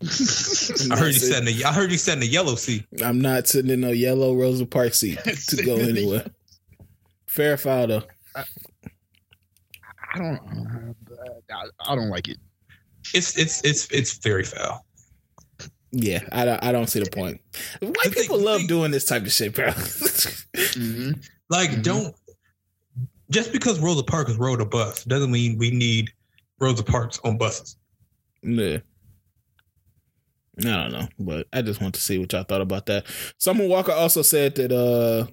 I heard you sat in the I heard you sat in the yellow seat. I'm not sitting in a yellow Rosa Park seat to go anywhere. Fair or foul though. I don't. I, I don't like it. It's it's it's it's very foul. Yeah, I don't. I don't see the point. White The people the love thing- doing this type of shit, bro. Mm-hmm. Like Mhm. don't just because Rosa Parks rode a bus doesn't mean we need Rosa Parks on buses. yeah. I don't know, but I just want to see what y'all thought about that. Summer Walker also said that uh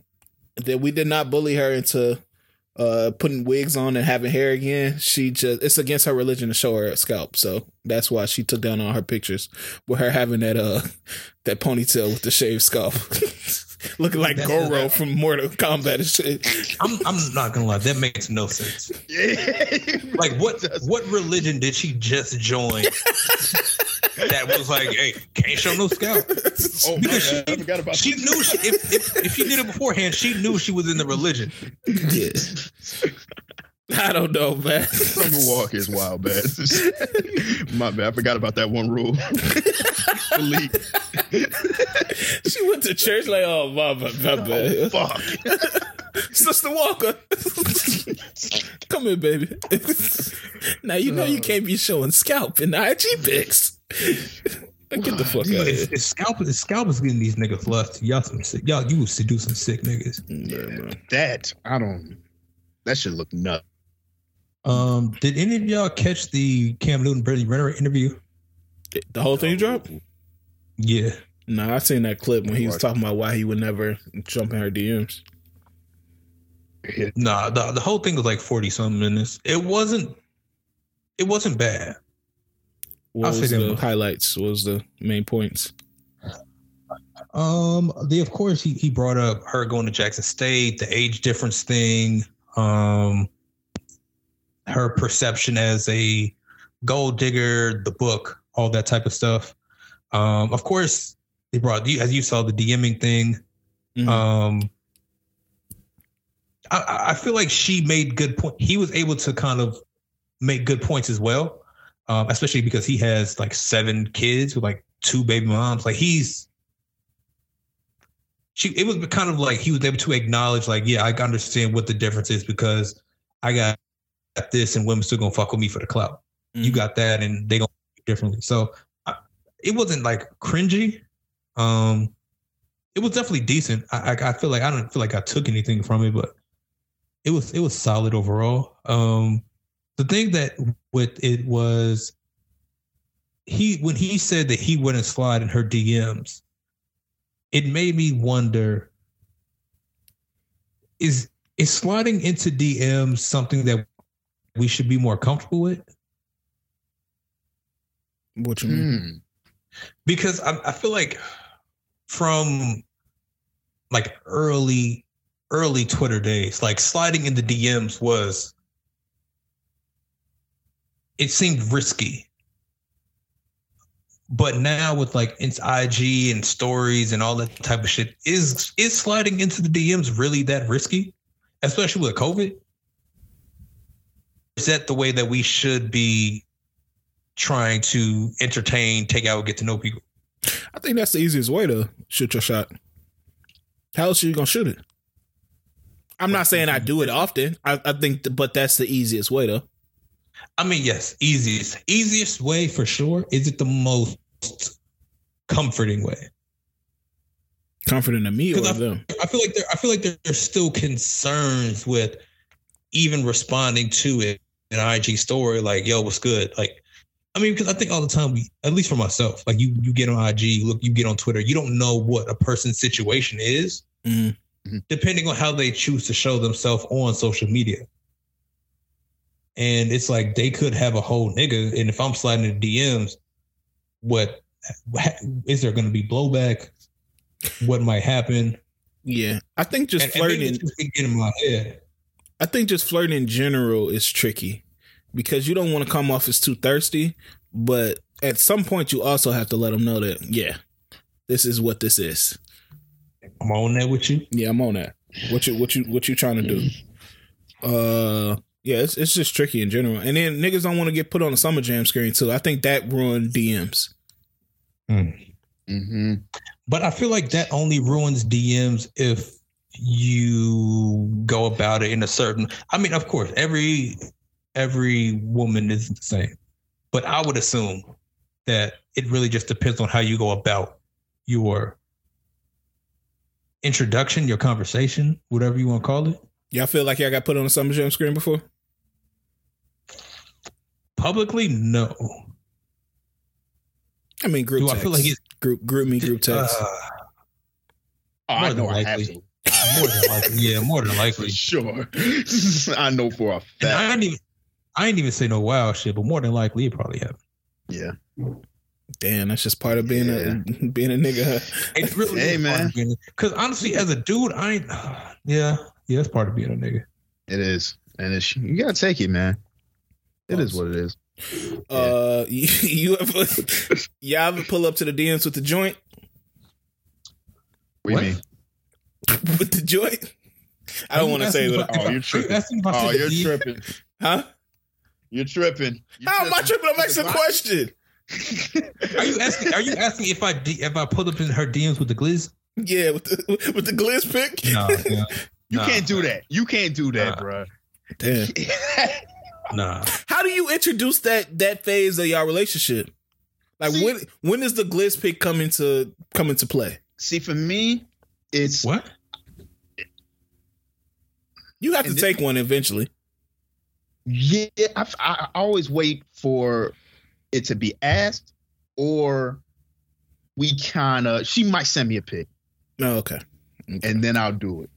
that we did not bully her into uh putting wigs on and having hair again. She just it's against her religion to show her scalp, so that's why she took down all her pictures with her having that uh that ponytail with the shaved scalp. Looking like That's- Goro from Mortal Kombat and shit. I'm I'm not gonna lie, that makes no sense. Yeah. Like what what religion did she just join that was like, hey, can't show no scalp? Oh, Because bad. I forgot about She knew she, if, if if she did it beforehand, she knew she was in the religion. Yeah. I don't know, man. Summer Walker is wild, bad. My bad. I forgot about that one rule. Elite. she went to church like, oh my, my, my bad. Fuck. Sister Walker. Come here, baby. now you know you uh. can't be showing scalp in the IG pics. Get the fuck out of If, here. if scalp if scalp is getting these niggas left, y'all some sick. Y'all you was seduce some sick niggas. Yeah. That I don't. That should look nuts. Um, did any of y'all catch the Cam Newton Brittany Renner interview? The whole thing dropped? Yeah. No, I seen that clip when he was talking about why he would never jump in her DMs. Nah, the, the whole thing was like 40 something minutes. It wasn't it wasn't bad. What I'll say was the them. highlights? What was the main points? Um, they of course he he brought up her going to Jackson State, the age difference thing, um, her perception as a gold digger, the book, all that type of stuff. Um, of course, they brought you as you saw the DMing thing. Mhm. Um, I, I feel like she made good point. He was able to kind of make good points as well, um, especially because he has like seven kids with like two baby moms. Like he's, she. It was kind of like he was able to acknowledge, like, yeah, I understand what the difference is because I got this, and women still gonna fuck with me for the clout. You Mhm. got that, and they gonna differently. So I, it wasn't like cringy. Um, it was definitely decent. I, I I feel like I don't feel like I took anything from it, but it was it was solid overall. Um, the thing that with it was he when he said that he wouldn't slide in her DMs, it made me wonder: is is sliding into DMs something that we should be more comfortable with? What you mean? Hmm. Because I, I feel like from like early early Twitter days, like sliding in the DMs was it seemed risky. But now with like it's IG and stories and all that type of shit, is is sliding into the DMs really that risky? Especially with COVID? Is that the way that we should be trying to entertain, take out, get to know people? I think that's the easiest way to shoot your shot. How else are you gonna shoot it? I'm not saying I do it often. I, I think, but that's the easiest way though. I mean, yes, easiest, easiest way for sure. Is it the most comforting way? Comforting to me or I, them. I feel like there, I feel like there- there's still concerns with even responding to it an IG story like, "Yo, what's good?" Like, I mean, because I think all the time we, at least for myself, like you, you get on IG, look, you get on Twitter, you don't know what a person's situation is, Mhm. depending on how they choose to show themselves on social media. And it's like they could have a whole nigga, and if I'm sliding in the DMs, what is there going to be blowback? What might happen? Yeah, I think just And- and flirting. it just get in my head. I think just flirting in general is tricky because you don't want to come off as too thirsty, but at some point you also have to let them know that yeah, this is what this is. I'm on that with you. Yeah, I'm on that. What you what you what you trying to do? Uh yeah, it's it's just tricky in general. And then niggas don't want to get put on the summer jam screen too. I think that ruined DMs. Mm-hmm. But I feel like that only ruins DMs if you go about it in a certain. I mean, of course, every every woman isn't the same, but I would assume that it really just depends on how you go about your introduction, your conversation, whatever you want to call it. Y'all feel like y'all got put on the summer jam screen before? Publicly, no. I mean group Do I feel like it's group group me group text. uh, Oh, More I than know I have likely. to. more than likely? Yeah, more than likely. sure. I know for a And fact. I ain't even. I ain't even say no wild shit, but more than likely it probably happened. Yeah. Damn, that's just part of being a being a nigga. It really Hey, man. because honestly, as a dude, I ain't. yeah, yeah, it's part of being a nigga. It is. And it's you gotta take it, man. It is what it is. Uh, you, you ever y'all ever pull up to the DMs with the joint? What, What? do you mean? With the joint? I don't want to say that. Oh, you're tripping. Oh, you're tripping. Huh? You're tripping. You're How am I tripping? I'm asking a question. Are you asking? Are you asking if I if I pulled up in her DMs with the glizz? Yeah, with the with the glitz pick. No, yeah, You Nah. can't do that. You can't do that, Nah. bro. Damn. Nah. How do you introduce that that phase of y'all relationship? Like See- when when does the glitz pick come into come into play? See, for me, it's What? You have to And take one eventually. yeah. I, I always wait for it to be asked, or we kind of. She might send me a pic, Oh, okay, and then I'll do it.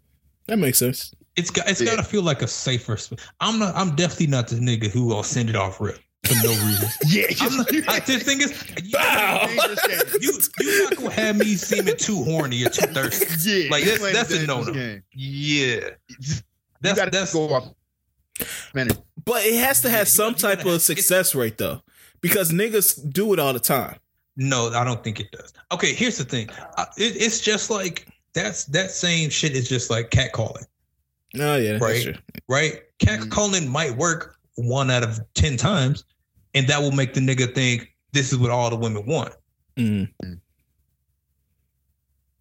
that makes sense. It's got. It's Yeah. got to feel like a safer. Sp- I'm not. I'm definitely not the nigga who will send it off rip for no reason. Yeah, I'm not, I, the thing is, you, Bow. you you're not gonna have me seeming too horny or too thirsty. yeah. Like, you that's- that's a dangerous no-no. game. Yeah, that's that's go off. Man, But it has to have you some gotta- type have- of success rate though, because niggas do it all the time. No, I don't think it does. Okay, here's the thing. I, it, it's just like that's that same shit is just like catcalling, Oh yeah, that's Right. true. right? Catcalling might work one out of ten times, and that will make the nigga think this is what all the women want. Mm.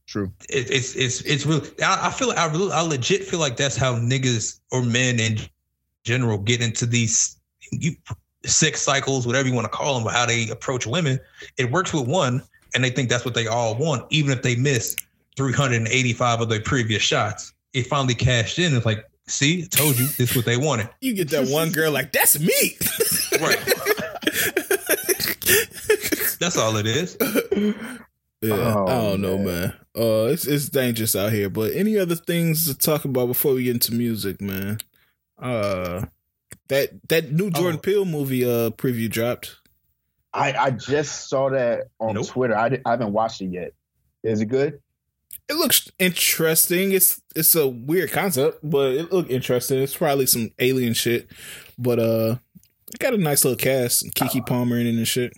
true. It, it's it's it's really. I, I feel like I really, I legit feel like that's how niggas or men in general get into these you, sex cycles, whatever you want to call them, how they approach women. It works with one, and they think that's what they all want, even if they miss 385 of their previous shots. It finally cashed in. It's like, see, I told you, this is what they wanted. You get that one girl like that's me. Right. That's all it is. Yeah, Oh, I don't know, man. man. Uh, it's it's dangerous out here. But any other things to talk about before we get into music, man? Uh, That that new Jordan Oh. Peele movie uh preview dropped. I I just saw that on Nope. Twitter. I, di- I haven't watched it yet. Is it good? It looks interesting. It's it's a weird concept, but it looked interesting. It's probably some alien shit, but uh, it got a nice little cast. Keke Palmer in it and shit.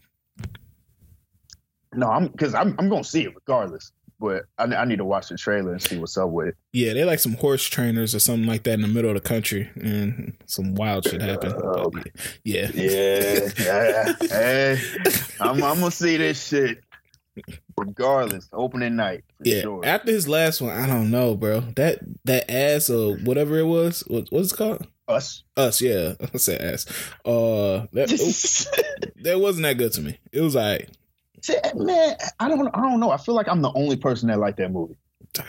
No, I'm because I'm I'm gonna see it regardless. But I, I need to watch the trailer and see what's up with it. Yeah, they like some horse trainers or something like that in the middle of the country, and some wild shit happened. Oh, But, yeah, Yeah, yeah. hey, I'm I'm gonna see this shit regardless. Opening night for yeah. sure. After his last one, I don't know, bro. That that ass or whatever it was, what what's it called? Us. Us, yeah. I said ass. Uh, that that wasn't that good to me. It was like See, Man, I don't I don't know. I feel like I'm the only person that liked that movie.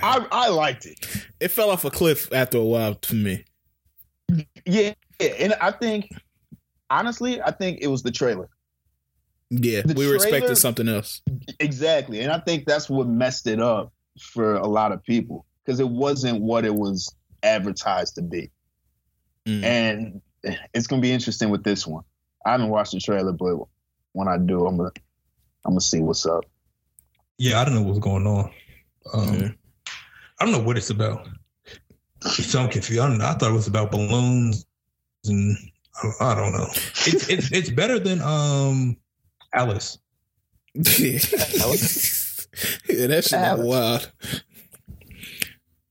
I I liked it. it fell off a cliff after a while for me. Yeah, yeah. and I think honestly, I think it was the trailer. Yeah, The we were expecting something else. Exactly. And I think that's what messed it up for a lot of people because it wasn't what it was advertised to be. Mm. And it's going to be interesting with this one. I haven't watched the trailer, but when I do, I'm going to I'm going to see what's up. Yeah, I don't know what's going on. Um, Yeah. I don't know what it's about. So I'm confused. I, don't know. I thought it was about balloons, and I, I don't know. It's it's it's better than um Alice. yeah, that shit Alice. was wild.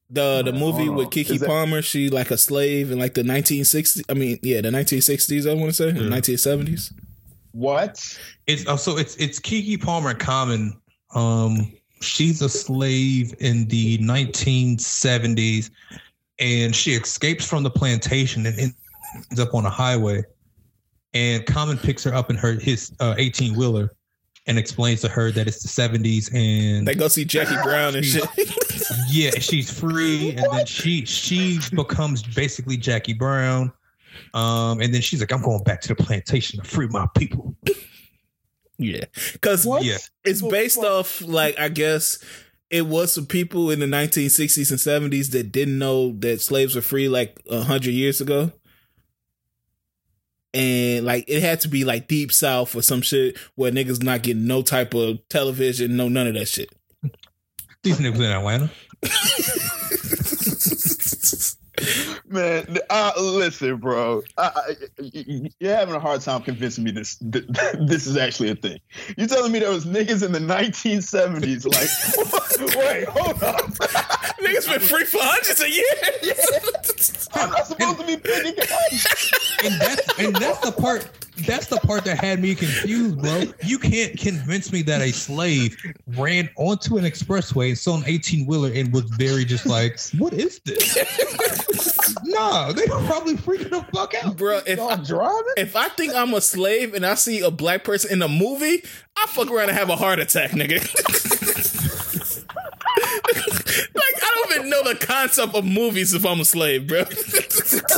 The the movie with Keke that- Palmer, she like a slave in like the 1960s. I mean, yeah, the 1960s. I want to say, Yeah. 1970s. What? It's oh, so it's it's Keke Palmer Common. Um, she's a slave in the 1970s, and she escapes from the plantation and ends up on a highway. And Common picks her up in her his 18 wheeler, and explains to her that it's the 70s and They go see Jackie Brown and shit. yeah, she's free, and then she she becomes basically Jackie Brown. Um, and then she's like, I'm going back to the plantation to free my people. yeah, because Yeah. it's based fuck. off like I guess it was some people in the 1960s and 70s that didn't know that slaves were free like a hundred years ago. And like it had to be like deep south or some shit where niggas not getting no type of television, no none of that shit. These niggas in Atlanta. Man, uh, listen, bro. I, I, you're having a hard time convincing me this th- this is actually a thing. You're telling me there was niggas in the 1970s? Like, wait, hold on. niggas been free for hundreds of years. I'm not supposed to be picking and that's and that's the part that's the part that had me confused, bro. You can't convince me that a slave ran onto an expressway and saw an 18 wheeler and was very just like, what is this? nah, they were probably freaking the fuck out. Bro, if Y'all I, driving? if I think I'm a slave and I see a black person in a movie, I fuck around and have a heart attack, nigga. like I don't even know the concept of movies if I'm a slave, bro.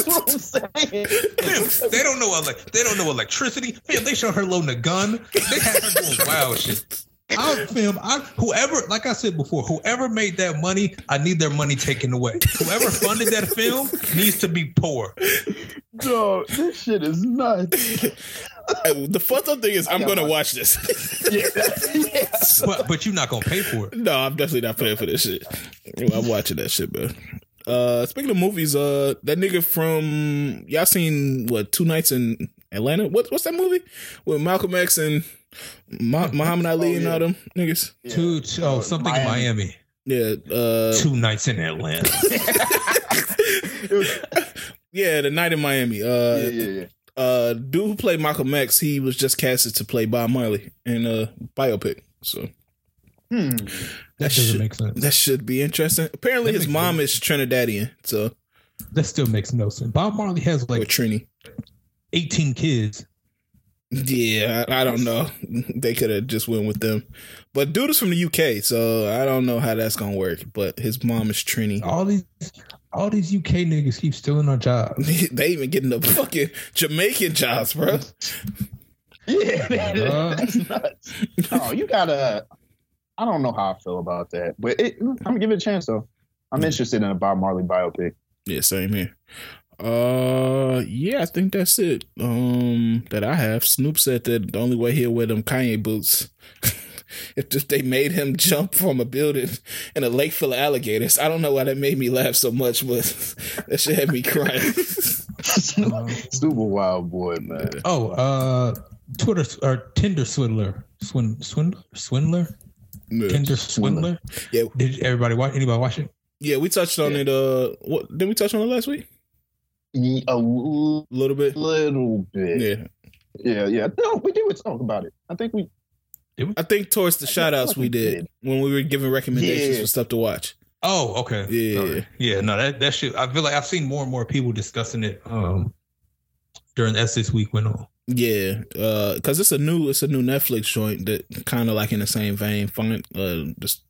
That's what I'm saying. Fam, they don't know elec they don't know electricity. Fam, they showed her loading a gun. They had her doing wild shit. I film I whoever like I said before, whoever made that money, I need their money taken away. Whoever funded that film needs to be poor. Dog, this shit is nuts. the fucked up thing is I'm gonna my- watch this. Yeah, yeah. But but you're not gonna pay for it. no, I'm definitely not paying for this shit. I'm watching that shit, bro. Uh, speaking of movies, uh, that nigga from y'all seen what two nights in Atlanta? What what's that movie with Malcolm X and Ma- Muhammad Ali Oh, and all them niggas? Two, two oh something in Miami. Yeah, uh, Two nights in Atlanta. Yeah, the night in Miami. Uh, yeah, yeah, yeah. uh, dude who played Malcolm X, he was just casted to play Bob Marley in a biopic. So Hmm. That That doesn't should- make sense. that should be interesting. Apparently, That his mom sense. is Trinidadian, so That still makes no sense. Bob Marley has or like Trini. 18 kids. Yeah, I, I don't know. They could have just went with them, but dude is from the UK, so I don't know how that's gonna work. But his mom is Trini. All these all these UK niggas keep stealing our jobs. they even getting the fucking Jamaican jobs, bro. Yeah, Uh. that's nuts. Oh, you gotta. I don't know how I feel about that, but it, I'm gonna give it a chance though. I'm interested in a Bob Marley biopic. Yeah, same here. Uh, yeah, I think that's it. Um, that I have. Snoop said that the only way he'll wear them Kanye boots if just they made him jump from a building in a lake full of alligators. I don't know why that made me laugh so much, but that shit had me crying. Super wild boy, man. Oh, uh, Twitter or Tinder swindler, swin, swindler, swindler, yeah. Tinder swindler. Yeah. Did everybody watch? Anybody watch it? Yeah, we touched on Yeah. it. Uh, what did we touch on it last week? Ye- A l- A little bit. little bit. Yeah, Yeah, yeah. No, we did we talk about it. I think we. I think towards the I shout outs like we we did did. when we were giving recommendations Yeah. for stuff to watch. Oh, okay. Yeah. Sorry. yeah. No, that that shit. I feel like I've seen more and more people discussing it um during as this week went on. Yeah, uh, because it's a new it's a new Netflix joint that kind of like in the same vein, find uh, just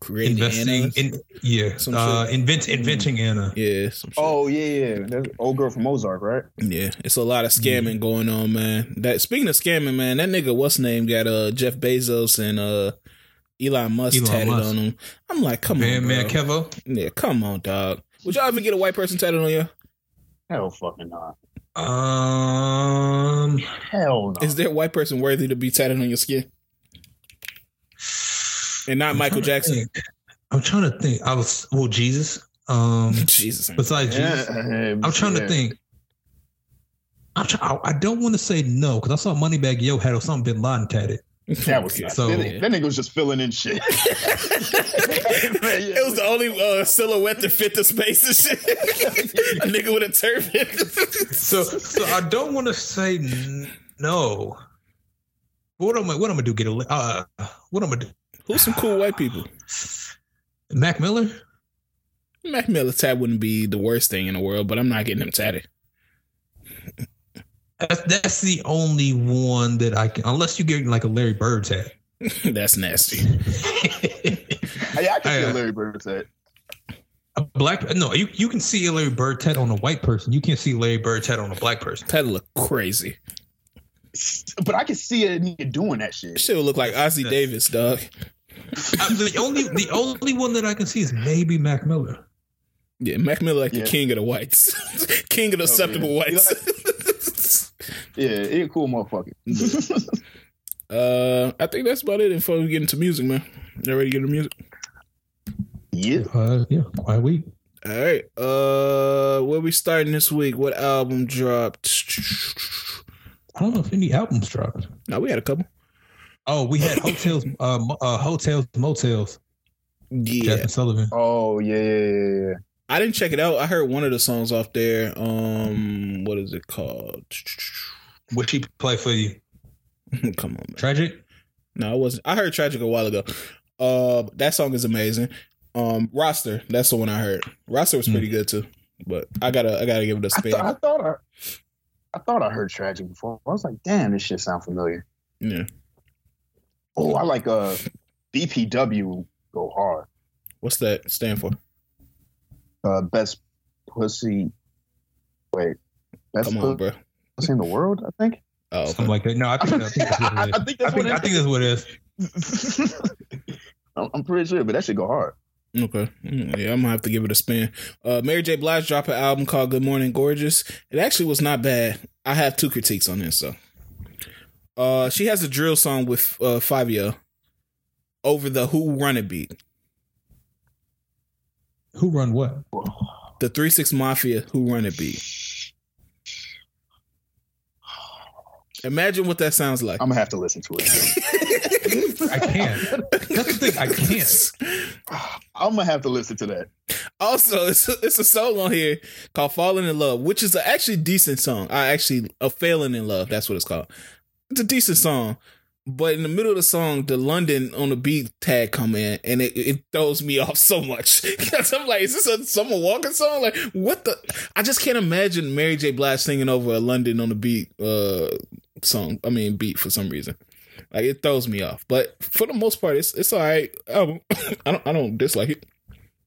creating Investing Annas. in yeah, Some uh, shit. invent inventing Anna. yeah, some shit. Oh yeah, yeah. That's old girl from Ozark, right? yeah. It's a lot of scamming going on, man. That speaking of scamming, man, that nigga what's name got uh Jeff Bezos and uh Elon Musk Elon tatted Musk. on him. I'm like, come man, on, man, bro. Kevo. yeah, come on, dog. Would y'all ever get a white person tatted on you? Hell fucking not. Um, Hell no. Is there a white person worthy to be tatted on your skin? And not I'm Michael Jackson. think. I'm trying to think. I was well, Jesus. Um, Jesus. besides Jesus, I'm trying to think. I'm try, I, I don't want to say no because I saw Moneybagg Yo had Osama bin Laden tatted. That was Okay. So- that, that nigga was just filling in shit. it was the only uh, silhouette that fit the space and shit. a nigga with a turban. So, so I don't want to say n- no. What am I? What am I gonna do? Get a? li- Uh, what am I do? Who's some cool white people? Mac Miller? Mac Miller tat wouldn't be the worst thing in the world, but I'm not getting him tatted. That's, that's the only one that I can, unless you get like a Larry Bird tat. That's nasty. yeah, I can see a Larry Bird set. A black no, you you can see a Larry Bird tat on a white person. You can't see Larry Bird tat on a black person. That look crazy. But I can see a nigga doing that shit. Shit would look like Ossie Davis, dog. Uh, the only the only one that I can see is maybe Mac Miller. Yeah, Mac Miller like the king of the whites, king of the Oh, acceptable yeah. whites. Yeah, he a cool motherfucker. uh, I think that's about it. Before we get into music, man, you ready to get into music? yeah. Uh, yeah, quiet week. All right. Uh, where we starting this week? What album dropped? I don't know if any albums dropped. No, we had a couple. Oh, we had hotels, uh, uh hotels, motels. Yeah, Jazmine Sullivan. Oh yeah, yeah, yeah, yeah. I didn't check it out. I heard one of the songs off there. Um, what is it called? What she play for you? Come on, man. Tragic. No, I wasn't. I heard Tragic a while ago. Uh, that song is amazing. Um, Roster, that's the one I heard. Roster was pretty good too, but I gotta, I gotta give it a spin. thought I thought I, I thought I heard Tragic before. I was like, damn, this shit sound familiar. yeah. Oh, I like uh BPW go hard. What's that stand for? Uh, best pussy. Wait, best Come on, pussy bro. In the world. I think. Oh, Something like that. No, I think, I think that's what it is. I think that's I think, what I it think that's what it is. I'm, I'm pretty sure, but that should go hard. Okay. Mm, Yeah, I'm gonna have to give it a spin. Uh Mary J. Blige dropped an album called Good Morning Gorgeous. It actually was not bad. I have two critiques on this, so. Uh she has a drill song with uh Fivio over the Who Run It beat. Who run what? The Three Six Mafia Who Run It beat. Imagine what that sounds like. I'm gonna have to listen to it. I can't. That's the thing. I can't. I'm gonna have to listen to that. Also, it's a, it's a song on here called "Falling in Love," which is a actually decent song. I actually a failing in love. That's what it's called. It's a decent song, but in the middle of the song, the London on the beat tag come in, and it, it throws me off so much because I'm like, is this a Summer Walker song? Like, what the? I just can't imagine Mary J. Blige singing over a London on the beat uh song. I mean, beat for some reason. Like it throws me off, but for the most part, it's it's all right. album. I don't I don't dislike it.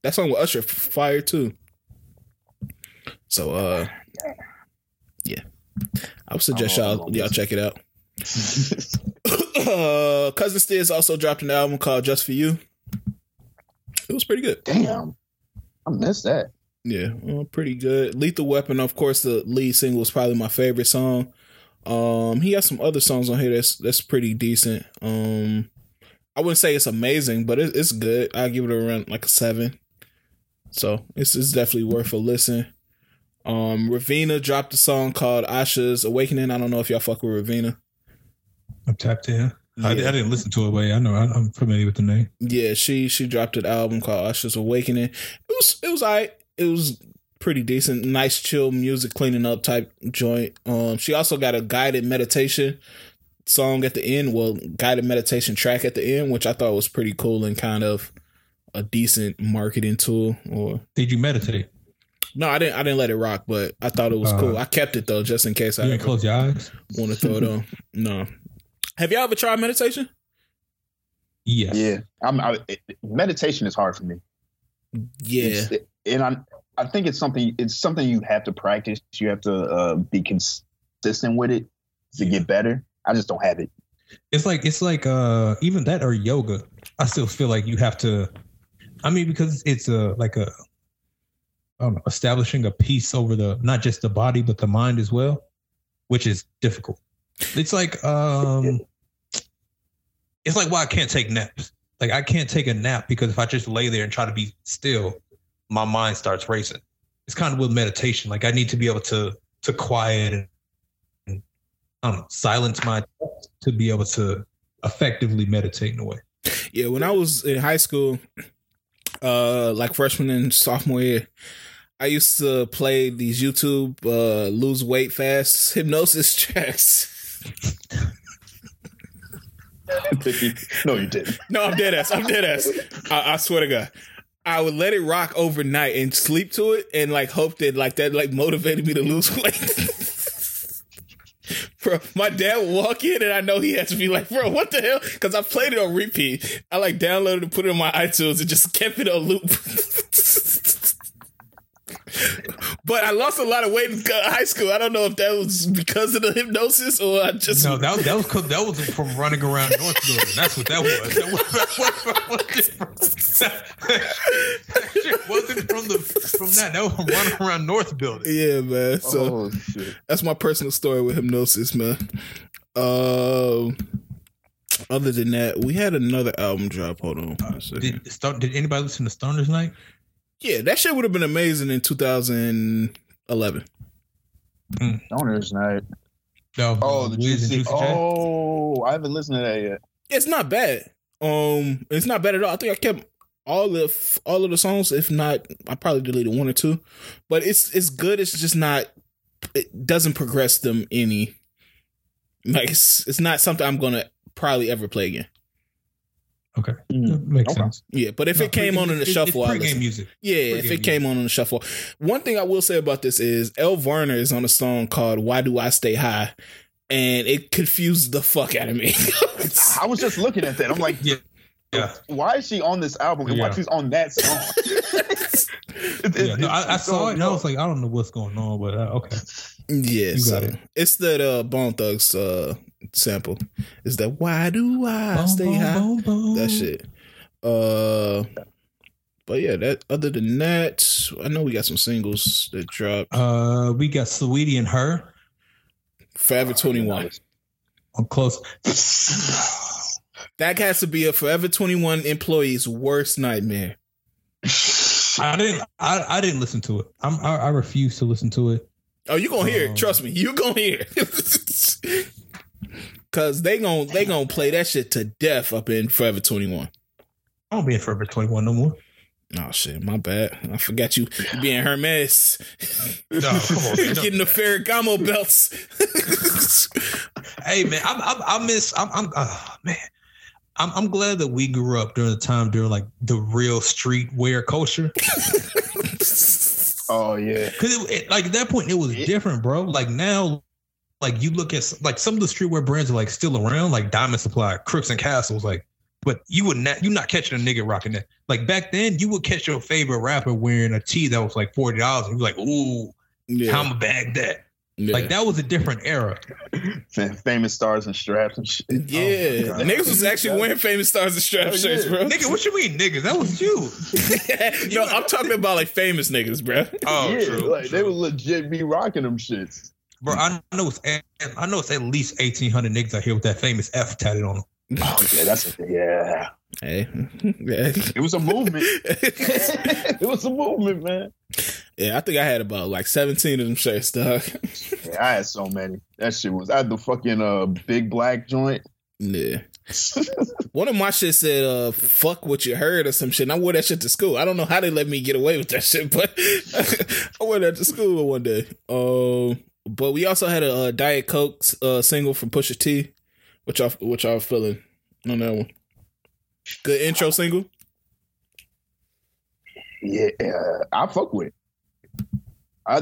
That song with Usher, fire too. So uh, yeah, I would suggest I'm y'all y'all check it out. uh, Cousin Stizz also dropped an album called Just for You. It was pretty good. Damn, I missed that. Yeah, uh, pretty good. Lethal Weapon, of course, the lead single is probably my favorite song. Um, he has some other songs on here that's that's pretty decent. Um, I wouldn't say it's amazing, but it, it's good. I give it around like a seven. So it's it's definitely worth a listen. Um, Raveena dropped a song called Asha's Awakening. I don't know if y'all fuck with Raveena. I'm tapped in. I, I didn't listen to it, but I know I, I'm familiar with the name. Yeah, she she dropped an album called Asha's Awakening. It was it was alright. It was pretty decent, nice chill music, cleaning up type joint. Um, she also got a guided meditation song at the end. Well, guided meditation track at the end, which I thought was pretty cool and kind of a decent marketing tool. Or Did you meditate? no, I didn't. I didn't let it rock, but I thought it was Uh, cool. I kept it though, just in case I didn't close your eyes? want to throw it on. No. Have y'all ever tried meditation? Yes. Yeah, I'm. I, it, meditation is hard for me. Yeah. It's- and I, I think it's something. It's something you have to practice. You have to uh, be consistent with it to get better. I just don't have it. It's like it's like uh even that or yoga. I still feel like you have to. I mean, because it's a like a I don't know, establishing a peace over the not just the body but the mind as well, which is difficult. It's like um, it's like why I can't take naps. Like I can't take a nap because if I just lay there and try to be still, my mind starts racing. It's kind of with meditation. Like I need to be able to to quiet and, and I don't know, silence my to be able to effectively meditate in a way. Yeah, when I was in high school, uh, like freshman and sophomore year, I used to play these YouTube uh lose weight fast hypnosis tracks. no, you didn't. No, I'm dead ass. I'm dead ass. I, I swear to God. I would let it rock overnight and sleep to it and like hope that like that like motivated me to lose weight. Bro, my dad would walk in and I know he had to be like, bro, what the hell? Because I played it on repeat. I like downloaded and put it on my iTunes and just kept it on loop. but I lost a lot of weight in high school. I don't know if that was because of the hypnosis or I just No, that, that was 'cause- that was from running around North Building. That's what that was. That, was, that, wasn't from, that shit wasn't from the from that. That was from running around North Building. yeah, man. So oh that's my personal story with hypnosis, man. Um, other than that, we had another album drop. Hold on, one second. Did did anybody listen to Stoner's Night? Yeah, that shit would have been amazing in 2011. Owner's night. No. Oh, the Wiz and juicy. Juicy J? Oh, I haven't listened to that yet. It's not bad. Um, it's not bad at all. I think I kept all of all of the songs. If not, I probably deleted one or two. But it's it's good. It's just not. It doesn't progress them any. Like it's it's not something I'm gonna probably ever play again. Okay, Mm. That makes Okay. sense. Yeah, but if No, it came on in the it's- shuffle, it's I pre-game listen. music. Yeah, if it good came on in the shuffle. One thing I will say about this is Elle Varner is on a song called "Why Do I Stay High," and it confused the fuck out of me. I was just looking at that. I'm like, Yeah. Yeah. why is she on this album and why Yeah. she's on that song? It- it- Yeah, no, I, I saw so it and I was like, I don't know what's going on, but uh, okay. yeah, You so got it. it's that uh, Bone Thugs uh, sample. Is that "Why Do I Boom, Stay boom, High"? boom, boom. That shit. Uh, but yeah, that. Other than that, I know we got some singles that dropped. Uh, we got Saweetie and her. Forever Twenty One. I'm close. That has to be a Forever Twenty One employee's worst nightmare. I didn't. I, I didn't listen to it. I'm, I, I refuse to listen to it. Oh, you gonna hear Um, it? Trust me, you gonna hear it. Cause they gon' they gonna play that shit to death up in Forever Twenty One. I don't be in Forever 21 no more. Oh shit, my bad. I forgot you being Hermes. No, come on, man. Getting the Ferragamo belts. Hey man, I'm, I'm, I miss. I'm, I'm oh, man. I'm, I'm glad that we grew up during the time during like the real streetwear culture. Oh yeah. Because it, it- like at that point it was Yeah. different, bro. Like now, like you look at like some of the streetwear brands are like still around, like Diamond Supply, Crooks and Castles, like. But you would not, you're not catching a nigga rocking that. Like back then, you would catch your favorite rapper wearing a tee that was like forty dollars, and you're like, "Ooh, yeah. I'ma bag that?" Yeah. Like that was a different era. Famous stars and straps and shit. Yeah, Oh niggas was actually wearing famous stars and strap Oh, shirts, yeah. bro. Nigga, what you mean, nigga? That was you. no, I'm talking about like famous niggas, bro. Oh, yeah, true. like they true. would legit be rocking them shits. Bro, I know it's at, I know it's at least eighteen hundred niggas out here with that famous F tatted on them. Oh yeah, that's a, yeah. Hey, yeah. It was a movement. it was a movement, man. yeah, I think I had about like 17 of them shirts, dog. Yeah, I had so many. That shit was. I had the fucking uh big black joint. Yeah. One of my shit said, uh, fuck what you heard or some shit. And I wore that shit to school. I don't know how they let me get away with that shit, but I wore that to school one day. Um, but we also had a, uh Diet Coke uh, single from Pusha T, which I which I was feeling on that one. Good intro single. Yeah, I fuck with. It. I,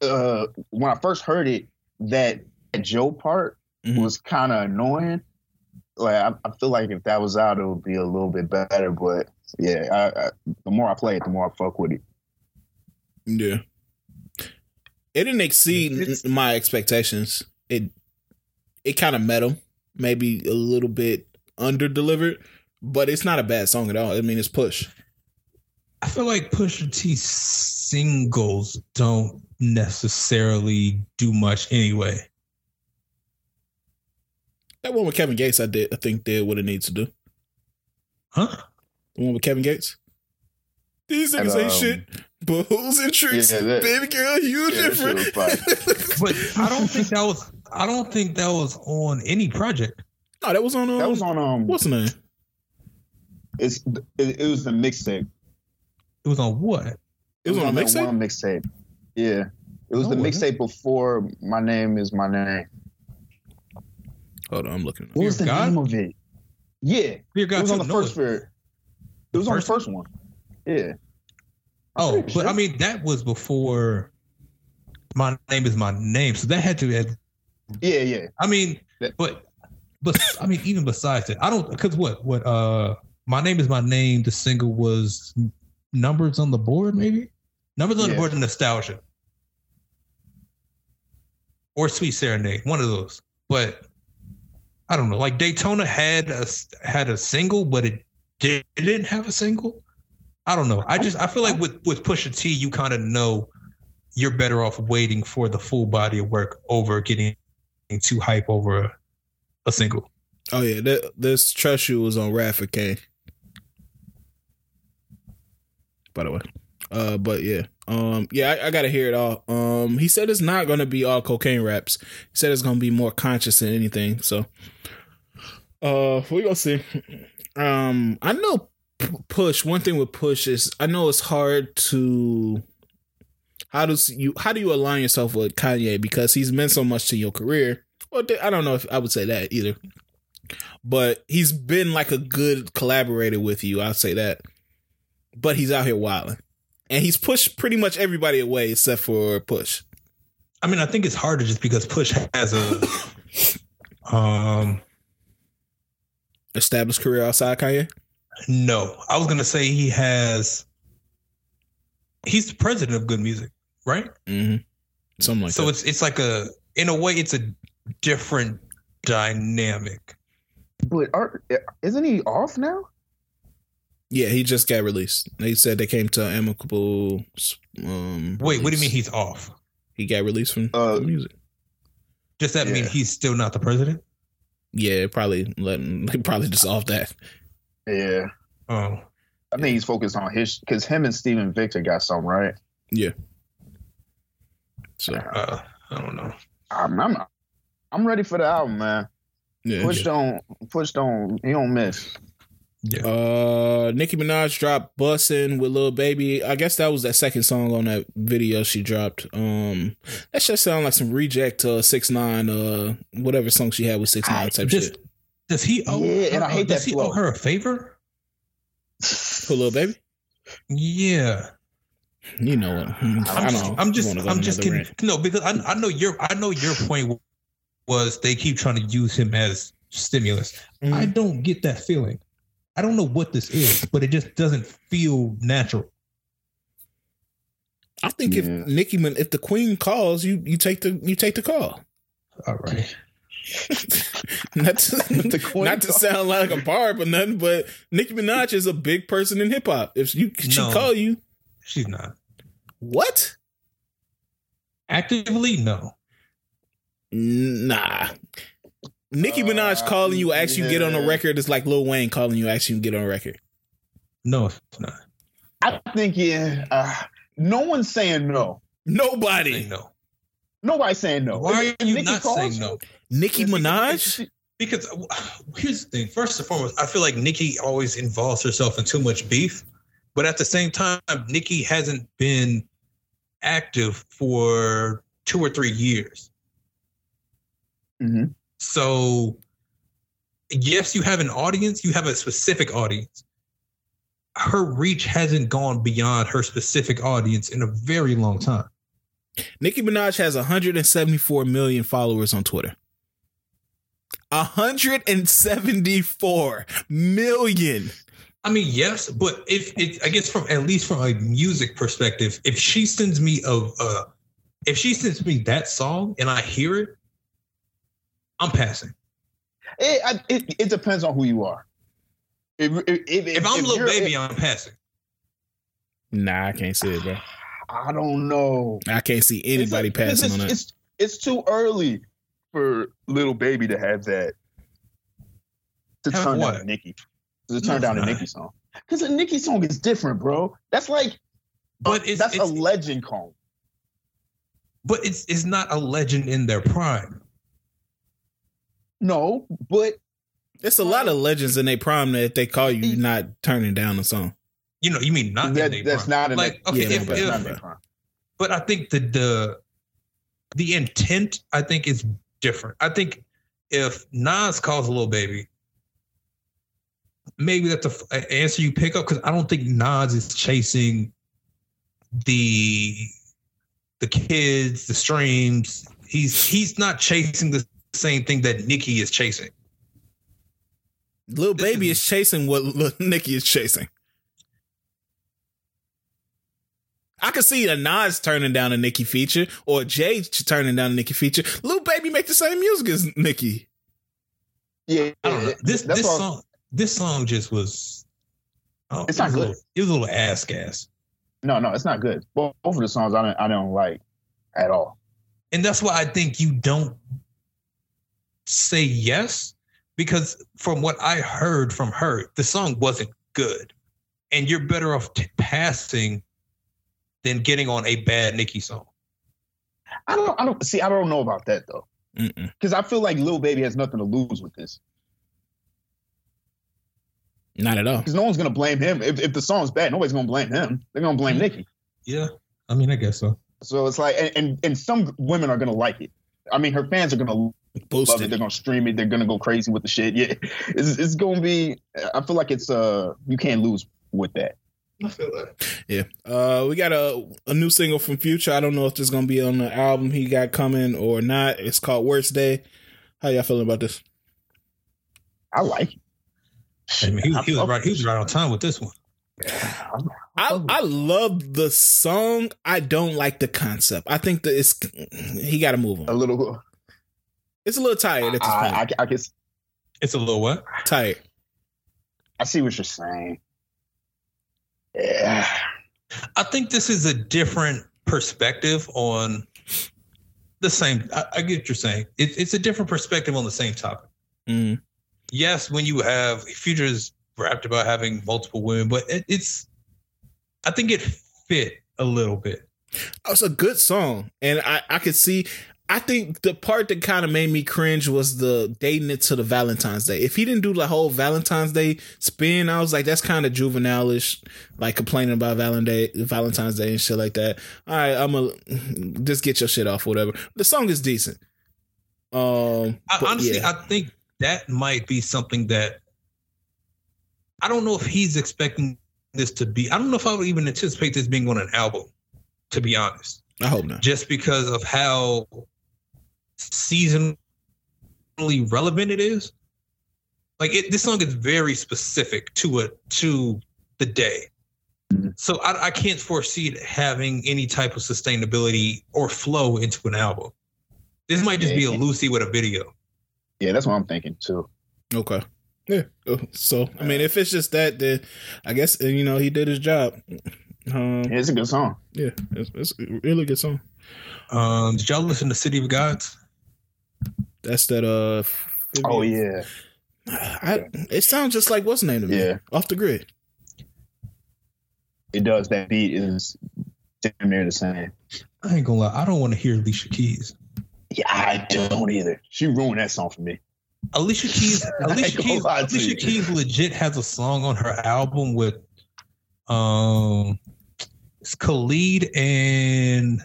I uh when I first heard it, that Joe part Mhm. was kind of annoying. Like I, I feel like if that was out, it would be a little bit better. But yeah, I, I, the more I play it, the more I fuck with it. Yeah. It didn't exceed It's- n- my expectations. It it kind of met them, maybe a little bit under delivered, but it's not a bad song at all. I mean, it's push. I feel like Pusha T singles don't necessarily do much anyway. That one with Kevin Gates, I did. I think did what it needs to do. Huh? The one with Kevin Gates. These And, niggas ain't um, shit. But who's in tricks? yeah, that- Baby girl, you Yeah, different. But I don't think that was I don't think that was on any project. no, that was on. Um, That was on um. what's the name? It's it, it was the mixtape. It was on what? It was on a mixtape. one mixtape. Yeah, it was No, the mixtape before my name is my name. Hold on, I'm looking. What was the God? name of it? Yeah, Fear it was on the first fear. It was on the first first one. Yeah. Oh, but. I mean that was before my name is my name. So that had to have Yeah, yeah. I mean, but but I mean, even besides that, I don't because what what uh my name is my name. The single was numbers on the board, maybe numbers on the board and nostalgia, or sweet serenade, one of those. But I don't know. Like Daytona had a had a single, but it didn't have a single. I don't know. I just I feel like with with Pusha T, you kind of know you're better off waiting for the full body of work over getting too hype over a, a single. Oh yeah, that, this trust you was on Rafa Kane. By the way, uh, but yeah, um, yeah, I, I gotta hear it all. Um, he said it's not gonna be all cocaine raps. He said it's gonna be more conscious than anything. So, uh, we gonna see. Um, I know Push. One thing with Push is I know it's hard to. How does you how do you align yourself with Kanye because he's meant so much to your career? Well, I don't know if I would say that either but he's been like a good collaborator with you. I'll say that. But he's out here wilding, and he's pushed pretty much everybody away except for Push. I mean, I think it's harder just because Push has a um Established career outside Kanye. No. I was gonna say he has he's the president of G.O.O.D. Music, right? Mm-hmm. Something like so that. it's it's like a in a way it's a different dynamic. But are, isn't he off now? yeah, he just got released. They said they came to amicable. Um, Wait, what do you mean he's off? He got released from Uh, music. Does that mean he's still not the president? Yeah, probably letting probably just off that. Yeah. Oh, I think he's focused on his because him and Steven Victor got something right. Yeah. So uh, I don't know. I'm, I'm I'm ready for the album, man. yeah. Push don't push don't he don't miss. Yeah. Uh, Nicki Minaj dropped "Bussin' with Lil Baby." I guess that was that second song on that video she dropped. Um, that just sound like some reject uh six nine uh whatever song she had with six nine type Does, shit. Does he owe? Yeah, and I her- hate does that he flow. owe her a favor? For Lil Baby, Yeah. you know what? I I'm, don't. I'm just wanna I'm just kidding. rant. No, because I, I know your I know your point was they keep trying to use him as stimulus. Mm. I don't get that feeling. I don't know what this is, but it just doesn't feel natural. I think if Yeah. Nicki, if the Queen calls, you you take the you take the call. All right. not to, The Queen not to sound like a barb or nothing, but Nicki Minaj is a big person in hip hop. If you she No. call you, She's not. what? Actively, no. Nah. Nicki Uh, Minaj calling you, ask you get on a record is like Lil Wayne calling you, ask you get on a record. No, it's not. I think yeah. Uh, no one's saying no. Say Nobody. no. Nobody's saying no. Why are you Nicki not calls saying you, no? Nicki if- if- Minaj? if- Because uh, here's the thing. First and foremost, I feel like Nicki always involves herself in too much beef. But at the same time, Nicki hasn't been active for two or three years. Mhm. So, yes, you have an audience, you have a specific audience. Her reach hasn't gone beyond her specific audience in a very long time. Nicki Minaj has 174 million followers on Twitter. 174 million. I mean, yes, but if it, I guess from at least from a music perspective, if she sends me a, uh, if she sends me that song and I hear it, I'm passing. It, I- it, it depends on who you are. If, if, if, If, I'm little you're- baby, I'm passing. Nah, I can't see it, bro. I don't know. I can't see anybody It's- it's- passing on that. It's, it's too early for Lil Baby to have that. To Have turn what? down a Nicki. To No, turn down a it's. Nicki song. Because a Nicki song is different, bro. That's like, But it's, that's it's a legend call. but it's it's not a legend in their prime. No, but It's a lot of legends in their prime that they call you, not turning down the song. You know, you mean not that, in their that's prime. not in like the, okay, Yeah, if, that's if- not in if- prime. but I think the the the intent I think is different. I think if Nas calls a Lil Baby, maybe that's a f- a answer you pick up because I don't think Nas is chasing the the kids, the streams. He's he's not chasing the same thing that Nicki is chasing. Lil Baby is- is chasing what Lil Nicki is chasing. I could see a Nas turning down a Nicki feature or Jay turning down a Nicki feature. Lil Baby make the same music as Nicki. Yeah, I don't know. This that's this all- song this song just was. oh, It's it not was a good. little- It was a little ass gas. No, no, it's not good. Both, both of the songs I don't, I don't like at all. and that's why I think you don't say yes because from what I heard from her, the song wasn't good, and you're better off t- passing than getting on a bad Nicki song. I don't, I don't see. I don't know about that though, because I feel like Lil Baby has nothing to lose with this. Not at all. Because no one's gonna blame him if, if the song's bad. Nobody's gonna blame him. They're gonna blame Nicki. Yeah, I mean, I guess so. So it's like, and, and and some women are gonna like it. I mean, her fans are gonna love it. Boosted. They're gonna stream it. They're gonna go crazy with the shit. Yeah, it's, it's gonna be. I feel like it's uh, you can't lose with that. I feel that. Yeah. Uh, we got a a new single from Future. I don't know if this is gonna be on the album he got coming or not. It's called Worst Day. How y'all feeling about this? I like it. I mean, he, he was right. He was right on time with this one. I, I love the song. I don't like the concept. I think that it's he got to move on a little. It's a little tired at this point. I, I, I guess It's a little what? tired. I see what you're saying. Yeah. I think this is a different perspective on the same. I, I get what you're saying. It, it's a different perspective on the same topic. Mm. yes, when you have Future's rapped about having multiple women, but it, it's I think it fit a little bit. It's a good song, and I I could see. I think the part that kind of made me cringe was the dating it to the Valentine's Day. If he didn't do the whole Valentine's Day spin, I was like, that's kind of juvenile-ish, like complaining about Valentine Valentine's Day and shit like that. All right, I'm a just get your shit off, whatever. The song is decent. Um, I, honestly, yeah. I think that might be something that I don't know if he's expecting this to be. I don't know if I would even anticipate this being on an album. To be honest, I hope not. just because of how seasonally relevant it is. Like it, this song is very specific to a to the day. So I, I can't foresee it having any type of sustainability or flow into an album. This might just be a Lucy with a video. Yeah, that's what I'm thinking too. Okay. Yeah. So I mean, if it's just that, then I guess uh, you know he did his job. Um, Yeah, it's a good song. yeah, it's, it's a really good song. Um, did y'all listen to City of Gods? That's that. Uh. Oh yeah, I, it sounds just like what's the name to me? Yeah. Off the grid. it does. That beat is damn near the same. I ain't gonna lie, I don't want to hear Alicia Keys. Yeah, I don't either. She ruined that song for me. Alicia Keys, Alicia Keys, Alicia. Keys legit has a song on her album with um it's Khalid and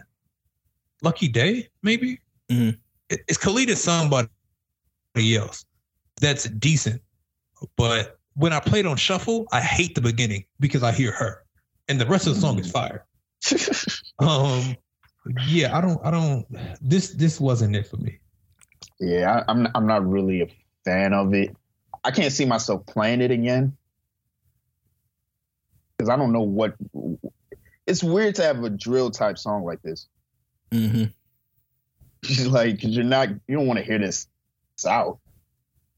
Lucky Daye, maybe. Mhm. It- It's Khalid and somebody else that's decent. But when I played on shuffle, I hate the beginning because I hear her. And the rest of the song is fire. Um yeah, I don't I don't this this wasn't it for me. yeah, I, I'm I'm not really a fan of it. I can't see myself playing it again because I don't know what. It's weird to have a drill type song like this. Mm-hmm. like 'cause you're not you don't want to hear this south.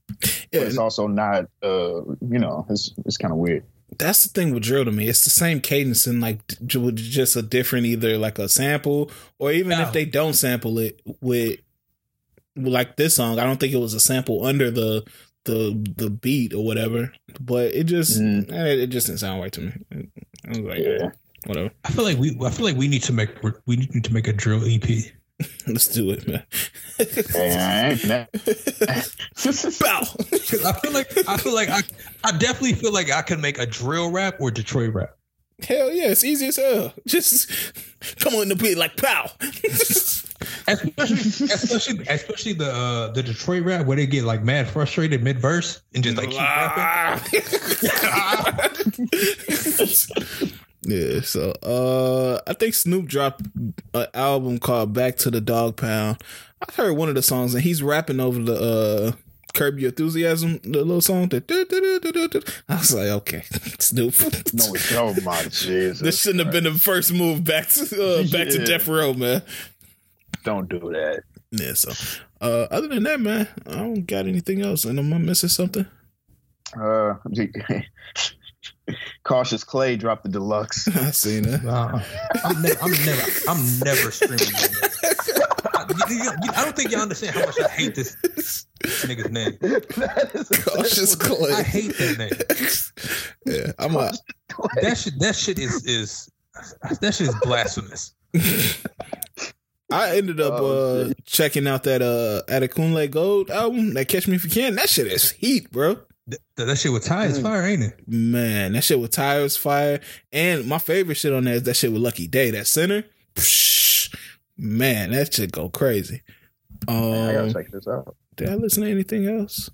But it's also not uh you know it's it's kind of weird. that's the thing with drill to me. It's the same cadence and like with just a different either like a sample or even Yeah. if they don't sample it with like this song, I don't think it was a sample under the the the beat or whatever. But it just Mm. eh, it just didn't sound right to me. I was like, Yeah. whatever. I feel like we I feel like we need to make we need to make a drill E EP. Let's do it, man. I Bow. I feel like I feel like I I definitely feel like I can make a drill rap or Detroit rap. Hell yeah, it's easy as hell. Just come on the beat like pow. Especially especially especially the uh, the Detroit rap where they get like mad frustrated mid verse and just like keep rapping. Yeah, so uh I think Snoop dropped an album called Back to the Dog Pound. I heard one of the songs and he's rapping over the uh Curb Your Enthusiasm, the little song. That I was like, okay, Snoop. no, oh my Jesus. this shouldn't have been the first move back to uh, back to Death Row, man. Don't do that. Yeah, so uh other than that, man, I don't got anything else. And am I missing something? Uh, Cautious Clay dropped the deluxe. I seen that. Uh, I'm, ne- I'm never I'm never streaming. I, you- you- you- I don't think y'all understand how much I hate this, this nigga's name. That is a- Cautious I hate that name. yeah, I'm a That shit that shit is is that shit is blasphemous. I ended up Oh, uh checking out that uh Adekunle Gold album, that Catch Me If You Can. That shit is heat, bro. That, that shit with Ty is fire, ain't it? Man, that shit with Tires Fire. And my favorite shit on there is that shit with Lucky Daye, that center. Psh, man, that shit go crazy. I gotta Um, check this out. did I listen to anything else?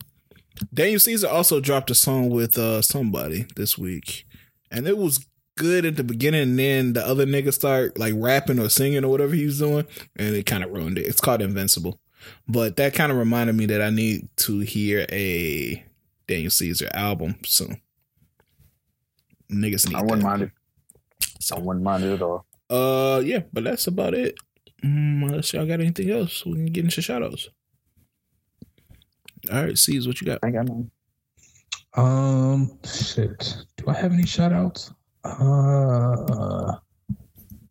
Daniel Caesar also dropped a song with uh somebody this week. And it was good at the beginning, and then the other nigga start like rapping or singing or whatever he was doing, and it kind of ruined it. It's called Invincible. But that kind of reminded me that I need to hear a Daniel Caesar album soon. Niggas need I wouldn't that. mind it. So I wouldn't mind it at all. Uh, yeah, but that's about it. Mm, unless y'all got anything else, we can get into shout outs. All right, C's, what you got? I got none. Um, shit. Do I have any shout outs? Uh,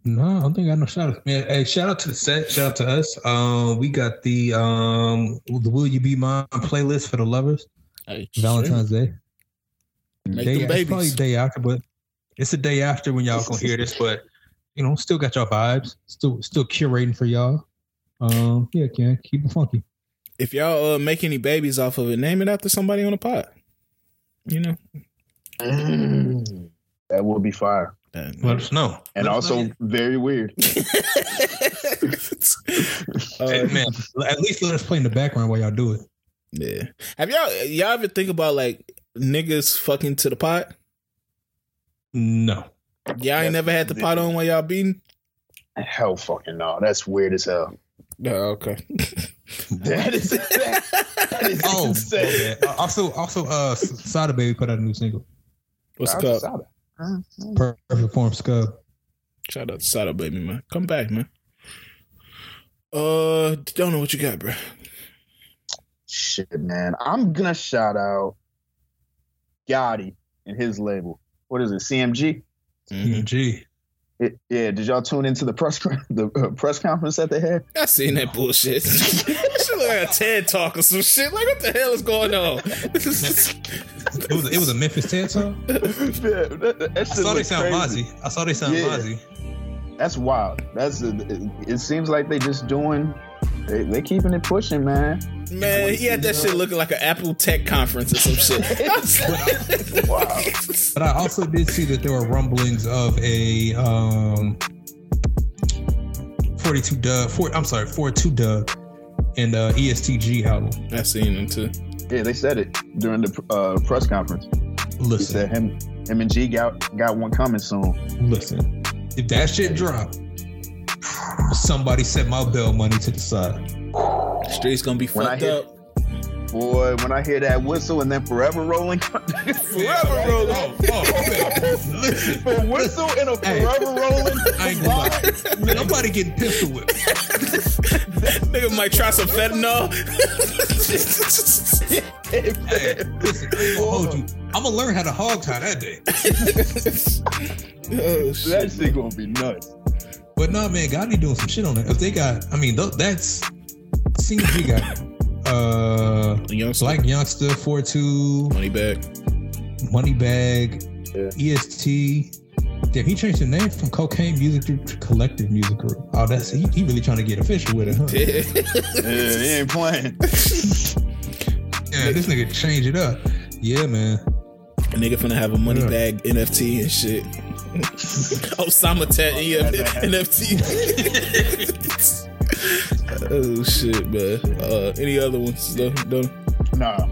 no, I don't think I got no shout outs. Man, hey, shout out to the set. Shout out to us. Um, we got the um the Will You Be Mine playlist for the lovers. Valentine's Day. Make Day, them it's probably day after, but it's the day after when y'all gonna hear this. But you know, still got y'all vibes. Still, still curating for y'all. Um, yeah, can keep it funky. If y'all uh, make any babies off of it, name it after somebody on the pot. You know, Mm, that would be fire. Uh, Let us know. And Let us know. also very weird. Hey, Uh, man, at least let us play in the background while y'all do it. Yeah. Have y'all y'all ever think about like niggas fucking to the pot? No. Y'all ain't never had the pot on while y'all beating. Hell fucking no. That's weird as hell. No, okay. That is that is Oh, insane. okay. Uh, also, also, uh, Sada Baby put out a new single. What's up? I- called? Perfect form scub. Shout out to Sada Baby man. Come back, man. Uh don't know what you got, bro. Shit, man. I'm gonna shout out Gotti and his label. What is it? CMG. CMG. It, yeah. Did y'all tune into the press the uh, press conference that they had? I seen that bullshit. that shit look like a TED talk or some shit. Like what the hell is going on? It was it was a Memphis TED song. yeah, that, that I saw they sound crazy. Mozzy. I saw they sound Yeah. Mozzy. That's wild. That's it, it seems like they just doing. They, they keeping it pushing, man. Man, he had that shit looking like an Apple Tech conference or some shit. Wow. But I also did see that there were rumblings of a um 42 Dugg, four, I'm sorry, 42 Dugg and uh EST Gee album. I seen him too. Yeah, they said it during the uh, press conference. He Listen, said him, him and G got got one coming soon. listen. If that shit drop, somebody set my bail money to the side. The Street's gonna be When I fucked hear- up. Boy, when I hear that whistle and then forever rolling, Forever rolling. Oh, oh, man. Listen, a whistle and a Hey. forever rolling. I ain't gonna lie. Nobody getting pistol whipped. Nigga might try some fentanyl. hey, listen, I hold you. I'm gonna learn how to hog tie that day. oh shit. that shit gonna be nuts. But no, man, Gotti doing some shit on that. If they got, I mean, th- that's CMG got uh Young Blac Youngsta 42, money back. Moneybagg, Yeah. EST. Damn, he changed the name from Cocaine Music Group to Collective Music Group. Oh, that's he, he really trying to get official with it, huh? Yeah, he ain't playing. Yeah, this nigga change it up. Yeah, man. A nigga finna have a money Yeah. bag NFT and shit. Osama Tet NFT. oh shit, man. Uh, any other ones? though? Done? Nah,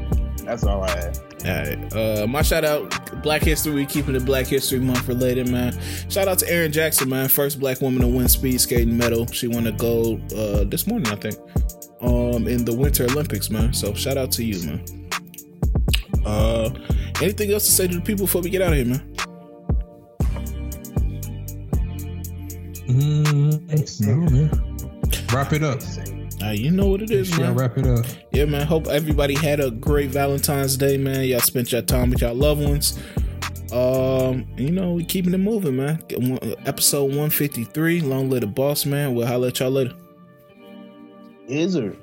that's all I had. All right. Uh, my shout out, Black History Week, keeping it Black History Month related, man. Shout out to Erin Jackson, man. First black woman to win speed skating medal. She won a gold uh, this morning, I think, um, in the Winter Olympics, man. So shout out to you, man. Uh, anything else to say to the people before we get out of here, man? Mm, no, man. Wrap it up. Uh, you know what it is, man. wrap it up. Yeah, man. Hope everybody had a great Valentine's Day, man. Y'all spent your time with your loved ones. Um, you know, we keeping it moving, man. Episode 153, Long Live the Boss, man. We'll holler at y'all later. Izzard.